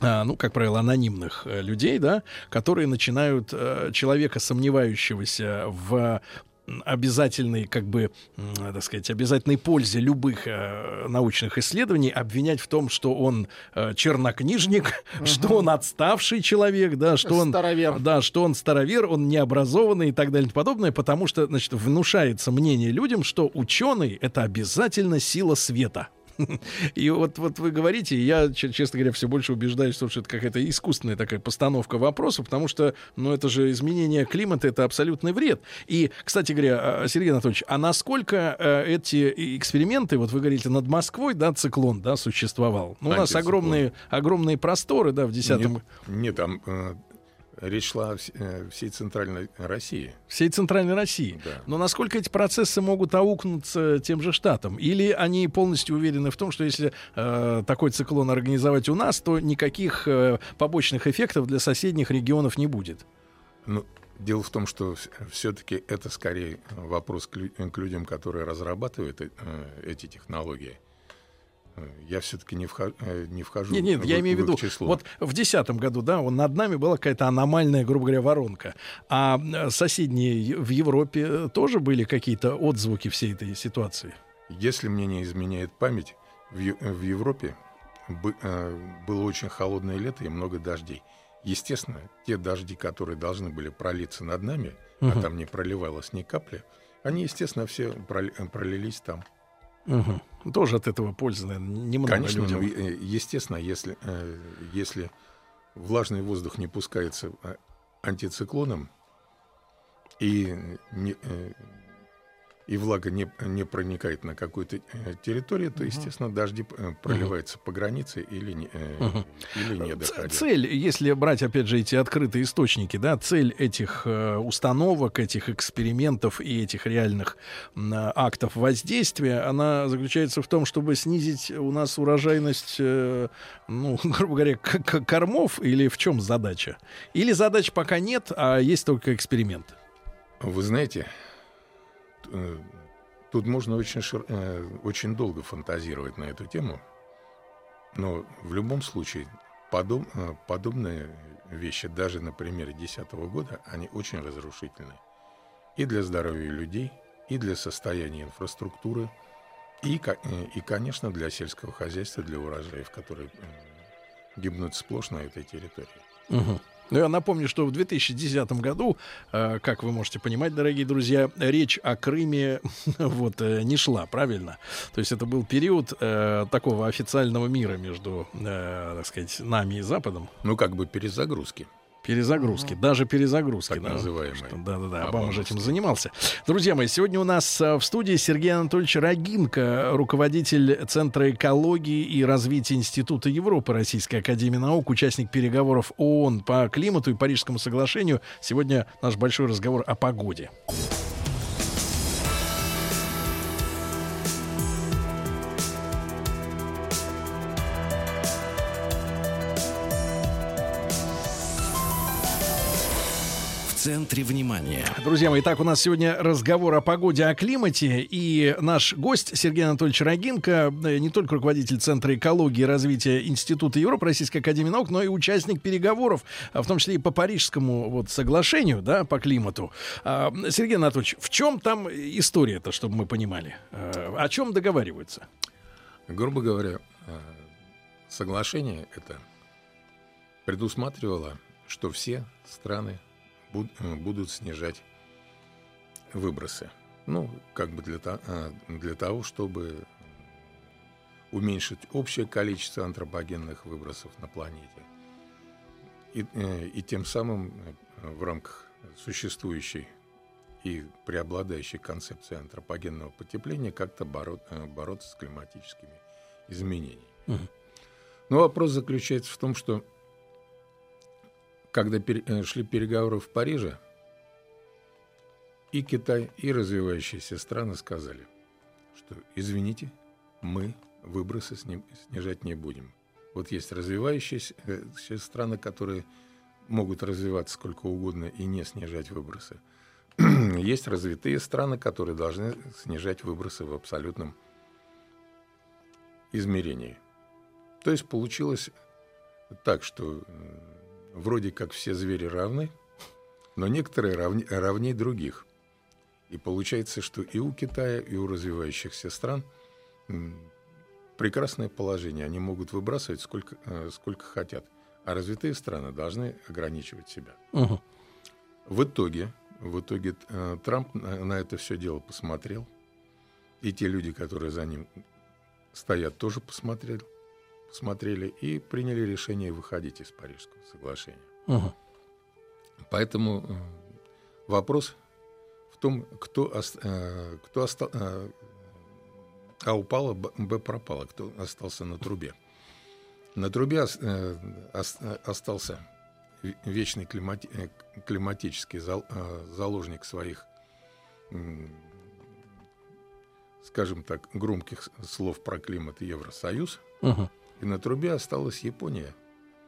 ну, как правило, анонимных э, людей, да, которые начинают э, человека, сомневающегося в обязательной, как бы, так сказать, обязательной пользе любых э, научных исследований обвинять в том, что он э, чернокнижник, угу. что он отставший человек, да, что он старовер, да, что он старовер, он необразованный и так далее и подобное, потому что, значит, внушается мнение людям, что ученый это обязательно сила света. И вот, вот вы говорите, я, честно говоря, все больше убеждаюсь, что это какая-то искусственная такая постановка вопроса, потому что, ну, это же изменение климата, это абсолютный вред. И, кстати говоря, а, Сергей Анатольевич, а насколько э, эти эксперименты, вот вы говорите, над Москвой, да, циклон, да, существовал? Ну, у нас огромные, огромные просторы, да, в 10 Нет, нет там э, Речь шла о э, всей центральной России. Всей центральной России. Да. Но насколько эти процессы могут аукнуться тем же штатам? Или они полностью уверены в том, что если э, такой циклон организовать у нас, то никаких э, побочных эффектов для соседних регионов не будет? Ну, дело в том, что все-таки это скорее вопрос к, людям, которые разрабатывают э, эти технологии. Я все-таки не, вхожу, э, не вхожу Нет, нет, в, я имею в виду, число. вот в 2010 году, да, он, над нами была какая-то аномальная, грубо говоря, воронка. А э, соседние в Европе тоже были какие-то отзвуки всей этой ситуации? Если мне не изменяет память, в, в Европе э, было очень холодное лето и много дождей. Естественно, те дожди, которые должны были пролиться над нами, угу. а там не проливалось ни капли, они, естественно, все пролились там. Угу. Тоже от этого пользы, наверное, немного Конечно, людям. Ну, естественно, если, э, если влажный воздух не пускается э, антициклоном, и не, э, и влага не, не проникает на какую-то э, территорию, то, естественно, дожди э, проливаются по границе или не, Мгм. или не доходят. Цель, если брать, опять же, эти открытые источники, да, цель этих э, установок, этих экспериментов и этих реальных актов воздействия, она заключается в том, чтобы снизить у нас урожайность, э, ну, грубо говоря, кормов, или в чем задача? Или задач пока нет, а есть только эксперимент? Вы знаете, э, тут можно очень, шир- э, очень долго фантазировать на эту тему, но в любом случае подоб- э, подобные вещи, даже на примере 2010 года, они очень разрушительны и для здоровья людей, и для состояния инфраструктуры, и, э, и конечно, для сельского хозяйства, для урожаев, которые э, гибнут сплошь на этой территории. Мгм. Ну, я напомню, что в 2010 году, э, как вы можете понимать, дорогие друзья, речь о Крыме вот, э, не шла, правильно? То есть это был период э, такого официального мира между, так сказать, нами и Западом. Ну, как бы перезагрузки. Перезагрузки, даже перезагрузки. Так да. называемые. Да-да-да, Обама же этим занимался. Друзья мои, сегодня у нас э, в студии Сергей Анатольевич Рогинко, руководитель Центра экологии и развития Института Европы Российской Академии Наук, участник переговоров ООН по климату и Парижскому соглашению. Сегодня наш большой разговор о погоде. Центре внимания. Друзья мои, так у нас сегодня разговор о погоде, о климате. И наш гость Сергей Анатольевич Рогинко, э, не только руководитель Центра экологии и развития Института Европы Российской Академии Наук, но и участник переговоров, а в том числе и по Парижскому вот, соглашению да, по климату. А, Сергей Анатольевич, в чем там история-то, чтобы мы понимали? Э, О чем договариваются? Грубо говоря, э, соглашение это предусматривало, что все страны будут снижать выбросы. Ну, как бы для, э, для того, чтобы уменьшить общее количество антропогенных выбросов на планете. И, э, и тем самым э, в рамках существующей и преобладающей концепции антропогенного потепления как-то боро- э, бороться с климатическими изменениями. Мгм. Но вопрос заключается в том, что когда э, шли переговоры в Париже, и Китай, и развивающиеся страны сказали, что, извините, мы выбросы сни- снижать не будем. Вот есть развивающиеся э, страны, которые могут развиваться сколько угодно и не снижать выбросы. Есть развитые страны, которые должны снижать выбросы в абсолютном измерении. То есть получилось так, что вроде как все звери равны, но некоторые равни, равнее других. И получается, что и у Китая, и у развивающихся стран прекрасное положение. Они могут выбрасывать сколько, э, сколько хотят. А развитые страны должны ограничивать себя. Мгм. В итоге, в итоге э, Трамп на это все дело посмотрел. И те люди, которые за ним стоят, тоже посмотрели, посмотрели и приняли решение выходить из Парижского соглашения. Мгм. Поэтому э, вопрос в том, кто, э, кто оста- э, А упало, Б пропало, кто остался на трубе. На трубе ос- ос- остался ве- вечный климати- климатический зал- заложник своих, скажем так, громких слов про климат Евросоюз. Мгм. И на трубе осталась Япония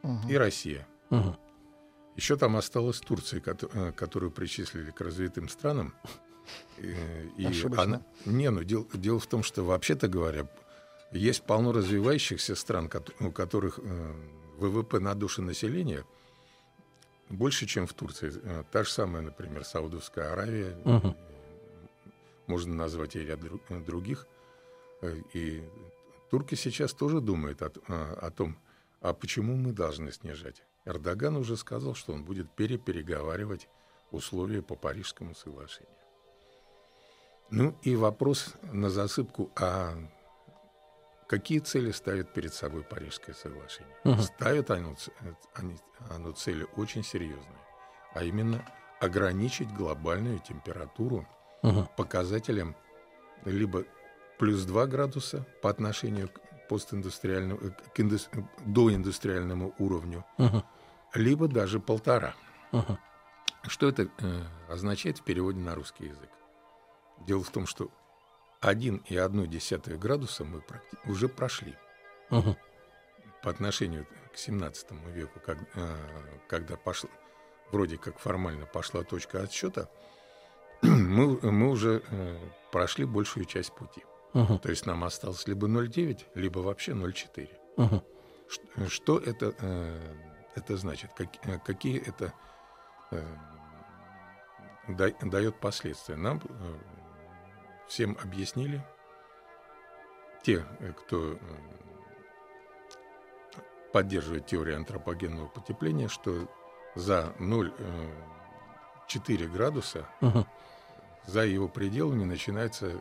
Мгм. и Россия. Мгм. Еще там осталась Турция, э, которую причислили к развитым странам. Э, И Ошибочно. она... Не, ну дел- дело в том, что вообще-то говоря, есть полно развивающихся стран, у которых э, ВВП на душу населения больше, чем в Турции. Та же самая, например, Саудовская Аравия. Мгм. Можно назвать и ряд дру- других. И турки сейчас тоже думают о, о том, а почему мы должны снижать. Эрдоган уже сказал, что он будет перепереговаривать условия по Парижскому соглашению. Ну и вопрос на засыпку, а какие цели ставит перед собой Парижское соглашение? Мгм. Ставит оно, они- оно цели очень серьезные, а именно ограничить глобальную температуру Мгм. показателем либо плюс 2 градуса по отношению к постиндустриальному, э, к индус- доиндустриальному уровню, Мгм. либо даже полтора. Мгм. Что это э, означает в переводе на русский язык? Дело в том, что 1,1 градуса мы уже прошли Мгм. по отношению к 17 веку, как- э, когда пошла, вроде как формально пошла точка отсчета, мы, мы уже э, прошли большую часть пути. Мгм. То есть нам осталось либо 0,9, либо вообще 0,4. Мгм. Ш- Что это, э, это значит? Как- э, какие это э, да- дает последствия? Нам э, всем объяснили, те, э, кто э, поддерживает теорию антропогенного потепления, что за 0,4 градуса Мгм. за его пределами начинается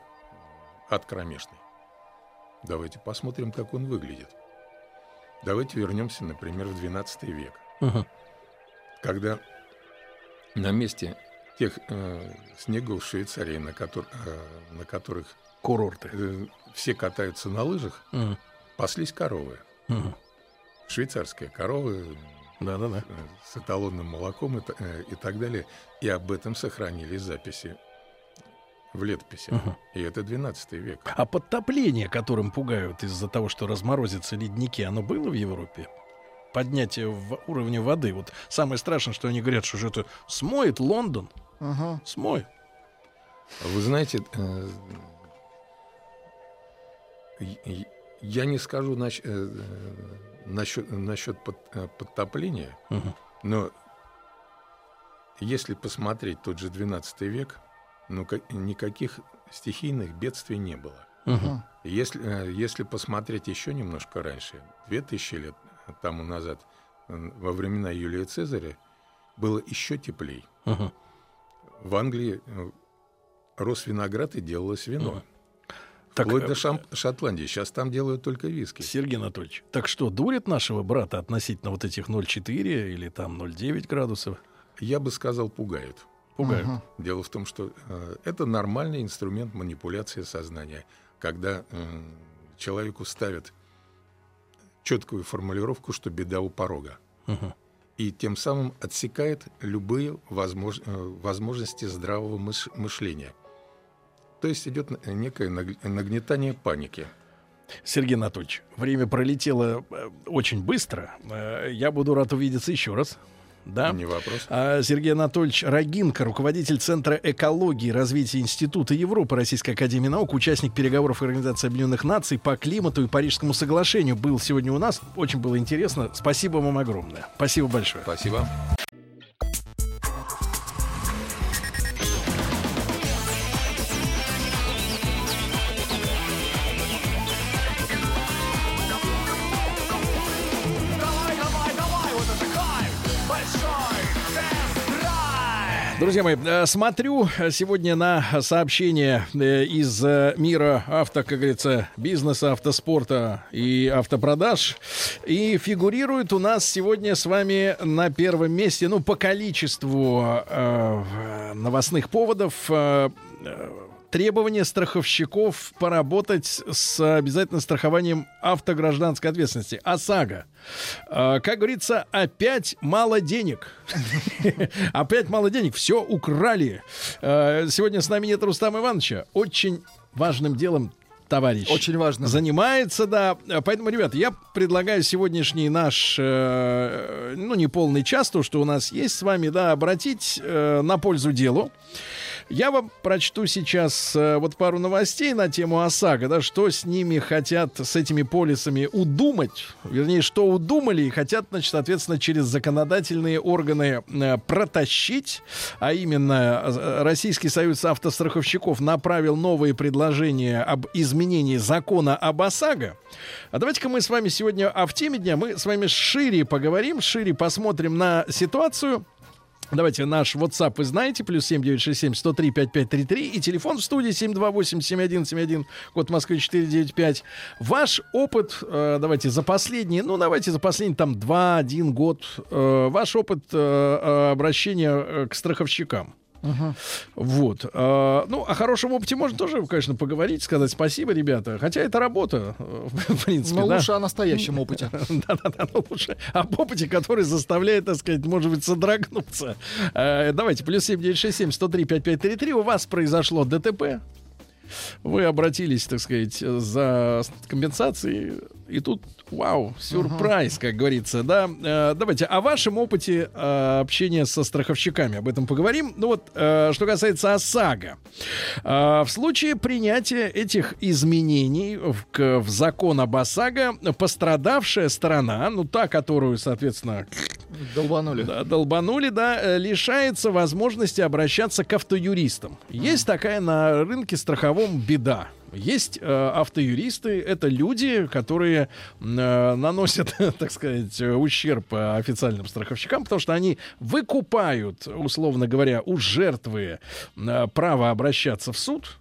ад кромешный. Давайте посмотрим, как он выглядит. Давайте вернемся, например, в XII век, Мгм. когда на месте тех э, снегов Швейцарии, на, котор- э, на которых Курорты. э, все катаются на лыжах, Мгм. паслись коровы. Мгм. Швейцарские коровы Да-да-да. э, с эталонным молоком и, э, и так далее. И об этом сохранились записи в летописи. Мгм. И это 12 век. А подтопление, которым пугают из-за того, что разморозятся ледники, оно было в Европе? Поднятие в уровне воды. Вот самое страшное, что они говорят, что же это смоет Лондон. Ага. Смоет. Вы знаете, э, я не скажу нач- э, насчет, насчет под- э, подтопления, Мгм. но если посмотреть тот же 12 век, ну, ка- никаких стихийных бедствий не было. Мгм. Если, э, если посмотреть еще немножко раньше, 2000 лет тому назад, во времена Юлия Цезаря, было еще теплей. Мгм. В Англии э, рос виноград и делалось вино. Так, Вплоть э, до Шам- Шотландии. Сейчас там делают только виски. Сергей Анатольевич, так что, дурит нашего брата относительно вот этих 0,4 или там 0,9 градусов? Я бы сказал, пугают. Пугают. Ага. Дело в том, что э, это нормальный инструмент манипуляции сознания, когда э, человеку ставят четкую формулировку, что беда у порога. Мгм. И тем самым отсекает любые возмож- э, возможности здравого мыш- мышления. То есть идет некое наг- нагнетание паники. Сергей Анатольевич, время пролетело э, очень быстро. Э, Я буду рад увидеться еще раз. Да? Не вопрос. А, Сергей Анатольевич Рогинко, руководитель Центра экологии и развития Института Европы Российской Академии Наук, участник переговоров Организации Объединенных Наций по климату и Парижскому соглашению, был сегодня у нас. Очень было интересно. Спасибо вам огромное. Спасибо большое. Спасибо. Друзья мои, э, смотрю сегодня на сообщения э, из э, мира авто, как говорится, бизнеса, автоспорта и автопродаж. И фигурирует у нас сегодня с вами на первом месте, ну, по количеству э, новостных поводов, э, э, требование страховщиков поработать с обязательным страхованием автогражданской ответственности. ОСАГО. А, Как говорится, опять мало денег. Опять мало денег. Все украли. А, Сегодня с нами нет Рустама Ивановича. Очень важным делом товарищ. Очень важно. Занимается, да. Поэтому, ребята, я предлагаю сегодняшний наш, э, ну, неполный час, то, что у нас есть с вами, да, обратить э, на пользу делу. Я вам прочту сейчас э, вот пару новостей на тему ОСАГО, да, что с ними хотят, с этими полисами удумать, вернее, что удумали и хотят, значит, соответственно, через законодательные органы э, протащить, а именно э, Российский союз автостраховщиков направил новые предложения об изменении закона об ОСАГО. А давайте-ка мы с вами сегодня, а в теме дня мы с вами шире поговорим, шире посмотрим на ситуацию, Давайте наш WhatsApp вы знаете, плюс 7967 103 5533 и телефон в студии 728 7171, код Москвы 495. Ваш опыт, э, давайте за последние, ну давайте за последние там 2-1 год, э, ваш опыт э, э, обращения э, к страховщикам. Вот. А, ну, о хорошем опыте можно тоже, конечно, поговорить, сказать спасибо, ребята. Хотя это работа, э, в принципе. Но да. лучше о настоящем опыте. Да-да-да, но лучше об опыте, который заставляет, так сказать, может быть, содрогнуться. Э, Давайте, плюс 7967 103 5533. У вас произошло ДТП. Вы обратились, так сказать, за компенсацией, и тут, вау, сюрприз, как говорится, да. Э, давайте о вашем опыте э, общения со страховщиками, об этом поговорим. Ну вот, э, что касается ОСАГО. Э, в случае принятия этих изменений в, к- в закон об ОСАГО, пострадавшая сторона, ну та, которую, соответственно, Долбанули. да, долбанули, да, э, лишается возможности обращаться к автоюристам. Есть такая на рынке страховом беда. Есть э, автоюристы, это люди, которые э, наносят, так сказать, ущерб э, официальным страховщикам, потому что они выкупают, условно говоря, у жертвы э, право обращаться в суд.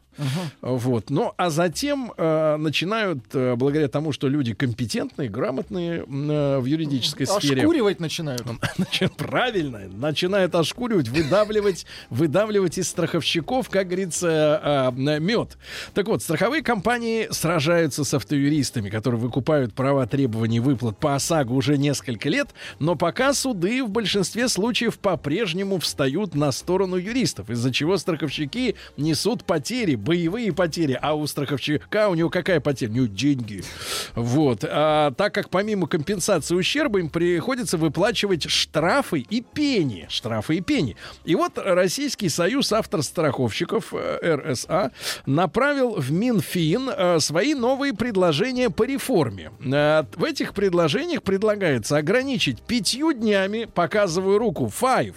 Вот. Ну, а затем э, начинают, э, благодаря тому, что люди компетентные, грамотные э, в юридической сфере. Ошкуривать начинают. Значит, правильно, начинает ошкуривать, выдавливать, выдавливать из страховщиков, как говорится, мед. Так вот, страховые компании сражаются с автоюристами, которые выкупают права требований выплат по ОСАГО уже несколько лет, но пока суды в большинстве случаев по-прежнему встают на сторону юристов, из-за чего страховщики несут потери, боевые потери, а у страховщика у него какая потеря? У него деньги. Вот. А, так как помимо компенсации ущерба им приходится выплачивать штрафы и пени. Штрафы и пени. И вот Российский союз автостраховщиков э, РСА направил в Минфин э, свои новые предложения по реформе. Э, В этих предложениях предлагается ограничить пятью днями, показываю руку, five,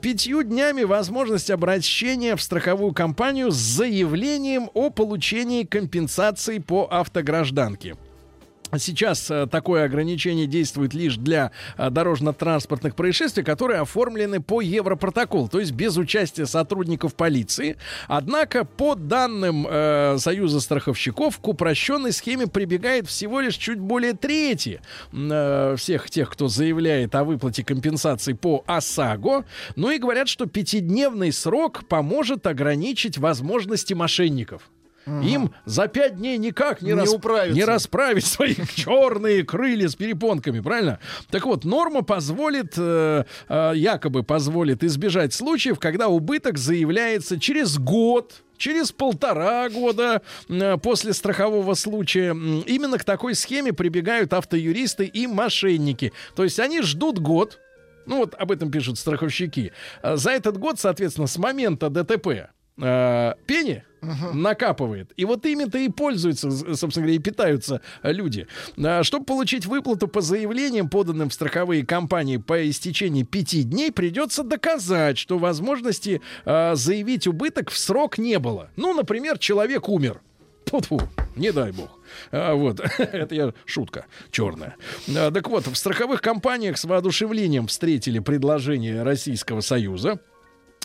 пятью днями возможность обращения в страховую компанию с заявлением о получении компенсации по автогражданке. Сейчас э, такое ограничение действует лишь для э, дорожно-транспортных происшествий, которые оформлены по Европротоколу, то есть без участия сотрудников полиции. Однако, по данным э, Союза страховщиков, к упрощенной схеме прибегает всего лишь чуть более трети э, всех тех, кто заявляет о выплате компенсации по ОСАГО. Ну и говорят, что пятидневный срок поможет ограничить возможности мошенников. Им за пять дней никак не, Не рас- управиться. не расправить свои черные крылья с перепонками, правильно? Так вот, норма позволит, э, э, якобы позволит избежать случаев, когда убыток заявляется через год, Через полтора года э, после страхового случая именно к такой схеме прибегают автоюристы и мошенники. То есть они ждут год, ну вот об этом пишут страховщики. А За этот год, соответственно, с момента ДТП э, пени накапывает. И вот ими-то и пользуются, собственно говоря, и питаются э, люди. А, Чтобы получить выплату по заявлениям, поданным в страховые компании по истечении пяти дней, придется доказать, что возможности э, заявить убыток в срок не было. Ну, например, человек умер. Тьфу-тьфу, не дай бог. А, вот, это я шутка черная. А, так вот, в страховых компаниях с воодушевлением встретили предложение Российского Союза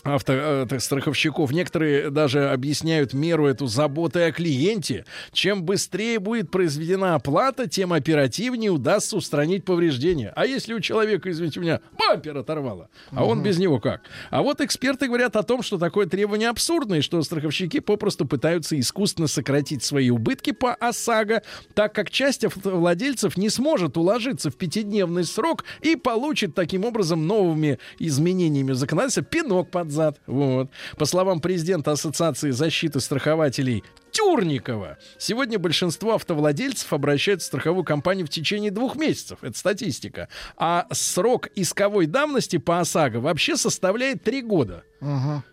автостраховщиков. Некоторые даже объясняют меру эту заботой о клиенте. Чем быстрее будет произведена оплата, тем оперативнее удастся устранить повреждения. А если у человека, извините меня, бампер оторвало, а он Мгм. без него как? А вот эксперты говорят о том, что такое требование абсурдное, и что страховщики попросту пытаются искусственно сократить свои убытки по ОСАГО, так как часть автовладельцев не сможет уложиться в пятидневный срок и получит таким образом новыми изменениями законодательства пинок под зад. Вот. По словам президента Ассоциации защиты страхователей Тюрникова, сегодня большинство автовладельцев обращаются в страховую компанию в течение двух месяцев. Это статистика. А срок исковой давности по ОСАГО вообще составляет три года.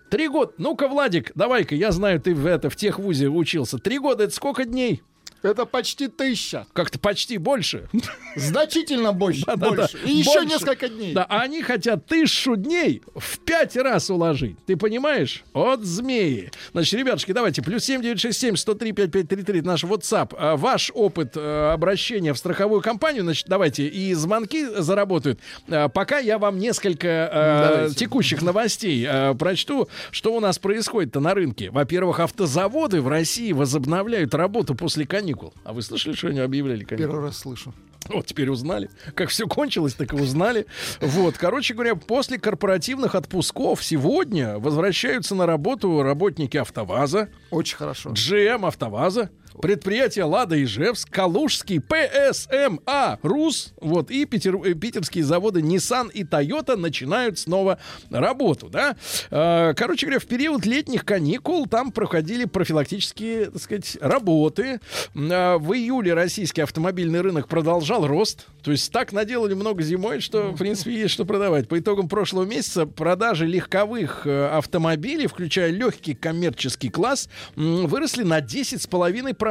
Три года. Ну-ка, Владик, давай-ка, я знаю, ты в это в техвузе учился. Три года это сколько дней? Это почти тысяча. Как-то почти больше. Значительно больше. Да-да-да. больше. И еще Больше. несколько дней. Да, а они хотят тысячу дней в пять раз уложить. Ты понимаешь? От змеи. Значит, ребятушки, давайте. Плюс семь девять шесть семь сто три пять пять три три. Наш WhatsApp. А, Ваш опыт э, обращения в страховую компанию, значит, давайте. И звонки заработают. А, Пока я вам несколько э, текущих новостей э, прочту, что у нас происходит-то на рынке. Во-первых, автозаводы в России возобновляют работу после каникул. А вы слышали, что они объявляли каникулы? Первый раз слышу. Вот теперь узнали. Как все кончилось, так и узнали. Вот, короче говоря, после корпоративных отпусков сегодня возвращаются на работу работники АвтоВАЗа, Очень хорошо. GM АвтоВАЗа, предприятия Лада Ижевск, Калужский ПСМА РУС, вот, и питер- э, питерские заводы Nissan и Toyota начинают снова работу, да. Э, Короче говоря, в период летних каникул там проходили профилактические, так сказать, работы. Э, В июле российский автомобильный рынок продолжал рост. То есть так наделали много зимой, что, в принципе, есть что продавать. По итогам прошлого месяца продажи легковых э, автомобилей, включая легкий коммерческий класс, выросли на 10,5%.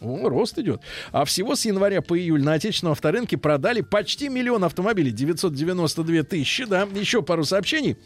О, рост идет. А всего с января по июль на отечественном авторынке продали почти миллион автомобилей. 992 тысячи, да. Еще пару сообщений.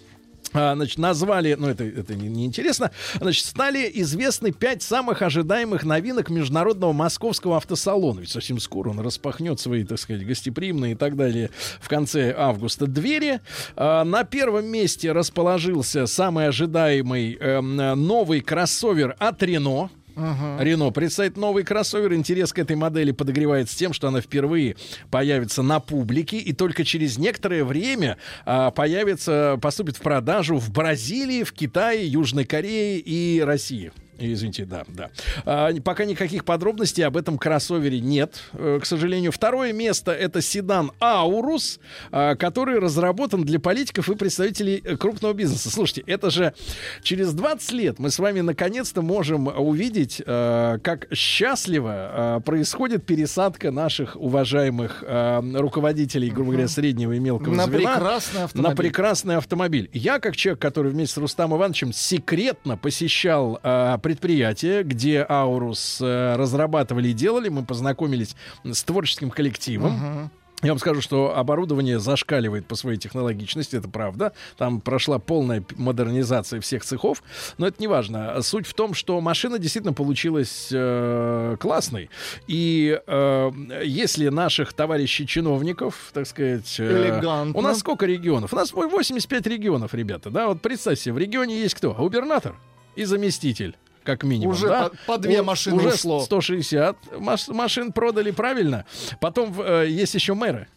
А, Значит, назвали, ну это, это не- неинтересно, значит, стали известны пять самых ожидаемых новинок международного московского автосалона. Ведь совсем скоро он распахнет свои, так сказать, гостеприимные и так далее в конце августа двери. А, На первом месте расположился самый ожидаемый эм, новый кроссовер от Рено. Рено представит новый кроссовер. Интерес к этой модели подогревается тем, что она впервые появится на публике и только через некоторое время а, появится, поступит в продажу в Бразилии, в Китае, Южной Корее и России. Извините, да, да. А, пока никаких подробностей об этом кроссовере нет, э, к сожалению. Второе место это седан Аурус, а, который разработан для политиков и представителей э, крупного бизнеса. Слушайте, это же через 20 лет мы с вами наконец-то можем увидеть, э, как счастливо происходит пересадка наших уважаемых руководителей, грубо говоря, среднего и мелкого На звена прекрасный автомобиль. на прекрасный автомобиль. Я, как человек, который вместе с Рустамом Ивановичем секретно посещал предприятие, где Аурус э, разрабатывали и делали, мы познакомились с творческим коллективом. Я вам скажу, что оборудование зашкаливает по своей технологичности, это правда. Там прошла полная модернизация всех цехов, но это не важно. Суть в том, что машина действительно получилась э, классной. И э, если наших товарищей чиновников, так сказать... э, Элегантно. у нас сколько регионов? У нас 85 регионов, ребята. Да, вот представьте, в регионе есть кто? Губернатор и заместитель. Как минимум, Уже да? по- по две У- машины уже ушло. 160 маш- машин продали правильно. Потом э, есть еще мэры.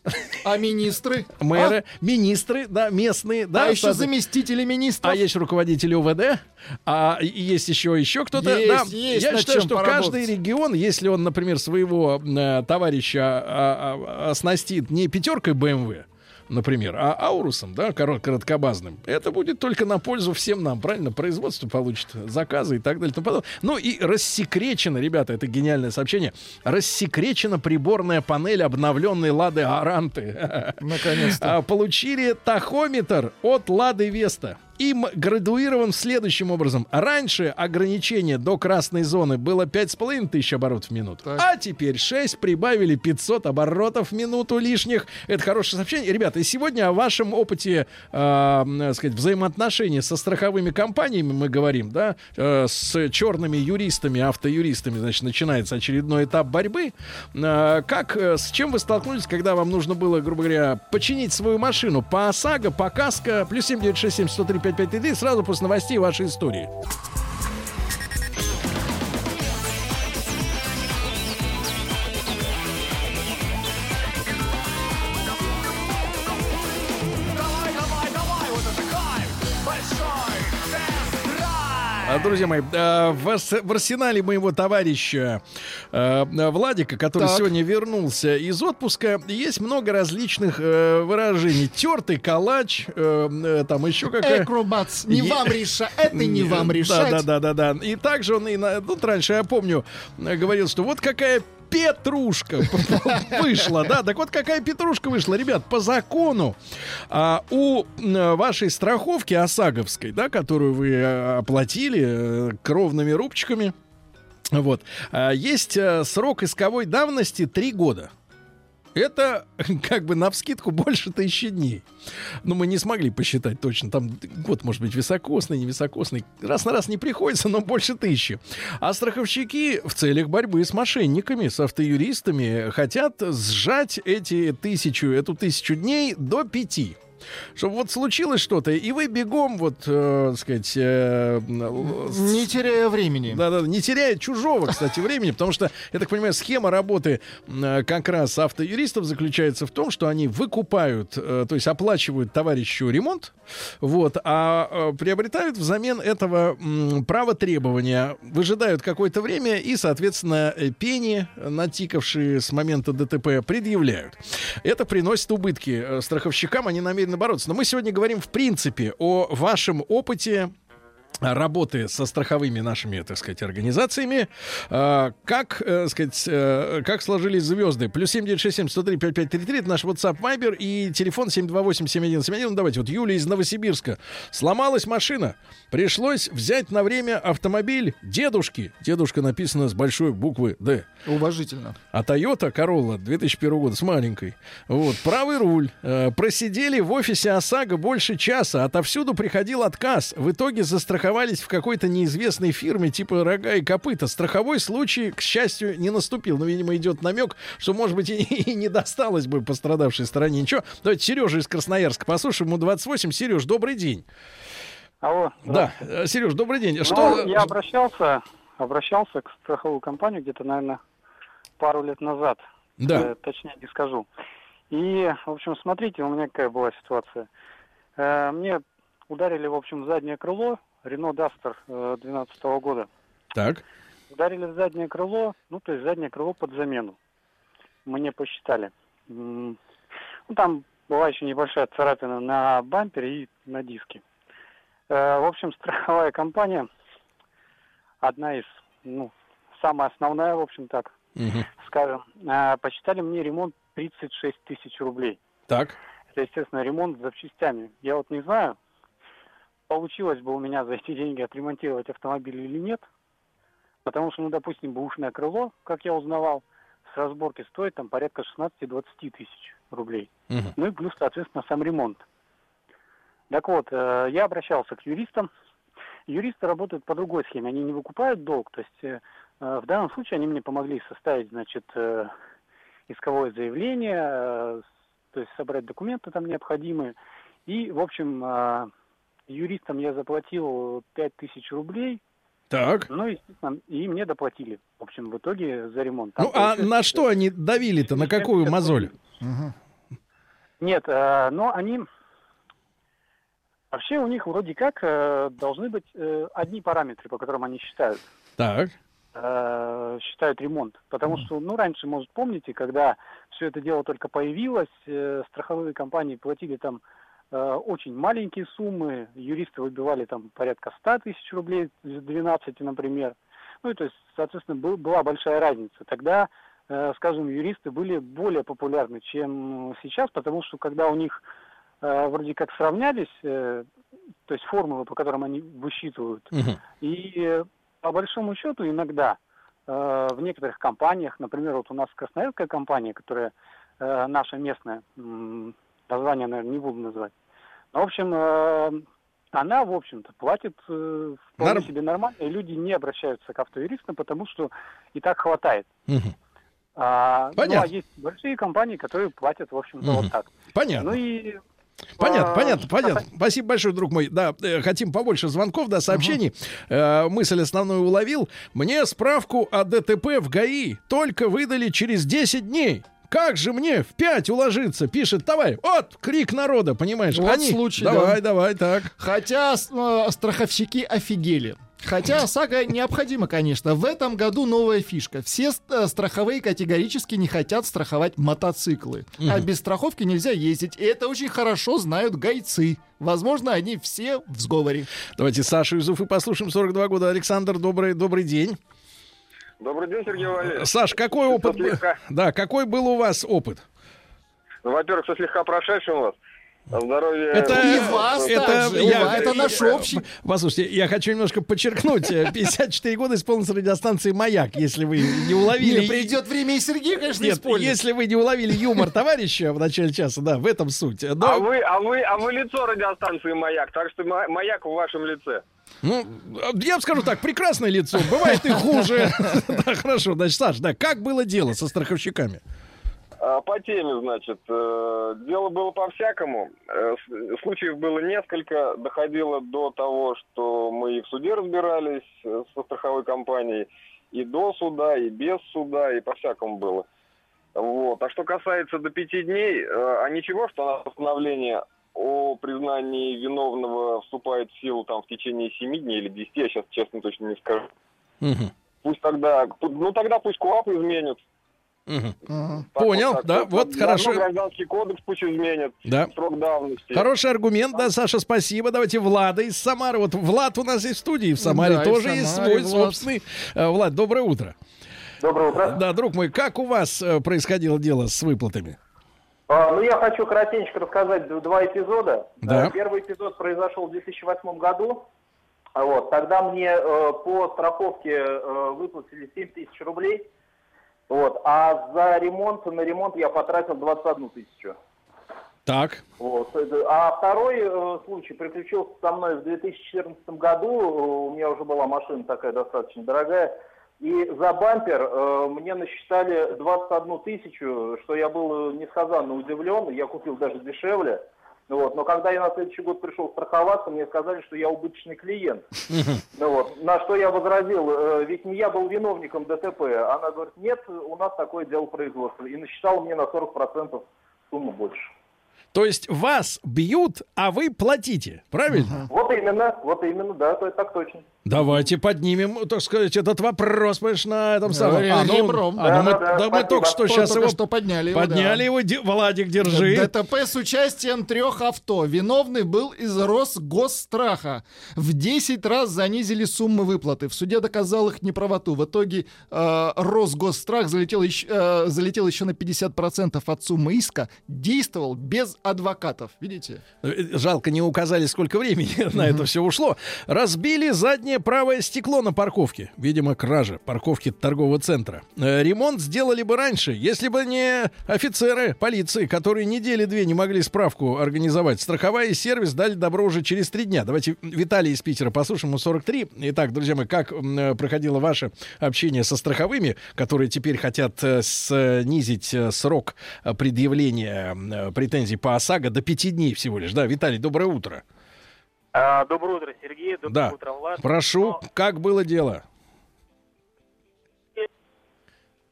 А министры? Мэры, министры, да, местные, да. А еще заместители министров? А есть руководители УВД, а есть еще еще кто-то. Есть, да. есть Я считаю, что поработать. каждый регион, если он, например, своего э, товарища а, а, оснастит не пятеркой БМВ, например, а аурусом, да, корот- короткобазным, это будет только на пользу всем нам, правильно? Производство получит заказы и так далее. и тому подобное. Ну и рассекречено, ребята, это гениальное сообщение, рассекречена приборная панель обновленной Лады Аранты. Наконец-то. А, Получили тахометр от Лады Веста. Им градуирован следующим образом. Раньше ограничение до красной зоны было 5,5 тысяч оборотов в минуту. А теперь 6 прибавили 500 оборотов в минуту лишних. Это хорошее сообщение. Ребята, и сегодня о вашем опыте, э, м, сказать, взаимоотношений со страховыми компаниями мы говорим, да, э, с черными юристами, автоюристами, значит, начинается очередной этап борьбы. Э, как, э, с чем вы столкнулись, когда вам нужно было, грубо говоря, починить свою машину по ОСАГО, по КАСКО, плюс 7967 103 5533, сразу после новостей вашей истории. Друзья мои, э, в, арсенале моего товарища э, Владика, который Так. сегодня вернулся из отпуска, есть много различных э, выражений. Тертый калач, там еще какая... Экробац. Не вам решать. Это не вам решать. Да, да, да, да, да. И также он и на, тут раньше я помню говорил, что вот какая Петрушка вышла, да, так вот какая Петрушка вышла, ребят, по закону а, у вашей страховки ОСАГОвской, да, которую вы э, оплатили э, кровными рубчиками, Вот. А, Есть э, срок исковой давности 3 года. Это как бы на вскидку больше тысячи дней. Но мы не смогли посчитать точно. Там год может быть високосный, невисокосный. Раз на раз не приходится, но больше тысячи. А страховщики в целях борьбы с мошенниками, с автоюристами хотят сжать эти тысячу, эту тысячу дней до пяти. Чтобы вот случилось что-то, и вы бегом, вот, э, так сказать... э, Не теряя времени. да, да, не теряя чужого, кстати, времени, потому что, я так понимаю, схема работы э, как раз автоюристов заключается в том, что они выкупают, э, то есть оплачивают товарищу ремонт, вот, а э, приобретают взамен этого м, право требования, выжидают какое-то время и, соответственно, э, пени, натикавшие с момента ДТП, предъявляют. Это приносит убытки э, страховщикам, они намерены бороться. Но мы сегодня говорим, в принципе, о вашем опыте работы со страховыми нашими, так сказать, организациями. А, Как, э, сказать, э, как сложились звезды? Плюс 7967 103 5533 это наш WhatsApp Viber и телефон 728 7171. Ну, давайте, вот Юлия из Новосибирска. Сломалась машина. Пришлось взять на время автомобиль дедушки. Дедушка написано с большой буквы «Д». Уважительно. А Toyota Corolla 2001 года с маленькой. Вот, правый руль. Э, просидели в офисе ОСАГО больше часа. Отовсюду приходил отказ. В итоге застраховались в какой-то неизвестной фирме типа «Рога и копыта». Страховой случай, к счастью, не наступил. Но, видимо, идет намек, что, может быть, и, и не досталось бы пострадавшей стороне ничего. Давайте Сережа из Красноярска послушаем. Ему 28. Сереж, добрый день. Алло. Да, э, Сереж, добрый день. Ну, Что... я обращался, обращался к страховую компанию где-то, наверное, пару лет назад. Да. Э, точнее не скажу. И, в общем, смотрите, у меня какая была ситуация. Э, мне ударили, в общем, в заднее крыло Рено Дастер 2012 года. Так. Ударили в заднее крыло, ну, то есть заднее крыло под замену. Мне посчитали. Ну, там была еще небольшая царапина на бампере и на диске. Э, В общем, страховая компания, одна из, ну, самая основная, в общем, так, скажем, э, посчитали мне ремонт 36 тысяч рублей. Так. Это, естественно, ремонт с запчастями. Я вот не знаю, получилось бы у меня за эти деньги отремонтировать автомобиль или нет. Потому что, ну, допустим, бэушное крыло, как я узнавал, с разборки стоит там порядка 16-20 тысяч рублей. Ну и плюс, соответственно, сам ремонт. Так вот, э, я обращался к юристам. Юристы работают по другой схеме. Они не выкупают долг. То есть э, э, в данном случае они мне помогли составить, значит, исковое заявление, то есть собрать документы там необходимые. И, в общем, юристам я заплатил 5000 рублей. Так. Ну, естественно, и мне доплатили, в общем, в итоге за ремонт. Там Ну, а на что они давили-то? На какую мозоль? Нет, э, но они... Вообще у них вроде как э, должны быть э, одни параметры, по которым они считают. Так. э, считают ремонт. Потому что, ну, раньше, может, помните, когда все это дело только появилось, э, страховые компании платили там очень маленькие суммы, юристы выбивали там порядка 100 тысяч рублей из 12, например. Ну, и то есть, соответственно, был- была большая разница. Тогда, э, скажем, юристы были более популярны, чем сейчас, потому что когда у них э, вроде как сравнялись, э, то есть формулы, по которым они высчитывают, и э, по большому счету иногда э, в некоторых компаниях, например, вот у нас красноярская компания, которая э, наша местная, название, наверное, не буду называть. Но, в общем, э, она, в общем-то, платит э, вполне Норм. себе нормально, и люди не обращаются к автоюристам, потому что и так хватает. Мгм. А, ну, Понятно. а есть большие компании, которые платят, в общем-то, Мгм. вот так. Понятно. Ну и Понятно, а, понятно, понятно. Спасибо большое, друг мой. Да, э, хотим побольше звонков, да, сообщений. Э, мысль основную уловил. Мне справку о ДТП в ГАИ только выдали через 10 дней. Как же мне в 5 уложиться? Пишет, давай, вот, крик народа, понимаешь? Вот Они, случай, давай, да. давай, так. Хотя э, страховщики офигели. Хотя ОСАГО необходимо, конечно. В этом году новая фишка. Все э, страховые категорически не хотят страховать мотоциклы. А Мгм. без страховки нельзя ездить. И это очень хорошо знают гайцы. Возможно, они все в сговоре. Давайте Сашу из Уфы послушаем, 42 года. Александр, добрый, добрый день. Добрый день, Сергей Валерьевич. Саш, какой опыт? слегка- Да, какой был у вас опыт? Ну, во-первых, все слегка прошедшим у вас. Здоровья. Это, И вас это, также, и вас, это наш общий. Послушайте, я хочу немножко подчеркнуть. э, 54 года исполнился радиостанции «Маяк», если вы не уловили... Не, придет время, и Сергей, конечно, Нет, исполнит. если вы не уловили юмор товарища в начале часа, да, в этом суть. Но, А вы, а вы, а вы лицо радиостанции «Маяк», так что ма- «Маяк» в вашем лице. ну, я вам скажу так, прекрасное лицо, бывает и хуже. Да, хорошо, значит, Саш, да, как было дело со страховщиками? А, По теме, значит, э, дело было по-всякому. Э, Случаев было несколько. Доходило до того, что мы и в суде разбирались э, со страховой компанией, и до суда, и без суда, и по-всякому было. Вот. А что касается до пяти дней, а ничего, что на постановление о признании виновного вступает в силу там в течение семи дней или десяти, я сейчас честно точно не скажу. Пусть тогда, ну тогда пусть КОАП изменят. Так Понял, вот, так да, вот. вот хорошо. гражданский кодекс пусть изменят. Да. Срок давности. Хороший аргумент, да, Саша, спасибо. Давайте Влада из Самары. Вот Влад у нас есть в студии в Самаре, Да, тоже есть Самаре, свой Влад. собственный. Э, Влад, доброе утро. Доброе утро. Да, друг мой, как у вас э, происходило дело с выплатами? А, ну, я хочу коротенько рассказать два эпизода. Да. Э, Первый эпизод произошел в 2008 году. А Вот, тогда мне э, по страховке э, выплатили 7 тысяч рублей. Вот, а за ремонт, на ремонт я потратил 21 тысячу. Так. Вот. А второй э, случай приключился со мной в 2014 году. У меня уже была машина такая достаточно дорогая. И за бампер э, мне насчитали 21 тысячу, что я был несказанно удивлен. Я купил даже дешевле. Вот. Но когда я на следующий год пришел страховаться, мне сказали, что я убыточный клиент. Ну вот. На что я возразил, э, ведь не я был виновником ДТП. Она говорит, нет, у нас такое дело производства. И насчитала мне на 40% сумму больше. То есть вас бьют, а вы платите, правильно? Вот именно, вот именно, да, так точно. Давайте поднимем, так сказать, этот вопрос, понимаешь, на этом самом. Ре- ребром. а, ну мы, Да-да-да, да мы спасибо. только что Только сейчас его что подняли его, подняли да. его. Ди- Владик, держи. ДТП с участием трех авто. Виновный был из Росгосстраха. В 10 раз занизили суммы выплаты. В суде доказал их неправоту. В итоге э, Росгосстрах залетел еще, э, залетел еще на 50% от суммы иска. Действовал без адвокатов. Видите? Э, Жалко, не указали, сколько времени на это все ушло. Разбили заднее правое стекло на парковке. Видимо, кража парковки торгового центра. Э, Ремонт сделали бы раньше, если бы не офицеры полиции, которые недели две не могли справку организовать. Страховая и сервис дали добро уже через три дня. Давайте Виталий из Питера послушаем, ему 43. Итак, друзья мои, как э, проходило ваше общение со страховыми, которые теперь хотят э, снизить срок предъявления претензий по ОСАГО до пяти дней всего лишь. Да, Виталий, доброе утро. А, доброе утро, Сергей. Доброе Да. утро, Влад. Прошу, как было дело?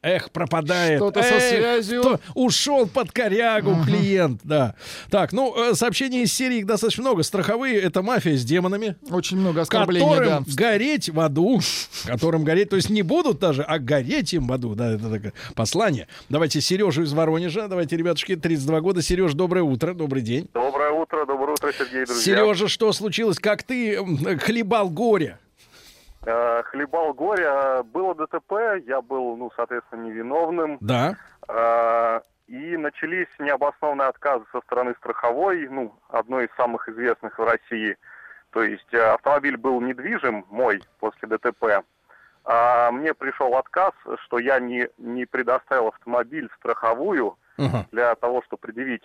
Эх, пропадает. Что-то со связью. кто- Ушел под корягу клиент, да. Так, ну, э, сообщений из серии их достаточно много. Страховые — это мафия с демонами. Очень много оскорблений, Которым да. гореть в аду. Которым гореть, то есть не будут даже, а гореть им в аду. Да, это такое послание. Давайте Сережу из Воронежа. Давайте, ребятушки, 32 года. Сереж, доброе утро, добрый день. Доброе утро, доброе утро, Сергей, друзья. Сережа, что случилось? Как ты хлебал горе? Э, хлебал горе. Э, Было ДТП, я был, ну, соответственно, невиновным. Да. Э, И начались необоснованные отказы со стороны страховой, ну, одной из самых известных в России. То есть э, автомобиль был недвижим, мой, после ДТП. А мне пришел отказ, что я не, не предоставил автомобиль в страховую Ага. для того, чтобы предъявить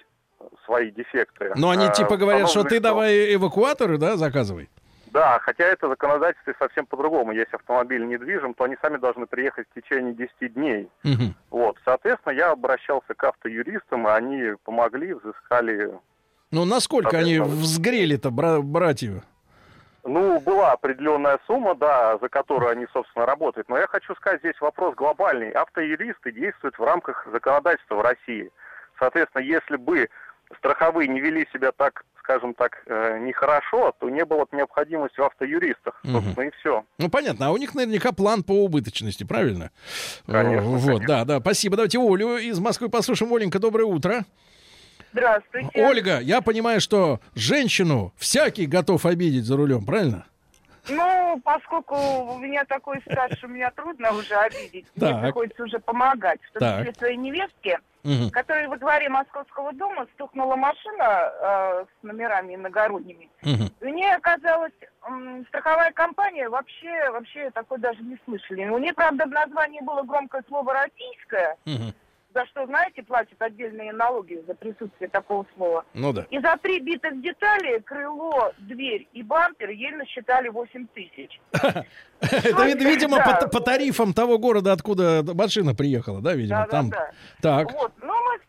свои дефекты. Но они Э, типа говорят, что ты давай эвакуаторы, да, заказывай. Да, хотя это законодательство совсем по-другому. Если автомобиль недвижим, то они сами должны приехать в течение 10 дней. Вот, соответственно, я обращался к автоюристам, и они помогли, взыскали. Ну, насколько они взгрели-то, бра- братья? Ну, была определенная сумма, да, за которую они, собственно, работают. Но я хочу сказать, здесь вопрос глобальный. Автоюристы действуют в рамках законодательства в России. Соответственно, если бы страховые не вели себя так, скажем так, э, нехорошо, то не было бы необходимости в автоюристах. Собственно, и все. Ну, понятно. А у них наверняка план по убыточности, правильно? Конечно, О, Вот, да, да. Спасибо. Давайте Олю из Москвы послушаем. Оленька, доброе утро. Здравствуйте. Ольга, я понимаю, что женщину всякий готов обидеть за рулем, правильно? Ну, поскольку у меня такой стаж, что меня трудно уже обидеть, мне Так. приходится уже помогать, в том Так. числе своей невестке. Мгм. который во дворе Московского дома стукнула машина э, с номерами иногородними. Мгм. И мне оказалось, м, страховая компания вообще, вообще такой даже не слышали. У нее, правда, в названии было громкое слово «российское», Мгм. За что, знаете, платят отдельные налоги за присутствие такого слова. Ну да. И за три битых детали крыло, дверь и бампер ей насчитали 8 тысяч. Это, вид- видимо, по, тарифам того города, откуда машина приехала, да, видимо, там. Так. Вот. Ну, мы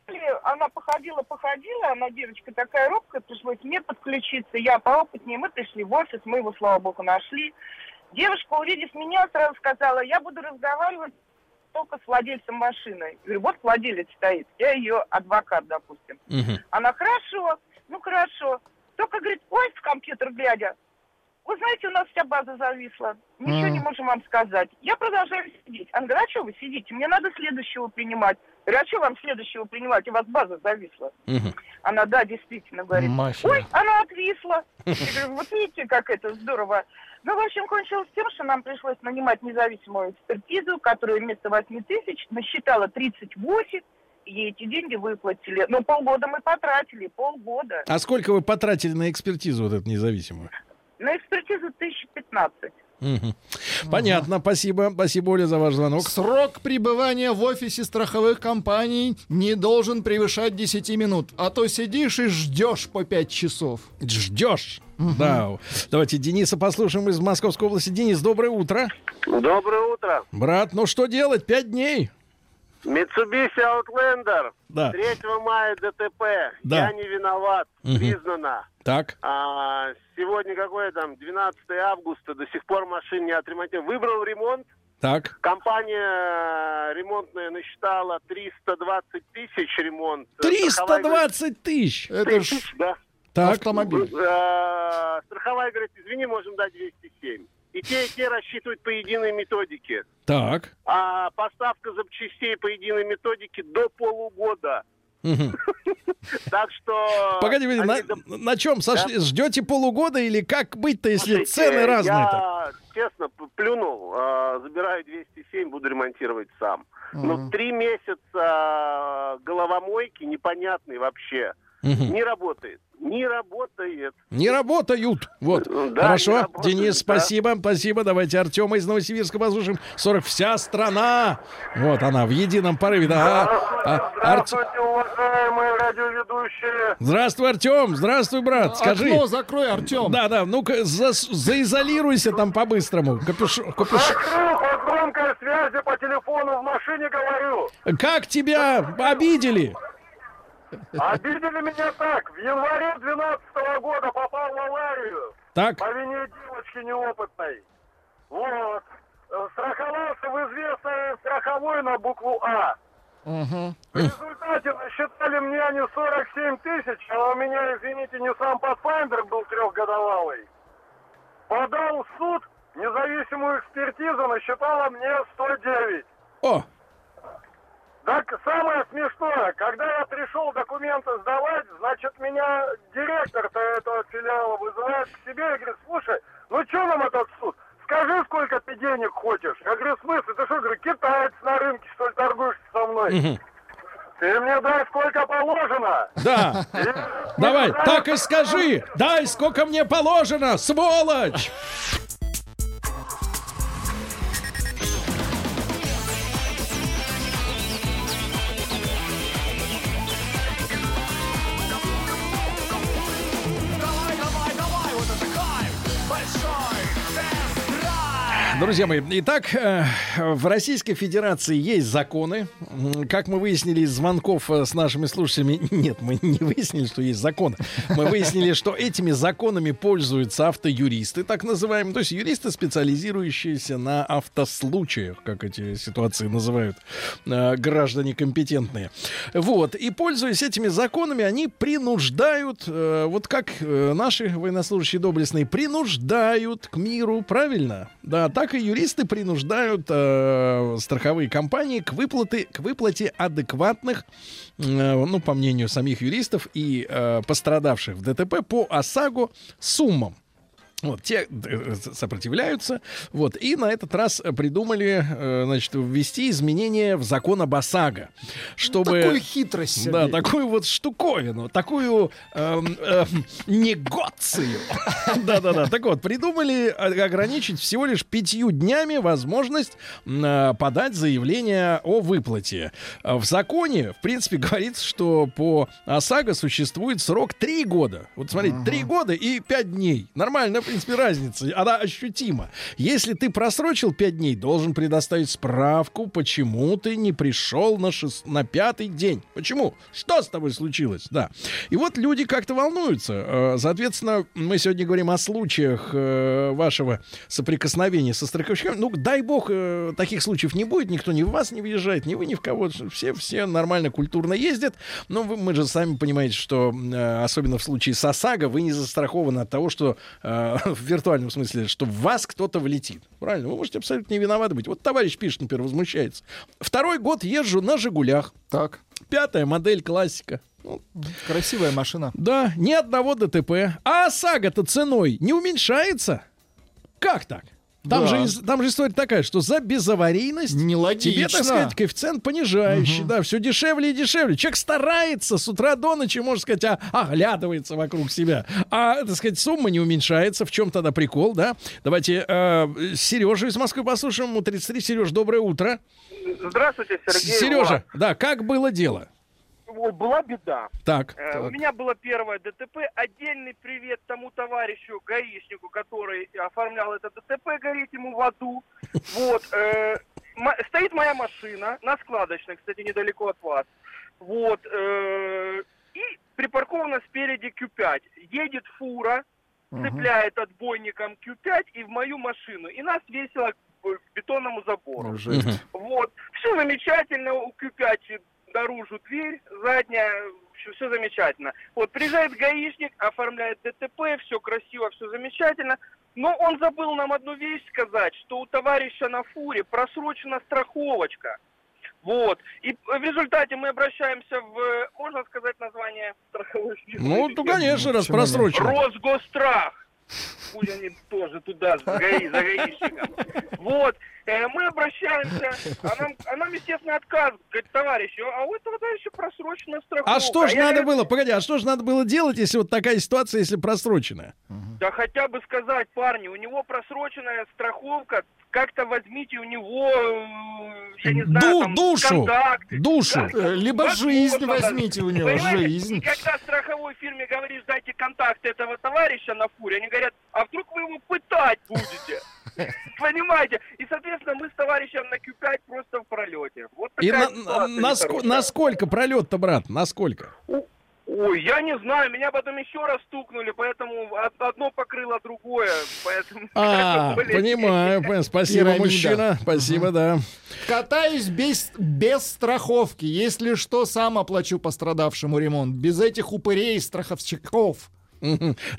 она походила, походила, она девочка такая робкая, пришлось мне подключиться, я поопытнее, мы пришли в офис, мы его, слава богу, нашли. Девушка, увидев меня, сразу сказала, я буду разговаривать только с владельцем машины. Я говорю, вот владелец стоит, я ее адвокат, допустим. Она, хорошо, ну хорошо. Только, говорит, ой, в компьютер глядя, вы знаете, у нас вся база зависла. Ничего М. не можем вам сказать. Я продолжаю сидеть. Она говорит, а что вы сидите? Мне надо следующего принимать. Я говорю, а что вам следующего принимать? У вас база зависла. Она, да, действительно, говорит. Мафия. Ой, она отвисла. Я говорю, вот видите, как это здорово. Ну, в общем, кончилось тем, что нам пришлось нанимать независимую экспертизу, которая вместо 8 тысяч насчитала 38, и эти деньги выплатили. Ну, полгода мы потратили, полгода. А сколько вы потратили на экспертизу вот эту независимую? На экспертизу 1015. Понятно, спасибо. Спасибо, Оля, за ваш звонок. Срок пребывания в офисе страховых компаний не должен превышать 10 минут, а то сидишь и ждешь по 5 часов. Ждешь. Да. Давайте Дениса послушаем из Московской области. Денис, доброе утро. Доброе утро. Брат, ну что делать? Пять дней. Mitsubishi Outlander. Да. 3 мая ДТП. Да. Я не виноват. Мгм. Признано. Так. А, сегодня какое там? 12 августа. До сих пор машин не отремонтирован. Выбрал ремонт. Так. Компания ремонтная насчитала 320 тысяч ремонт. Страховая говорит, 320 тысяч. Это ж Да. Так. автомобиль. Э, Страховая говорит, извини, можем дать 207. И те, и те рассчитывают по единой методике. Так. А поставка запчастей по единой методике до полугода. Так что... Погоди, на, чем сошли? Ждете полугода или как быть-то, если цены разные-то? Я, честно, плюнул. э, забираю 207, буду ремонтировать сам. Ну, Мгм. три месяца э, головомойки непонятной вообще. Не работает. Не работает. Не работают. Вот. Да, не Хорошо. работают, Денис, да. спасибо. Спасибо. Давайте Артема из Новосибирска послушаем. 40 вся страна. Вот она в едином порыве. Да. А, Арт- Здравствуйте, уважаемые радиоведущие. Здравствуй, Артем. Здравствуй, брат. Скажи. Окно закрой, Артем. Да, да. Ну-ка, за- заизолируйся там по-быстрому. Капюш... капюш- Закрыл по громкой связи по телефону в машине говорю. Как тебя обидели? Обидели меня так. В январе 12 года попал в аварию. Так. По вине девочки неопытной. Вот. Э, Страховался в известной страховой на букву А. Мгм. В результате насчитали мне они 47 тысяч, а у меня, извините, не сам Pathfinder был трехгодовалый. Подал в суд, независимую экспертизу насчитала мне 109. О, Так самое смешное, когда я пришел документы сдавать, значит, меня директор-то этого филиала вызывает к себе и говорит, слушай, ну что нам этот суд? Скажи, сколько ты денег хочешь. Я говорю, в смысле? Ты что, говорю, китаец на рынке, что ли, торгуешь со мной? Ты мне дай сколько положено. да. Давай, так и скажи. Дай, сколько мне положено, сволочь. Друзья мои, итак, э, в Российской Федерации есть законы. Как мы выяснили из звонков э, с нашими слушателями, нет, мы не выяснили, что есть законы. Мы выяснили, что этими законами пользуются автоюристы, так называемые, то есть юристы, специализирующиеся на автослучаях, как эти ситуации называют э, граждане компетентные. Вот, и пользуясь этими законами, они принуждают, вот как наши военнослужащие доблестные, принуждают к миру, правильно? Да, так и юристы принуждают э, страховые компании к, выплаты, к выплате адекватных, э, ну, по мнению самих юристов и э, пострадавших в ДТП по ОСАГО суммам. Вот, те э, сопротивляются. Вот, и на этот раз придумали, э, значит, ввести изменения в закон об ОСАГО. Чтобы... Такую хитрость, Да, Сергей. такую вот штуковину, такую эм, эм, негоцию. Да-да-да. Так вот, придумали о- ограничить всего лишь пятью днями возможность э, подать заявление о выплате. Э, В законе, в принципе, говорится, что по ОСАГО существует срок три года. Вот смотрите, три года и пять дней. Нормально, принципе, разница. Она ощутима. Если ты просрочил пять дней, должен предоставить справку, почему ты не пришел на, шест- на пятый день. Почему? Что с тобой случилось? Да. И вот люди как-то волнуются. Э, Соответственно, мы сегодня говорим о случаях э, вашего соприкосновения со страховщиками. Ну, дай бог, э, таких случаев не будет. Никто ни в вас не въезжает, ни вы, ни в кого. Все, все нормально, культурно ездят. Но вы- мы же сами понимаете, что особенно в случае с ОСАГО вы не застрахованы от того, что в виртуальном смысле, что в вас кто-то влетит. Правильно? Вы можете абсолютно не виноваты быть. Вот товарищ пишет, например, возмущается. Второй год езжу на «Жигулях». Так. Пятая модель классика. Ну, Красивая машина. да, ни одного ДТП. А ОСАГО-то ценой не уменьшается? Как так? Там, Да. же, там же история такая, что за безаварийность Нелогично. тебе, так сказать, коэффициент понижающий, да, все дешевле и дешевле. Человек старается с утра до ночи, можно сказать, а, оглядывается вокруг себя. А, так сказать, сумма не уменьшается. В чем тогда прикол, да? Давайте э, Сережу из Москвы послушаем. Ему 33. Сереж, доброе утро. Здравствуйте, Сергей. Сережа, да, как было дело? Ой, была беда. Так. Э, У меня было первое ДТП. Отдельный привет тому товарищу, гаишнику, который оформлял это ДТП, гореть ему в аду. Вот. э, стоит моя машина, на складочной, кстати, недалеко от вас. Вот. э, и припаркована спереди Q5. Едет фура, цепляет отбойником Q5 и в мою машину. И нас весело к бетонному забору. Жесть. Вот. Все замечательно, у Q5 наружу дверь, задняя, все, замечательно. Вот, приезжает гаишник, оформляет ДТП, все красиво, все замечательно. Но он забыл нам одну вещь сказать, что у товарища на фуре просрочена страховочка. Вот. И в результате мы обращаемся в, можно сказать, название страховой фирмы? Ну, Или ну, конечно, раз просрочено. Росгострах. Пусть они тоже туда, за, гаи- за гаишником. Вот. Э, мы обращаемся, а нам, а нам, естественно, отказ. Говорит, товарищ, а у этого товарища просрочена страховка. А что же я надо говорю, было, погоди, а что же надо было делать, если вот такая ситуация, если просроченная? Да хотя бы сказать, парни, у него просроченная страховка, как-то возьмите у него, э, я не знаю, Ду- там, душу, контакты. душу. Э, Либо Возможно, жизнь да. возьмите у него, Понимаете? И жизнь. когда страховой фирме говоришь, дайте контакт этого товарища на фуре, они говорят, а вдруг вы его пытать будете? Понимаете? И, соответственно, мы с товарищем на Q5 просто в пролете. Вот И такая на, ситуация на, ск- нехорошая. насколько пролет-то, брат, насколько? Ой, я не знаю, меня потом еще раз стукнули, поэтому од- одно покрыло другое, поэтому... А, понимаю, понимаю. спасибо, мужчина, спасибо, да. Катаюсь без, без страховки. Если что, сам оплачу пострадавшему ремонт. Без этих упырей страховщиков.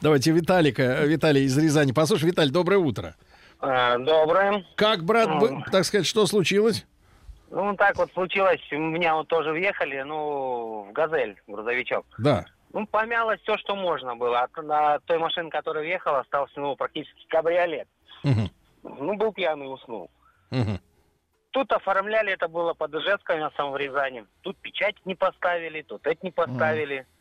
Давайте Виталика, Виталий из Рязани. Послушай, Виталий, доброе утро. Доброе. Как, брат, бы- так сказать, что случилось? Ну, так вот случилось, у меня вот тоже въехали, ну, в «Газель», грузовичок. Да. Ну, помялось все, что можно было. От на той машины, которая въехала, остался, ну, практически кабриолет. Мгм. Ну, был пьяный, уснул. Мгм. Тут оформляли, это было под Ижевском, на самом в Рязани. Тут печать не поставили, тут это не поставили. О,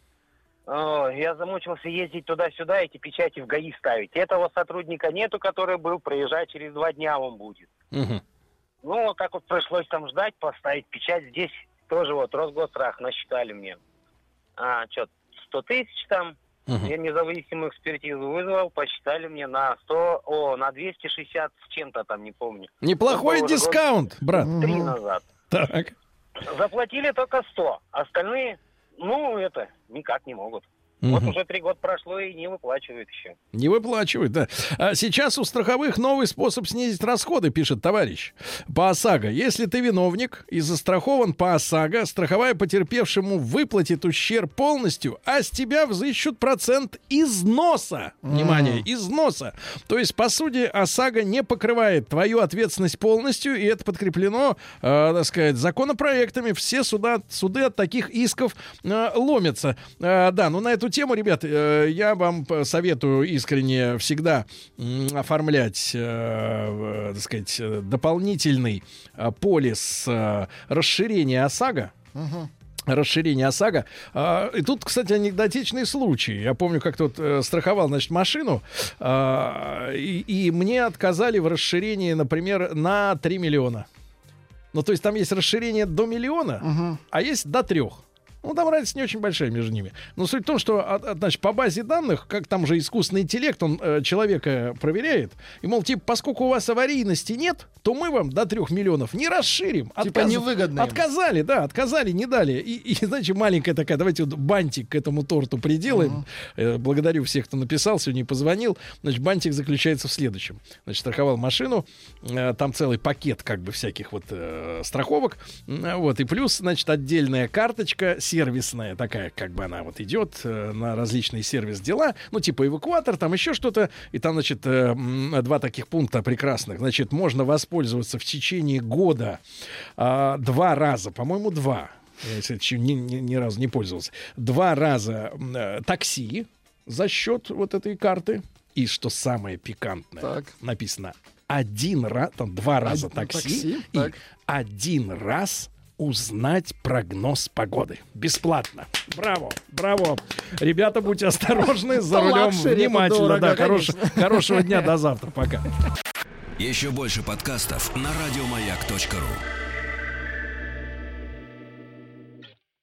я замучился ездить туда-сюда, эти печати в ГАИ ставить. Этого сотрудника нету, который был, приезжать через два дня он будет. Мгм. Ну, вот так вот пришлось там ждать, поставить печать. Здесь тоже вот Росгострах насчитали мне. А, что, 100 тысяч там. Мгм. Я независимую экспертизу вызвал, посчитали мне на 100, о, на 260 с чем-то там, не помню. Неплохой Это дискаунт, брат. Три назад. Так. Заплатили только 100. Остальные, ну, это, никак не могут. Вот уже три года прошло и не выплачивают еще. Не выплачивают, да. А сейчас у страховых новый способ снизить расходы, пишет товарищ. По ОСАГО. Если ты виновник и застрахован по ОСАГО, страховая потерпевшему выплатит ущерб полностью, а с тебя взыщут процент износа. Внимание, износа. То есть, по сути, ОСАГО не покрывает твою ответственность полностью, и это подкреплено, э, так сказать, законопроектами. Все суда, суды от таких исков э, ломятся. Э, да, ну на эту тему, ребят, э, я вам советую искренне всегда оформлять, э, э, так сказать, дополнительный полис расширения ОСАГО. расширение ОСАГО. А, И тут, кстати, анекдотичный случай. Я помню, как тут страховал, значит, машину, а, и, и мне отказали в расширении, например, на 3 миллиона. Ну, то есть там есть расширение до миллиона, а есть до трех. Ну, там разница не очень большая между ними. Но суть в том, что, от- от- значит, по базе данных, как там же искусственный интеллект, он э, человека проверяет. И, мол, типа, поскольку у вас аварийности нет, то мы вам до трех миллионов не расширим. Типа невыгодно им. Отказали, да, отказали, не дали. И, и, знаете, маленькая такая, давайте вот бантик к этому торту приделаем. Э, благодарю всех, кто написал, сегодня позвонил. Значит, бантик заключается в следующем. Значит, страховал машину, э, там целый пакет как бы всяких вот э, страховок. Вот, и плюс, значит, отдельная карточка сервисная такая, как бы она вот идет э, на различные сервис-дела, ну, типа эвакуатор, там еще что-то, и там, значит, э, два таких пункта прекрасных. Значит, можно воспользоваться в течение года а, два раза, по-моему, два. Я, кстати, еще ни, ни- ни разу не пользовался. Два раза э, такси за счет вот этой карты. И что самое пикантное, написано один раз, там два раза Од- такси, такси, и так. один раз узнать прогноз погоды. Бесплатно. Браво, браво. Ребята, будьте осторожны за рулем. Внимательно, дорого, да. хорош- хорошего дня, до завтра. Пока. Еще больше подкастов на радиомаяк.ру.